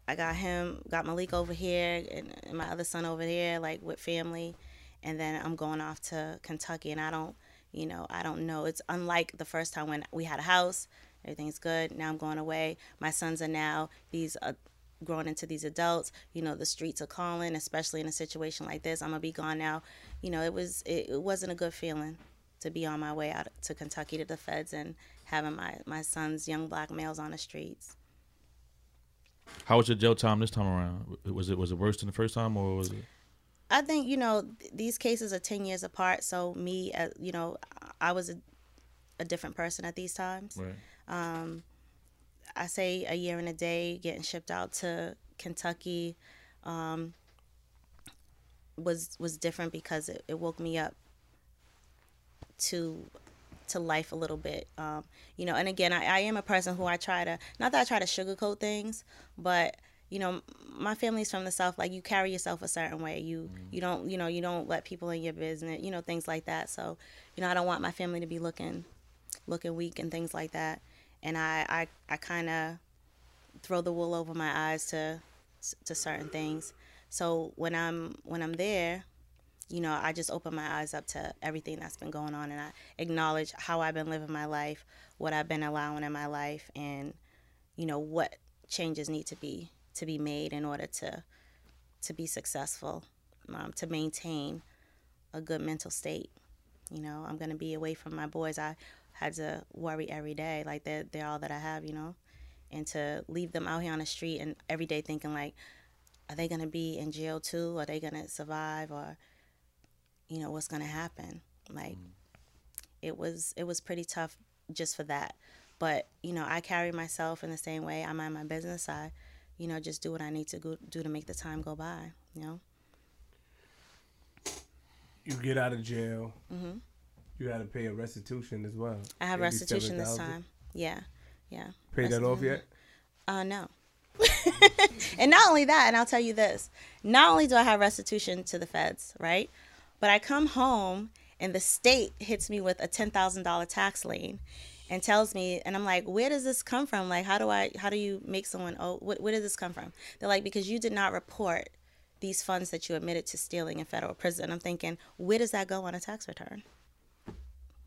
I got him, got Malik over here, and, and my other son over there, like with family, and then I'm going off to Kentucky, and I don't, you know, I don't know. It's unlike the first time when we had a house, everything's good. Now I'm going away. My sons are now these. Uh, growing into these adults you know the streets are calling especially in a situation like this i'm gonna be gone now you know it was it, it wasn't a good feeling to be on my way out to Kentucky to the feds and having my, my son's young black males on the streets. How was your jail time this time around? Was it was it worse than the first time, or was it? I think you know th- these cases are ten years apart. So me, uh, you know, I was a, a different person at these times. Right. I say a year and a day getting shipped out to Kentucky um, was was different because it, it woke me up to to life a little bit. Um, you know, and again, I, I am a person who I try to not that I try to sugarcoat things, but you know, my family's from the south. Like you carry yourself a certain way. You mm-hmm. you don't you know you don't let people in your business. You know things like that. So you know, I don't want my family to be looking looking weak and things like that. And I I, I kind of throw the wool over my eyes to to certain things. So when I'm when I'm there, you know, I just open my eyes up to everything that's been going on and I acknowledge how I've been living my life, what I've been allowing in my life and you know what changes need to be to be made in order to to be successful, um, to maintain a good mental state. You know, I'm gonna be away from my boys. I had to worry every day, like they're they're all that I have. You know, and to leave them out here on the street and every day thinking like, are they gonna be in jail too? Are they gonna survive? Or, you know, what's gonna happen? Like, it was it was pretty tough just for that. But you know, I carry myself in the same way. I mind my business. I, you know, just do what I need to go, do to make the time go by. You know. You get out of jail. You got to pay a restitution as well. Mm-hmm. I have restitution this time. Yeah, yeah. Pay that off yet? Uh, no. and not only that, and I'll tell you this: not only do I have restitution to the feds, right, but I come home and the state hits me with a ten thousand dollar tax lien, and tells me, and I'm like, where does this come from? Like, how do I, how do you make someone? Oh, wh- where does this come from? They're like, because you did not report these funds that you admitted to stealing in federal prison. I'm thinking, where does that go on a tax return?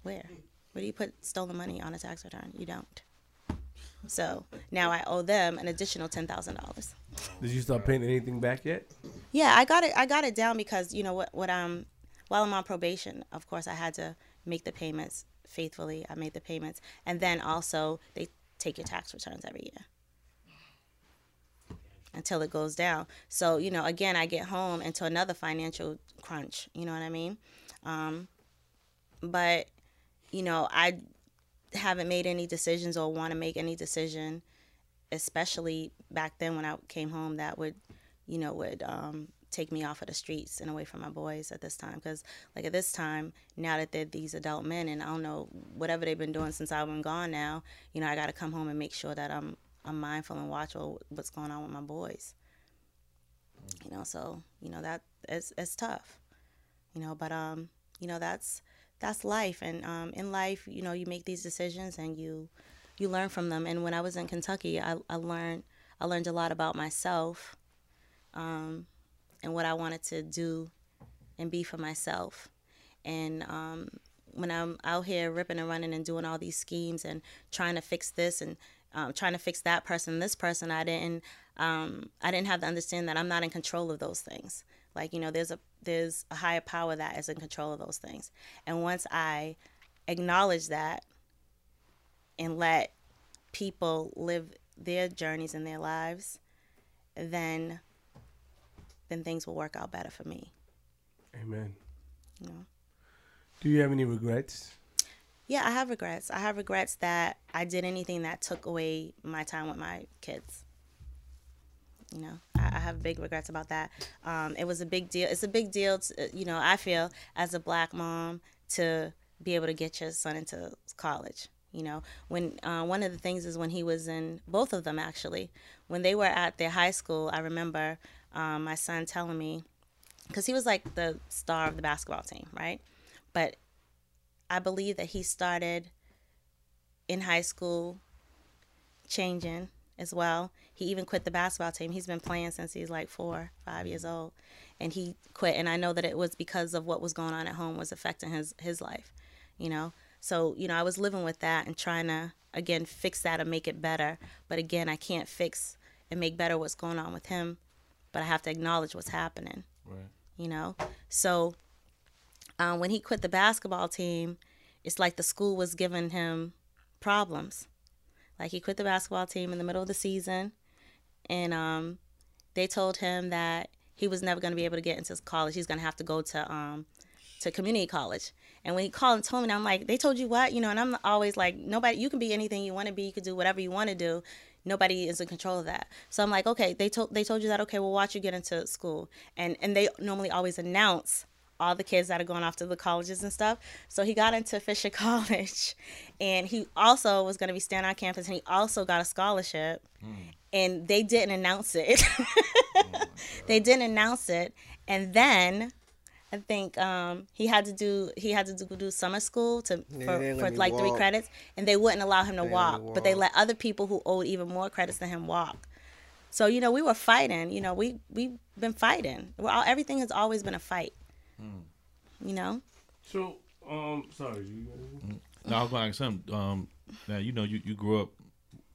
Where? Where do you put stolen money on a tax return? You don't. So now I owe them an additional ten thousand dollars. Did you start paying anything back yet? Yeah, I got it. I got it down because you know what? What um, while I'm on probation, of course, I had to make the payments faithfully. I made the payments, and then also they take your tax returns every year until it goes down. So you know, again, I get home into another financial crunch. You know what I mean? Um, but you know, I haven't made any decisions or want to make any decision, especially back then when I came home that would, you know, would um, take me off of the streets and away from my boys at this time. Because like at this time, now that they're these adult men, and I don't know whatever they've been doing since I've been gone now, you know, I got to come home and make sure that I'm I'm mindful and watchful what's going on with my boys. You know, so you know that it's it's tough. You know, but um, you know that's that's life, and um, in life, you know, you make these decisions and you you learn from them. And when I was in Kentucky, I, I learned I learned a lot about myself, um, and what I wanted to do and be for myself. And um, when I'm out here ripping and running and doing all these schemes and trying to fix this and um, trying to fix that person, this person, I didn't um, I didn't have to understand that I'm not in control of those things. Like you know, there's a there's a higher power that is in control of those things. And once I acknowledge that and let people live their journeys and their lives, then then things will work out better for me. Amen. You know. Do you have any regrets? Yeah, I have regrets. I have regrets that I did anything that took away my time with my kids. You know, I, I have big regrets about that. Um, it was a big deal. It's a big deal, to, you know, I feel as a black mom to be able to get your son into college. You know, when uh, one of the things is when he was in both of them actually, when they were at their high school, I remember um, my son telling me, because he was like the star of the basketball team, right? But I believe that he started in high school changing as well. He even quit the basketball team. He's been playing since he's like four, five years old, and he quit. And I know that it was because of what was going on at home was affecting his his life, you know. So you know, I was living with that and trying to again fix that and make it better. But again, I can't fix and make better what's going on with him, but I have to acknowledge what's happening. Right. You know, so um, when he quit the basketball team, it's like the school was giving him problems. Like he quit the basketball team in the middle of the season, and um, they told him that he was never going to be able to get into college. He's going to have to go to um, to community college. And when he called and told me, I'm like, they told you what, you know? And I'm always like, nobody. You can be anything you want to be. You can do whatever you want to do. Nobody is in control of that. So I'm like, okay, they told they told you that. Okay, we'll watch you get into school. And and they normally always announce all the kids that are going off to the colleges and stuff. So he got into Fisher College, and he also was going to be staying on campus, and he also got a scholarship. Hmm. And they didn't announce it. Oh they didn't announce it, and then I think um, he had to do he had to do, do summer school to for, they for let me like three credits, and they wouldn't allow him to They let walk, but they let other people who owed even more credits than him walk. So you know we were fighting. You know we we've been fighting. We're all, everything has always been a fight. You know. So, um, sorry. You, No, I was going to ask him. Um, now you know you, you grew up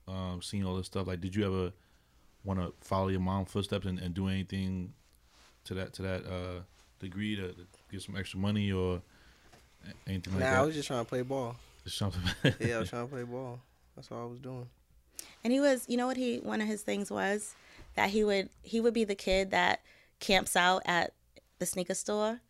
um, seeing all this stuff. Like, did you ever want to follow your mom's footsteps and, and do anything to that to that uh, degree to, to get some extra money or anything like Nah, that? I was just trying to play ball. Just something. Yeah, I was trying to play ball. That's all I was doing. And he was, you know what he one of his things was that he would he would be the kid that camps out at the sneaker store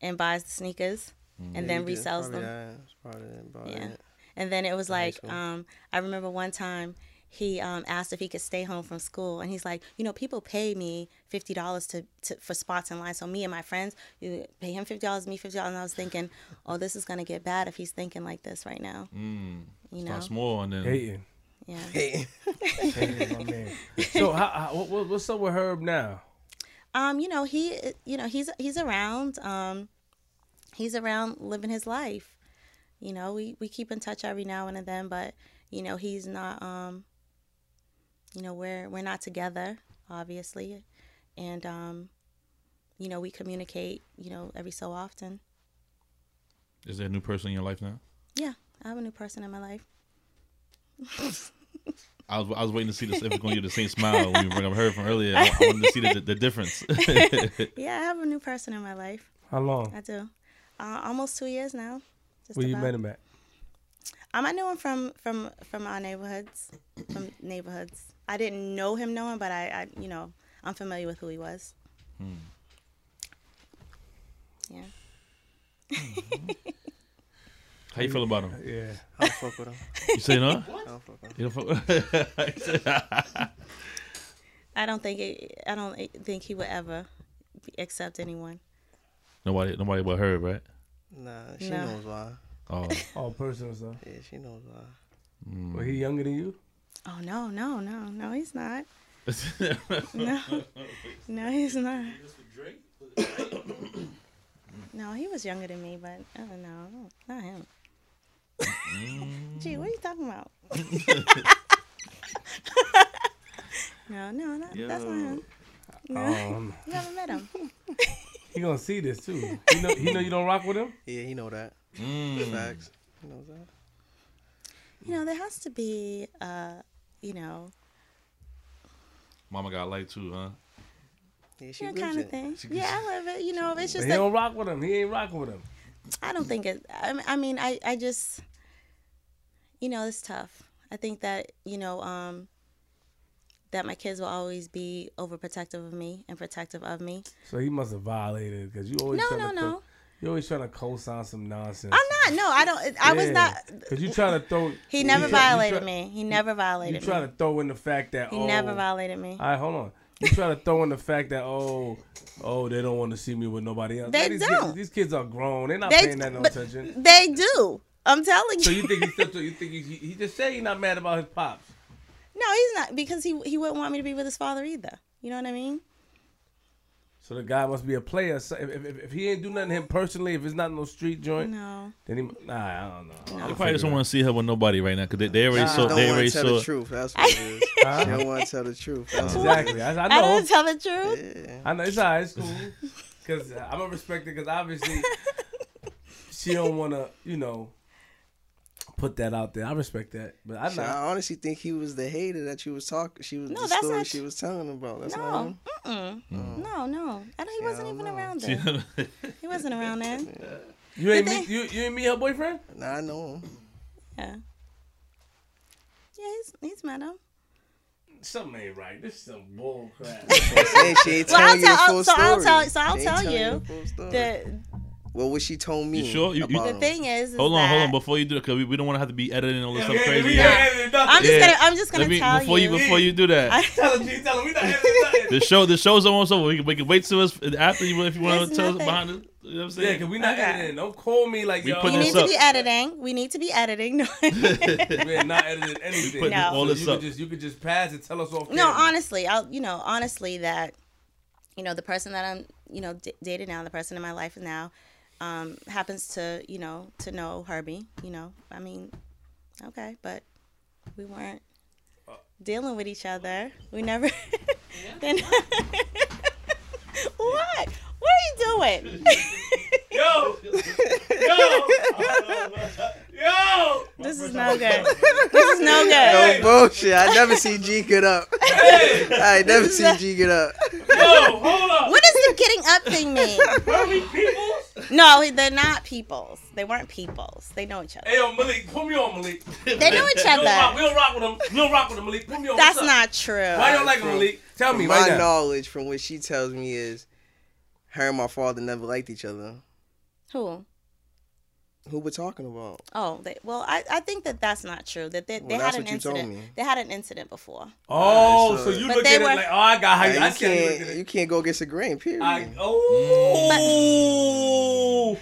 and buys the sneakers and then Yeah, that's resells probably them. that. That's probably that, about Yeah. it. And then it was high like, um, I remember one time he um, asked if he could stay home from school, and he's like, you know, people pay me fifty dollars to, to for spots in line. So me and my friends, you pay him fifty dollars, me fifty dollars. And I was thinking, oh, this is gonna get bad if he's thinking like this right now. mm, You know? start small and then hating. Yeah. Hey, hating my man. So, how, how, what- what, what's up with Herb now? Um, you know, he, you know, he's he's around. Um, he's around living his life. You know, we we keep in touch every now and then, but you know, he's not. Um, you know, we're we're not together, obviously, and um, you know, we communicate. You know, every so often. is there a new person in your life now? Yeah, I have a new person in my life. I was I was waiting to see this if it's going to get the same smile when you bring up her from earlier. I, I wanted to see the, the difference. Yeah, I have a new person in my life. How long? I do. Uh, almost two years now. Just Where you met him at? Um, I knew him from from from our neighborhoods, from neighborhoods. I didn't know him, know him, but I, I you know, I'm familiar with who he was. Hmm. Yeah. How you feel about him? Yeah. I don't fuck with him. You say no? I don't fuck with him. You don't fuck- I don't think it, I don't think he would ever accept anyone. nobody, nobody but her, right? Nah, she No. knows why. Oh, All oh, personal stuff. Yeah, she knows why. Hmm. Well, he younger than you? Oh no, no, no, no, he's not. No, no, he's not. No, he was younger than me, but I don't know, not him. Gee, what are you talking about? no, no, not, that's not him. No, Um, you haven't met him. he gonna see this too. He know, he know you don't rock with him? Yeah, he know that. Mm. Facts. He knows that. You know, there has to be, uh, you know, Mama got light too, huh? Yeah, she that lives kind of it. thing. Yeah, I love it. You know, it's just he that don't rock with him. He ain't rocking with him. I don't think it. I, mean- I I, I just, you know, it's tough. I think that you know, um, that my kids will always be overprotective of me and protective of me. So he must have violated because you always No, trying no, to no. you always trying to co-sign some nonsense. I'm not. No, I don't. I was not. because you trying to throw. He never try- you violated try- me. He never violated. You trying to throw in the fact that He oh, never violated me. All right, hold on. You trying to throw in the fact that oh, oh, they don't want to see me with nobody else. They Man, these don't. Kids, these kids are grown. They're not They- paying that no attention. They do. I'm telling you. So you. think he's still? You think he, he, just say he's not mad about his pops? No, he's not because he he wouldn't want me to be with his father either. You know what I mean? So the guy must be a player. So if, if, if he ain't do nothing him personally, if it's not no street joint, No. then he nah. I don't know. They probably just don't want to see her with nobody right now because they, they already Nah. saw. Don't They want already to tell saw. the truth. That's what it is. Huh? She don't want to tell the truth. That's Exactly. I, I I know. don't tell the truth. Yeah. I know it's alright. It's cool. Cause I'm gonna respect it. Cause obviously she don't want to, you know, put that out there. I respect that, but I Shit. I honestly think he was the hater that you was talking. She was No, the that's story not she was telling about. That's not No. him. Mm-mm. Mm. No, no. I don't, he Yeah, wasn't don't even know. around then. He wasn't around then. You ain't But meet you, you ain't meet her boyfriend. Nah, I know him. Yeah. Yeah, he's he's met him. Something ain't right. This is some bull crap. She ain't Well, telling I'll you the tell- full so I'll story. tell- so I'll She ain't tell telling you the full story. The Well, what she told me. You sure? You- you- about the him. thing is, is Hold on, that hold on. Before you do it, because we, we don't want to have to be editing all this stuff crazy. we ain't editing nothing. I'm just Yeah. gonna I'm just gonna Let me, tell before you you. before you do that. I- Tell him, G, tell him we not editing nothing. the show the show's almost over. We can, we can wait till us after you if you want to tell us behind it. You know what I'm saying? Yeah, cause we not Okay. editing. Don't call me like We yo. putting we this need to be editing. We need to be editing. No, we are not editing anything. putting No. So all this you up. could just you could just pass and tell us off. no. camera. Honestly, I'll you know honestly that you know the person that I'm you know d- dating now, the person in my life now, um, happens to you know to know Herbie. You know, I mean, okay, but we weren't dealing with each other. We never. then what? What are you doing? Yo, yo, yo. this is no good. This is no good. No bullshit. I never see G get up. I never see G get up. Yo, hold up. What does the getting up thing mean? Are we peoples? No, they're not peoples. They weren't peoples. They know each other. Hey, yo, Malik, put me on, Malik. They know each We don't rock, we other. don't rock with them. We don't rock with them, Malik. Put me on. That's not true. Why you don't like him, Malik? Tell me From right my now. knowledge, from what she tells me, is her and my father never liked each other. Who? Who we're talking about? Oh, they, well, I, I think that that's not true. That they, they Well, had an what you told incident. They had an incident before. Oh, Alright, so so- you But look at were- it like, oh, I got how you. I you see how you look can't. You can't go against the grain. Period. I, mm. oh,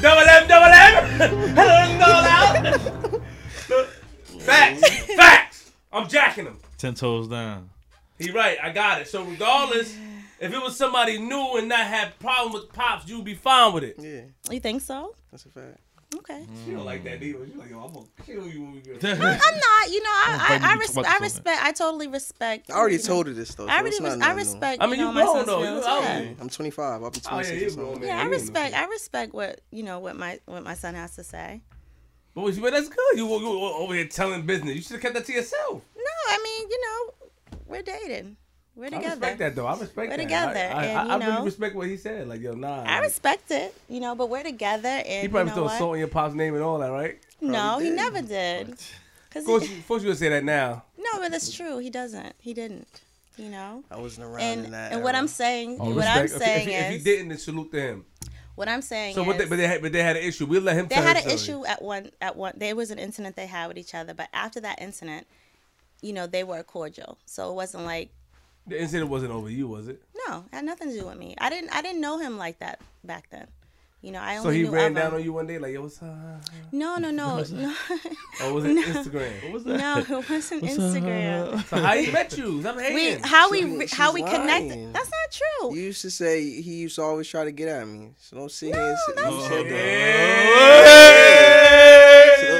double M, double M, double out. Facts, facts. I'm jacking him. Ten toes down. He right. I got it. So regardless, if it was somebody new and not had problem with pops, you'd be fine with it. yeah, You think so? that's a fact. Okay. She don't like that either. She like, yo, I'm gonna kill you when we get. I'm not. You know, I'm I, I, I, you res- I respect. I totally respect. I already you know, told her this though. So I already. it's Res- I respect. I mean, you know, you my grown, son's though. You Yeah. I'm 25. I'll be Oh, yeah, 26 you grown. Yeah, I respect. I respect what you know what my what my son has to say. But, what- but that's good. You, you over here telling business. You should have kept that to yourself. No, I mean you know we're dating. We're I together. respect that though. I respect We're that. together, I, I, and, I, you I know- really respect what he said. Like, yo, nah. I like, respect it, you know, but we're together, and He probably you know throw what? salt in your pop's name and all that, right? No, he never did. Cause Of course, he- you, of course you would say that now. no, but that's true. He doesn't. He didn't. You know. I wasn't around in And that. and what. I'm saying, Oh, what I'm respect. If he- saying if, he, if he didn't, then salute to him. what I'm saying So, is, what they, but they had, but they had an issue. We'll let him. they tell had an story. issue at one at one. There was an incident they had with each other, but after that incident, you know, they were cordial. So it wasn't like The incident wasn't over you, was it? no, it had nothing to do with me. I didn't I didn't know him like that back then. You know, I only So he knew ran of down on you one day, like, yo, what's up? No, no, no, no, Or oh, was it Instagram? What was that? no. It wasn't Instagram. So how he met you? Stop We hating. how we She- re- how we she's connected. That's not true. You used to say he used to always try to get at me. So don't sit here and sit. that's You said oh, true. that. So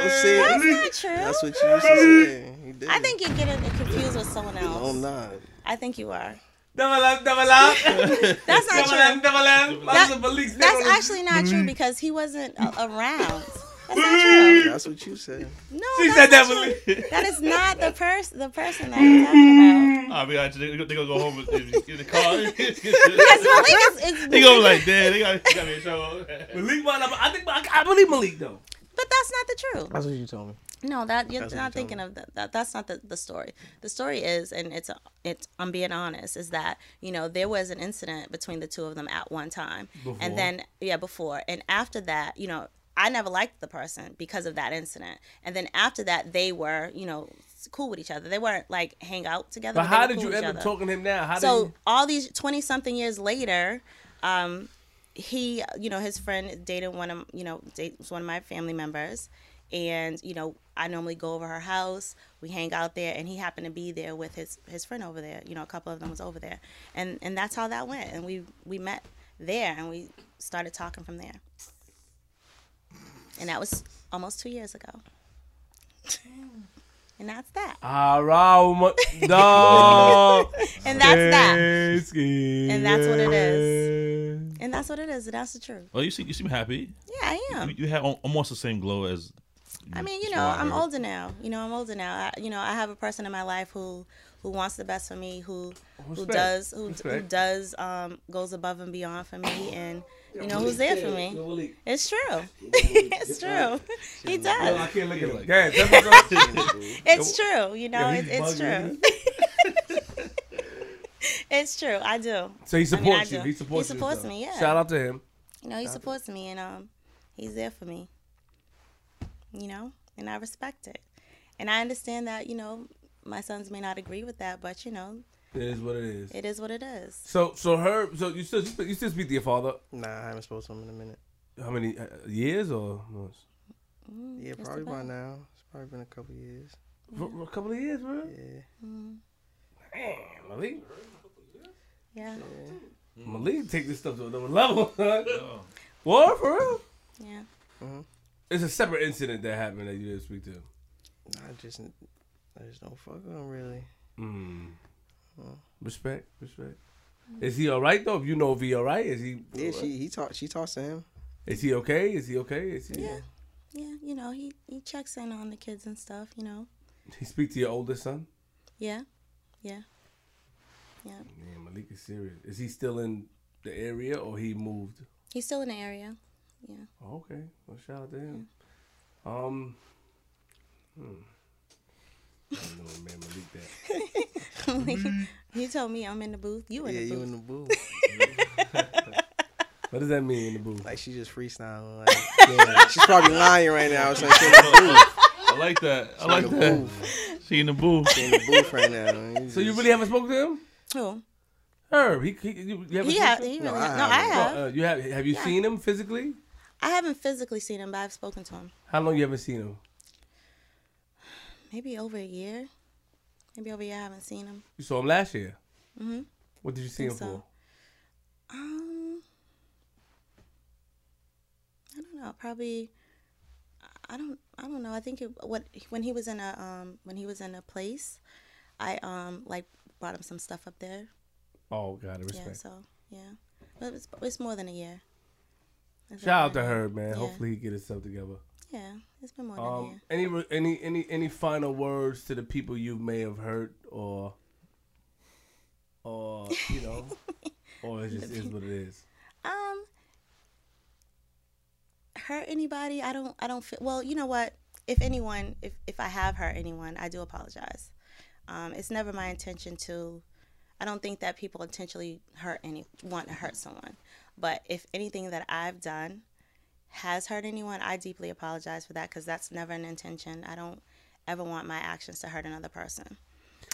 don't That's not true. That's what you used to say. He did. I think you're getting confused with someone else. No, I'm not. I think you are. Double up, double up. That's not Double up, true. double up. That- That's, Malik's That's actually not true mm-hmm. because he wasn't around. That's not true. That's what you said. No, She said that, true. Malik. That is not the person. The person that you're talking mm-hmm. about. I mean, actually, they, they gonna go home with- in the car. Because Malik is, is they gonna like, damn, they got, got me in trouble. Malik, I think I, I believe Malik though. But that's not the truth. That's what you told me. No, that you're That's not you told thinking of that, that. That's not the, the story. The story is, and it's it's. I'm being honest, is that you know there was an incident between the two of them at one time, Before. and then yeah, before and after that, you know, I never liked the person because of that incident, and then after that, they were you know cool with each other. They weren't like hang out together. But they how did cool you with each end up other. talking to him now? How So did all these twenty something years later, um, he, you know, his friend dated one of, you know, dates one of my family members, and you know, I normally go over her house. We hang out there, and he happened to be there with his his friend over there. You know, a couple of them was over there, and and that's how that went. And we we met there, and we started talking from there. And that was almost two years ago. And that's that. All right, dog. And that's that. And And that's what it is. And that's what it is. And that's the truth. Well, you seem you seem happy. Yeah, I am. You, you have almost the same glow as. I mean, you know, I I'm older now. You know, I'm older now. I, you know, I have a person in my life who who wants the best for me, who who does who, who does um goes above and beyond for me, and you know who's there for me. It's true. it's true. He Yo, I does. can't look at him. Yeah, that's what's up. It's true. You know, Yo, it, it's true. it's true. I do. So he I mean, I supports you. He supports He supports so. me, yeah. Shout out to him. You know, he supports me, and um, he's there for me. You know, and I respect it, and I understand that you know my sons may not agree with that, but you know, It is what it is. it is what it is. So, so her, so you still, you still speak to your father? Nah, I haven't spoken to him in a minute. How many uh, years or months? Yeah, probably by now. It's probably been a couple years. For, for a couple of years, bro. Yeah. Damn, Malik. Yeah, Malik take this stuff to another level. what for real? yeah. It's a separate incident that happened that you didn't speak to. I just, I just don't fuck with him really. Mm. Respect, respect. Is he all right though? If you know if he all right, is he? Yeah, she, he talked, she talks to him. Is he okay? Is he okay? Is he? Yeah. Yeah, you know, he he checks in on the kids and stuff. You know, He speak to your oldest son. yeah, yeah, yeah. Man, Malik is serious. Is he still in the area or he moved? He's still in the area. Yeah. Oh, okay. Well, shout out to him. Um. Hmm. I know, man, Malik that. he told me I'm in the booth. You in yeah, the you booth. in the booth. What does that mean in the booth? like she just freestyling. Like, yeah, she's probably lying right now. So she in the booth. I like that. I She like in the that. booth. She in the booth. She in the booth right now. So you really haven't spoken to him? Who? Herb, he, he you, you haven't He spoken have. to him? No, I no, I haven't. have. Uh, you have have you Yeah. seen him physically? I haven't physically seen him, but I've spoken to him. How long you haven't seen him? Maybe over a year. Maybe over a year I haven't seen him. You saw him last year. Mm-hmm. What did you see him so. for? Um, I don't know. Probably. I don't. I don't know. I think it, what when he was in a um when he was in a place, I um like brought him some stuff up there. Oh, God, it. Yeah. So yeah, but it's, it's more than a year. Shout out to. Herb, man. Yeah. Hopefully he get himself together. Yeah, it's been more Um, any any any any final words to the people you may have hurt or or you know or it just is what it is. Um, hurt anybody? I don't. I don't feel. Well, you know what? if anyone, if if I have hurt anyone, I do apologize. Um, it's never my intention to. I don't think that people intentionally hurt any want to hurt someone, but if anything that I've done has hurt anyone, I deeply apologize for that because that's never an intention. I don't ever want my actions to hurt another person.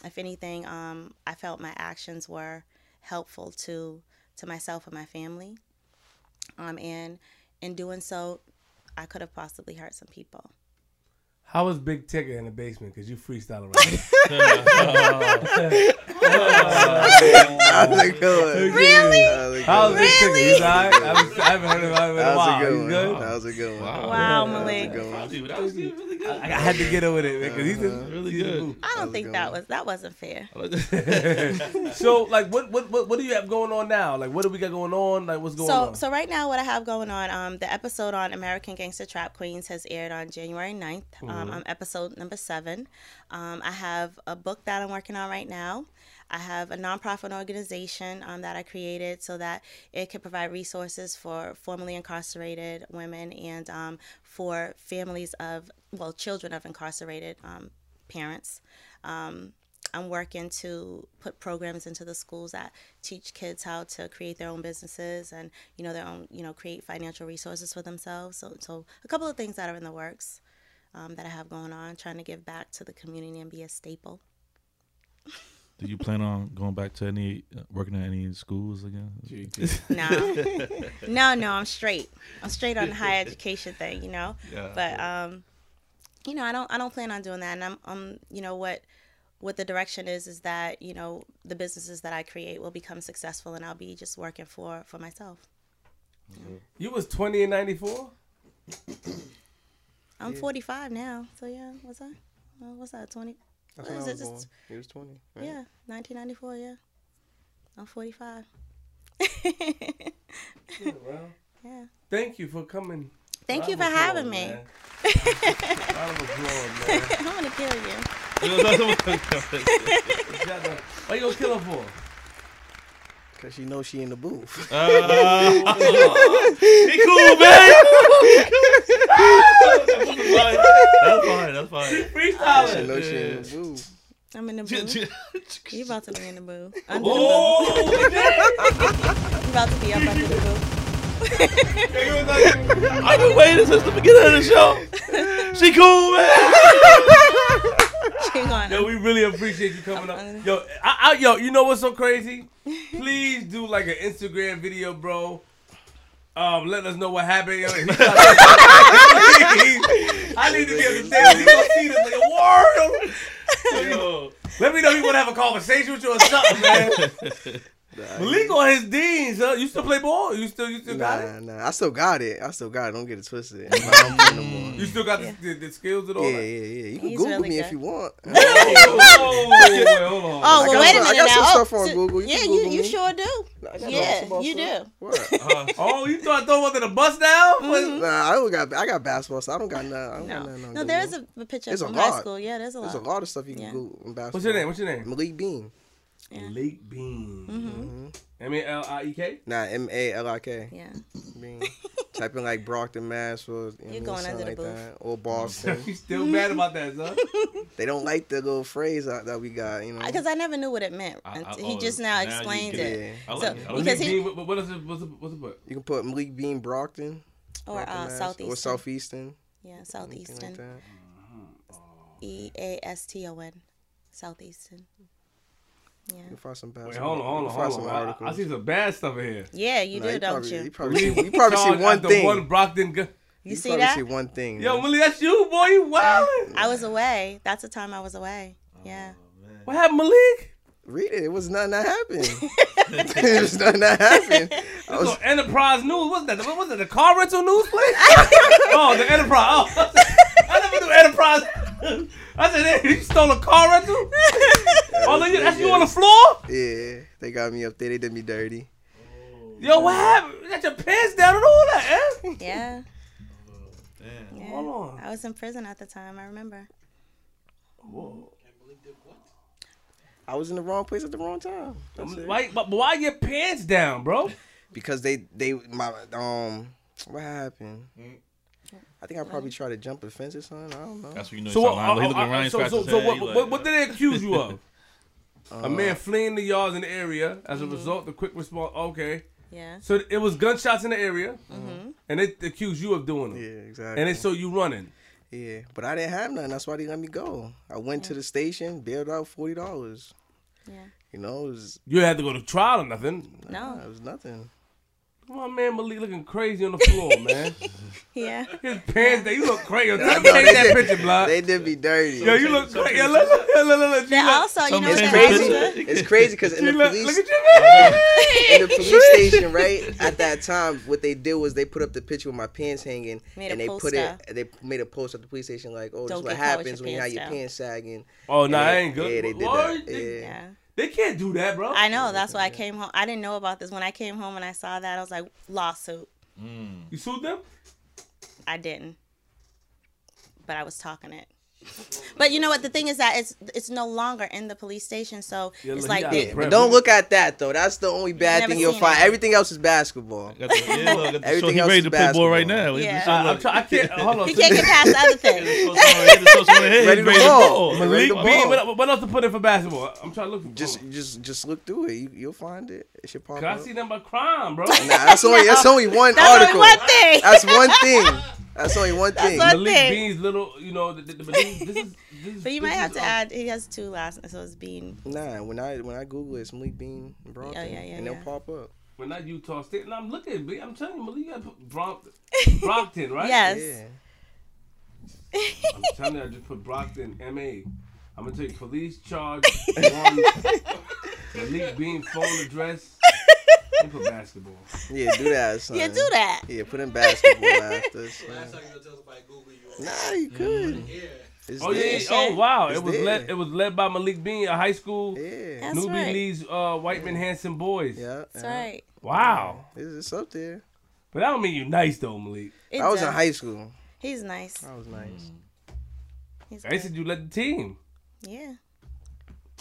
If anything, um, I felt my actions were helpful to to myself and my family, um, and in doing so, I could have possibly hurt some people. How was Big Tigger in the basement? Because you freestyling right That was a good one. Really? That was a good How was one. Big Tigger? Really? He's all right? I, was, I haven't heard of him in a while. He's good? That was a good one. Wow. Wow, That was Malik. good that was good, really good. I, I had to get over it because he's Really he's a good. boo. I don't think that was that wasn't fair. So, like, what, what what what do you have going on now? Like, what do we got going on? Like, what's going So on? so right now, what I have going on, um, the episode on American Gangster Trap Queens has aired on January 9th. Um, Mm-hmm. I'm episode number seven. Um, I have a book that I'm working on right now. I have a nonprofit organization um, that I created so that it could provide resources for formerly incarcerated women and um, for families of, well, children of incarcerated um, parents. Um, I'm working to put programs into the schools that teach kids how to create their own businesses and you know their own you know create financial resources for themselves. So so a couple of things that are in the works um, that I have going on, trying to give back to the community and be a staple. Do you plan on going back to any uh, working at any schools again? No, no, no. I'm straight. I'm straight on the higher education thing, you know. Yeah. But um, you know, I don't I don't plan on doing that. And I'm um, you know what what the direction is is that you know the businesses that I create will become successful, and I'll be just working for for myself. you was twenty in ninety four. I'm 45 now, so yeah. What's that? Uh, well, what's that? 20? That's What when I it? was Just- born. He was 20. right? Yeah, 1994. Yeah, I'm 45. yeah. Thank you for coming. Thank you for having me. man. Round of applause, man. I'm gonna kill you. Why you gonna kill her for? Cause she knows she in the booth. Uh, he cool, man. that's fine. That's fine. she Freestyling. knows she in the booth. I'm in the booth. You about to be in the booth. Under Oh, the booth. You about to be up under the booth. I've been waiting since the beginning of the show. She cool, man. Yo, we really appreciate you coming up. Yo, I, I, yo, you know what's so crazy? Please do like an Instagram video, bro. Um, let us know what happened. Yo, he got- I need to be able to say gonna see this like a world. Yo. Let me know if you want to have a conversation with you or something, man. Malik on his deans, huh? You still play ball? You still, you still got it? nah. Nah. I still got it. I still got it. Don't get it twisted. I don't play no more. You still got the, the, the skills and all Yeah, that? yeah, yeah. You can He's Google really me if you want. Oh, wait, hold on. Oh well, wait a some- I minute got now. some oh, stuff on so- Google. You yeah, can you Google you me. sure do. Yeah, you do. What? Oh, you thought I throw one to the bus now? Mm-hmm. Nah, I don't got. I got basketball, so I don't got nothing. I don't got No, nothing on no, there is a, a picture There's a from high lot. school. Yeah, there's a lot. There's a lot of stuff you can Yeah. Google in basketball. What's your name? What's your name? Malik Bean. Yeah. Lake Bean. Mm-hmm. M A L I E K. Nah, M A L I K. Yeah. Bean. Type in like Brockton, Mass, or you know, what I mean, going something under the booth. that. or Boston. She's still mad about that, son. they don't like the little phrase that, that we got. You know. Because I never knew what it meant. I- I- he oh, just now now explained it. it. I like So, it. Because he- Bean, what, what is it? What's it? What's it? Put? You can put Malik Bean Brockton. Or Brockton, uh, southeastern. Or Southeastern. Yeah, southeastern. Like that. E A S T O N. Southeastern. Yeah. You can find some Wait, basketball. hold on, hold on, can find hold some on. I, I see some bad stuff in here. Yeah, you Nah, do, you don't probably, you? You probably see, you probably see one after thing. One Brockton. gu- You You see probably that? see one thing. Yo, man. Millie, that's you, boy. You wildin'. I was away. That's the time I was away. Oh, yeah. What happened, Malik? Read it. It was nothing that happened. it was nothing that happened. I This was, Enterprise News. What's that? What was that? The car rental news place? oh, the Enterprise. Oh, I never knew Enterprise. I said, hey, you stole a car rental? Oh, look, that's you on the floor? yeah, they got me up there. They did me dirty. Yo, what happened? You got your pants down and all that, eh? Yeah. Damn. yeah. Hold on. I was in prison at the time. I remember. Whoa. I was in the wrong place at the wrong time. Why, but why your pants down, bro? Because they they my um what happened? I think I probably tried to jump a fence or something. I don't know. That's what you know. So, So, uh. He uh, looking uh, Ryan so, so, so head. what, like, what, what did they accuse you of? a Uh, man fleeing the yards in the area as Mm-hmm. a result the quick response. Okay, Yeah. so it was gunshots in the area, Mm-hmm. and they accused you of doing Yeah, it, exactly. and they saw you running. yeah, but I didn't have nothing. That's why they let me go. I went to the station, bailed out forty dollars. Yeah. You know, it was You had to go to trial or nothing. No. it was nothing. Come on, man, Malik looking crazy on the floor, man. Yeah. His pants, they you look crazy. Take I know, they that did- picture, blood. They did be dirty. Yo, you look crazy. Yo, look, look, look, look, look. Then look- also, you know what It's crazy. It's crazy because in the police look at in the police station, right at that time, what they did was they put up the picture with my pants hanging, Made and they put it. They made a post at the police station like, "Oh, this is what get caught with happens when you have your pants sagging." Oh, no, And I ain't good. Yeah, they did that. Yeah. They can't do that, bro. I know. That's why I came home. I didn't know about this. When I came home and I saw that, I was like, lawsuit. You sued them? I didn't. But I was talking it. But you know what? The thing is that it's it's no longer in the police station, so Yeah, it's like he they, But don't look at that though. That's the only bad thing you'll find. it. Everything else is basketball. Got the, yeah, look, got show. Everything He else ready is to play ball right now. He- Yeah. this I, shit I'm try, I can't. Hold on. he can't get past the other things. He just tossed one in Ready to ready ball. ball. Ready to Malik B, ball. what, what else to put in for basketball? I'm trying to look for. Just, Just, just, just look through it. You, you'll find it. It should pop Cause I see them by crime, bro. Nah, that's only that's only one That's article. only one thing. That's one thing. That's only one thing. one- Malik thing. Bean's little, you know, the, the, the, but this, this is. This is But you this might have to add. He has two last, so it's Bean. Nah, when I when I Google it, it's Malik Bean Brockton, Oh, yeah, yeah, and yeah. they'll pop up. We're not Utah State. And I'm looking, B. I'm telling you, Malik got put Brockton, Brockton, right? Yes. Yeah. I'm telling you, I just put Brockton, M.A. I'm gonna take police charge one. Malik Bean phone address. And put basketball. Yeah, do that, son. Yeah, do that. Yeah, put in basketball after. son. Last time you gonna tell somebody Google you. Nah, you mm-hmm. could. Yeah. It's Oh yeah, there. yeah. oh wow! It's it was there. led. It was led by Malik Bean, a high school Yeah. Newbie right. leads uh, Whitman Hanson boys. Yeah. That's yeah. right. Wow! It's, it's up there. But that don't mean you nice though, Malik. It I was in high school. He's nice. I was nice. Mm. He's I said you led the team. Yeah.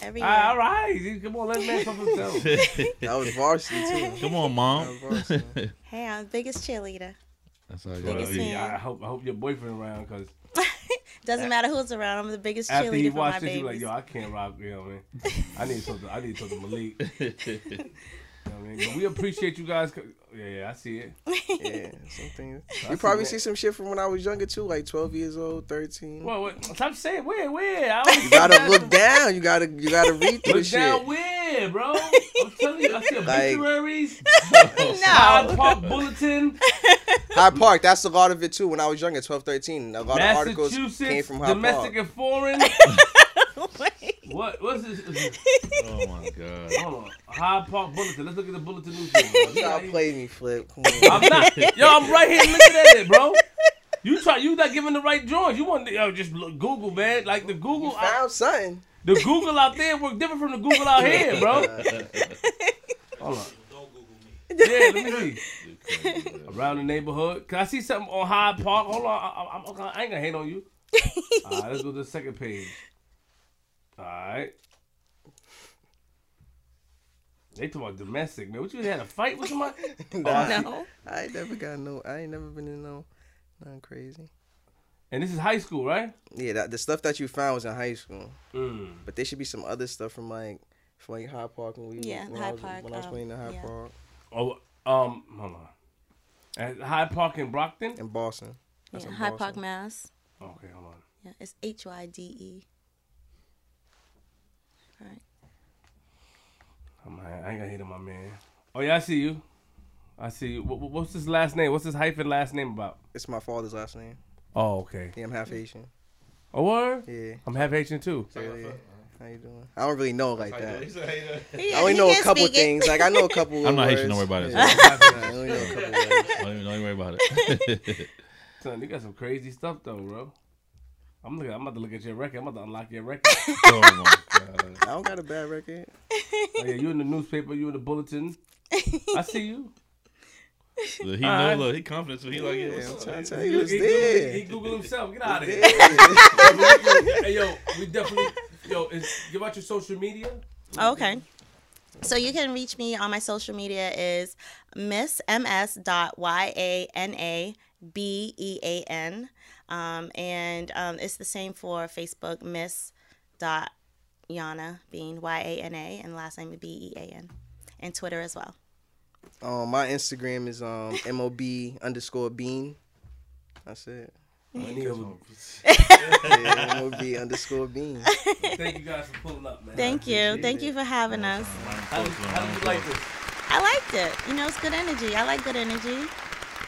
Every year. All right, come on, let the man talk for himself. I was varsity too. Come on, mom. varsity. Hey, I'm the biggest cheerleader. That's all I Biggest got fan. Yeah, I hope I hope your boyfriend around because Doesn't matter who's around. I'm the biggest after he cheerleader for my watched this, he babies. like, yo, I can't rock. You know what I mean? I need to talk to I need to talk to Malik. You know what I mean? But we appreciate you guys. Yeah, yeah, I see it. Yeah, something. You probably see see some shit from when I was younger too, like 12 years old, 13. What? what stop saying where? Where? I You gotta look down. You gotta you gotta read through the Look down shit. where, bro? I'm telling you, I see Like- obituaries, no. Hyde Park Bulletin, Hyde Park. That's a lot of it too. When I was younger, 12, 13, a lot of articles came from Hyde domestic Park. and foreign. Wait. What? What's this? Oh my god. Hold on. Hyde Park Bulletin. Let's look at the Bulletin newspaper. bro. You gotta play me, Flip. Come on. I'm not. Yo, I'm right here looking at it, bro. You try. You not giving the right drawings. You want to yo, just look, Google, man. Like the Google, out, Found something. the Google out there work different from the Google out here, bro. Hold on. Don't Google me. Yeah, let me see. Around the neighborhood. Can I see something on Hyde Park? Hold on. I, I, I, I ain't gonna hate on you. All right, let's go to the second page. All right. They talking about domestic, man. What you had a fight with somebody? Nah, No. I ain't never got no. I ain't never been in no. Nothing crazy. And this is high school, right? Yeah, that, the stuff that you found was in high school, Mm. but there should be some other stuff from like from like Hyde Park when we Yeah, when I was, Park, when I was um, playing in High yeah. Park Oh, um, hold on. At Hyde Park in Brockton. in Boston. That's Yeah, in Hyde Park, Mass. Okay, hold on. Yeah, it's H Y D E. Right. I'm, I ain't gonna hate on my man. Oh yeah, I see you. I see you. What, what- what's his last name? What's his hyphen last name about? It's my father's last name. Oh, okay. Yeah, I'm half Asian. Oh, what? Yeah. I'm half Haitian too. yeah, yeah. How you doing? I don't really know like that. He, I only know a couple speak it. things. Like I know a couple. I'm not words. Haitian, don't worry about it. Yeah. I only know a couple words. Don't even, don't even worry about it. Son, you got some crazy stuff though, bro. I'm looking. I'm about to look at your record. I'm about to unlock your record. oh my god. I don't got a bad record. oh, yeah, you in the newspaper. You in the bulletin. I see you. Look, he Alright. know. Look, he confident. So he like, yeah. Yeah, what's I'm up? trying to tell He, you, it's he, he Google himself. Get out of here. Hey, yo, we definitely. Yo, is, give out your social media. Oh, okay. So you can reach me on my social media is Miss MS dot Y A N A B E A N, um, and um, it's the same for Facebook Miss dot Yana Bean Y A N A and last name B E A N, and Twitter as well. Um, my Instagram is um mob underscore bean. That's it. Any of them. Yeah, mob underscore bean. Thank you guys for pulling up, man. Thank you, thank it. you for having us. How did, how did you like this? I liked it. You know, it's good energy. I like good energy.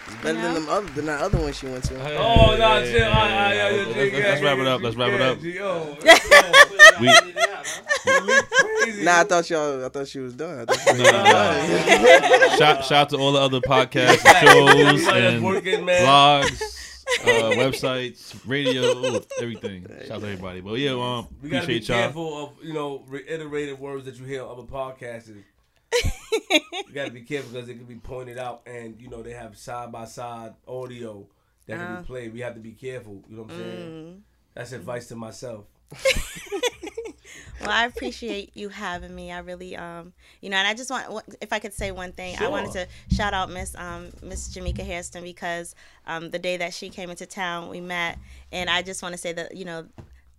It's better know? than them other than that other one she went to. Oh, no, chill. All right, all right, yo, yo, Let's- let's wrap it up. Let's wrap it up. We- Nah, I thought y'all. I thought she was done. I thought she was Nah, nah, done. nah. shout, shout out to all the other podcasts and shows and working, blogs, uh, websites, radio, everything. Shout out to everybody. But yeah, um, We gotta be appreciate y'all. careful of you know reiterated words that you hear on other podcasts. You gotta be careful because it can be pointed out, and you know they have side by side audio that can Uh. be played. We have to be careful. You know what I'm saying? That's advice to myself. Well, I appreciate you having me. I really, um, you know, and I just want, if I could say one thing, I wanted to shout out Miss, um, Miss Jamaica Hairston because, um, the day that she came into town, we met, and I just want to say that, you know,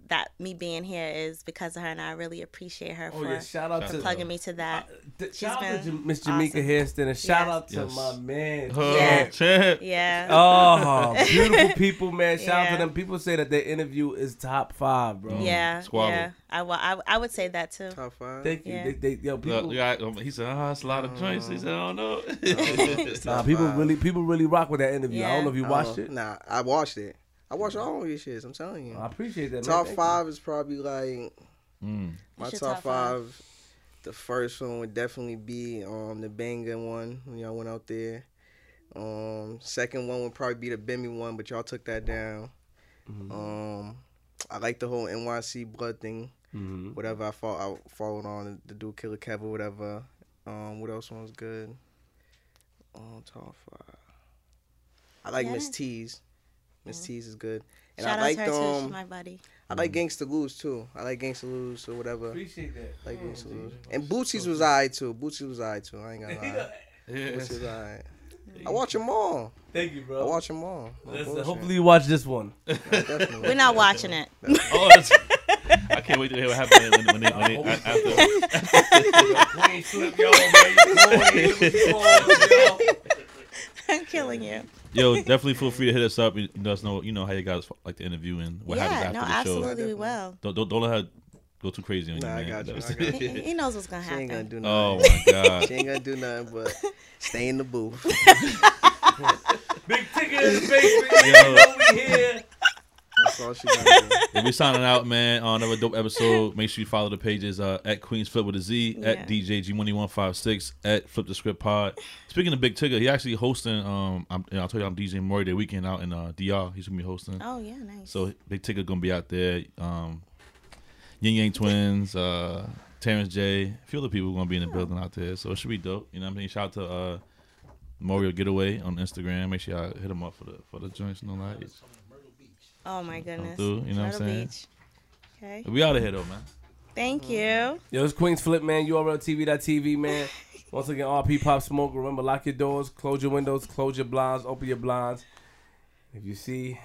that me being here is because of her, and I really appreciate her Oh for yeah, shout out to plugging me to that. Uh, th- She's shout out to been Jam- Miss Jamaica awesome. Hairston and shout Yes. out to Yes. my man. Oh, Yeah. champ. Yeah. Oh, beautiful people, man. Shout out to them. People say that their interview is top five, bro. Mm, yeah, Squabble. yeah. I, wa- I, I would say that too. Top five. Thank you. Yeah. They, they, yo, people, Look, yeah, um, he said, "Oh, it's a lot of joints." He uh-huh. said, "I don't know." nah, people five. really, people really rock with that interview. I don't know if you watched don't it. know. Nah, I watched it. I watch all of your shits. I'm telling you. I appreciate that. top Thank five is probably like Mm. my top, top five? five. The first one would definitely be um the banger one when y'all went out there. Um, second one would probably be the Bimmy one, but y'all took that down. Mhm. Um, I like the whole NYC blood thing. you. Mhm. Whatever I fought, I followed on the dude Killer Kev or whatever. Um, what else was good? Um, top five. I like Miss T's. Miss T's is good, and Shout I out like to her too. um, my buddy. I like Gangsta Lose too. I like Gangsta Lose or whatever. Appreciate that. Like Oh, Gangsta geez. Lose. And Bootsy's was alright too. Bootsy was alright too. I ain't gonna lie. Yeah. Bootsy was alright. I watch them all. Thank you, bro. I watch them all. No Listen, hopefully you watch this one. Definitely. We're not watching it. Oh, that's, I can't wait to hear what happens when, when they, when they, a- after. Queens Flip, yo, man. You yo. I'm killing you. Yo, definitely feel free to hit us up. You let us know, you know how you guys like the interview and what yeah, happens after no, the show. Yeah, absolutely we will. Don't, don't don't let her go too crazy on you, Nah, I got you, I got He, he knows what's gonna She ain't gonna happen. do oh nothing. my god. She ain't gonna do nothing but stay in the booth. Big Tigger in the basement. Yo. You we here. That's all she gonna do. We'll signing out, man. On another dope episode. Make sure you follow the pages uh, at Queens Flip with a Z, Yeah. at DJ G1156, at Flip the Script Pod. Speaking of Big Tigger, he actually hosting. Um, I'm, and I'll tell you, I'm DJing Maury Day weekend out in uh, DR. He's gonna be hosting. Oh yeah, nice. So Big Tigger gonna be out there. Um, Ying Yang Twins, uh, Terrence J, a few other people gonna be in the building out there. So it should be dope. You know what I mean? Shout out to uh, Mario Getaway on Instagram. Make sure y'all hit him up for the for the joints and all that. Oh my goodness. through, you know what I'm saying? Beach. Okay. We out of here though, man. Thank you. Yo, it's Queens Flip, man. URLTV.tv, man. Once again, RP Pop Smoke. Remember, lock your doors, close your windows, close your blinds, open your blinds. If you see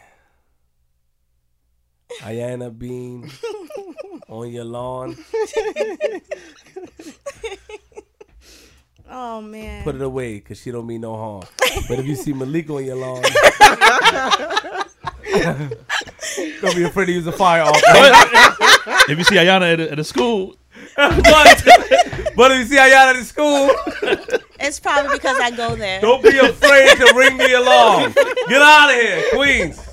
Ayana Bean on your lawn, Oh man. put it away because she don't mean no harm. But if you see Malik on your lawn, don't be afraid to use a firearm. if you see Ayana at a, at a school, but, but if you see Ayana at the school, It's probably because I go there. don't be afraid to ring the alarm. Get out of here, Queens.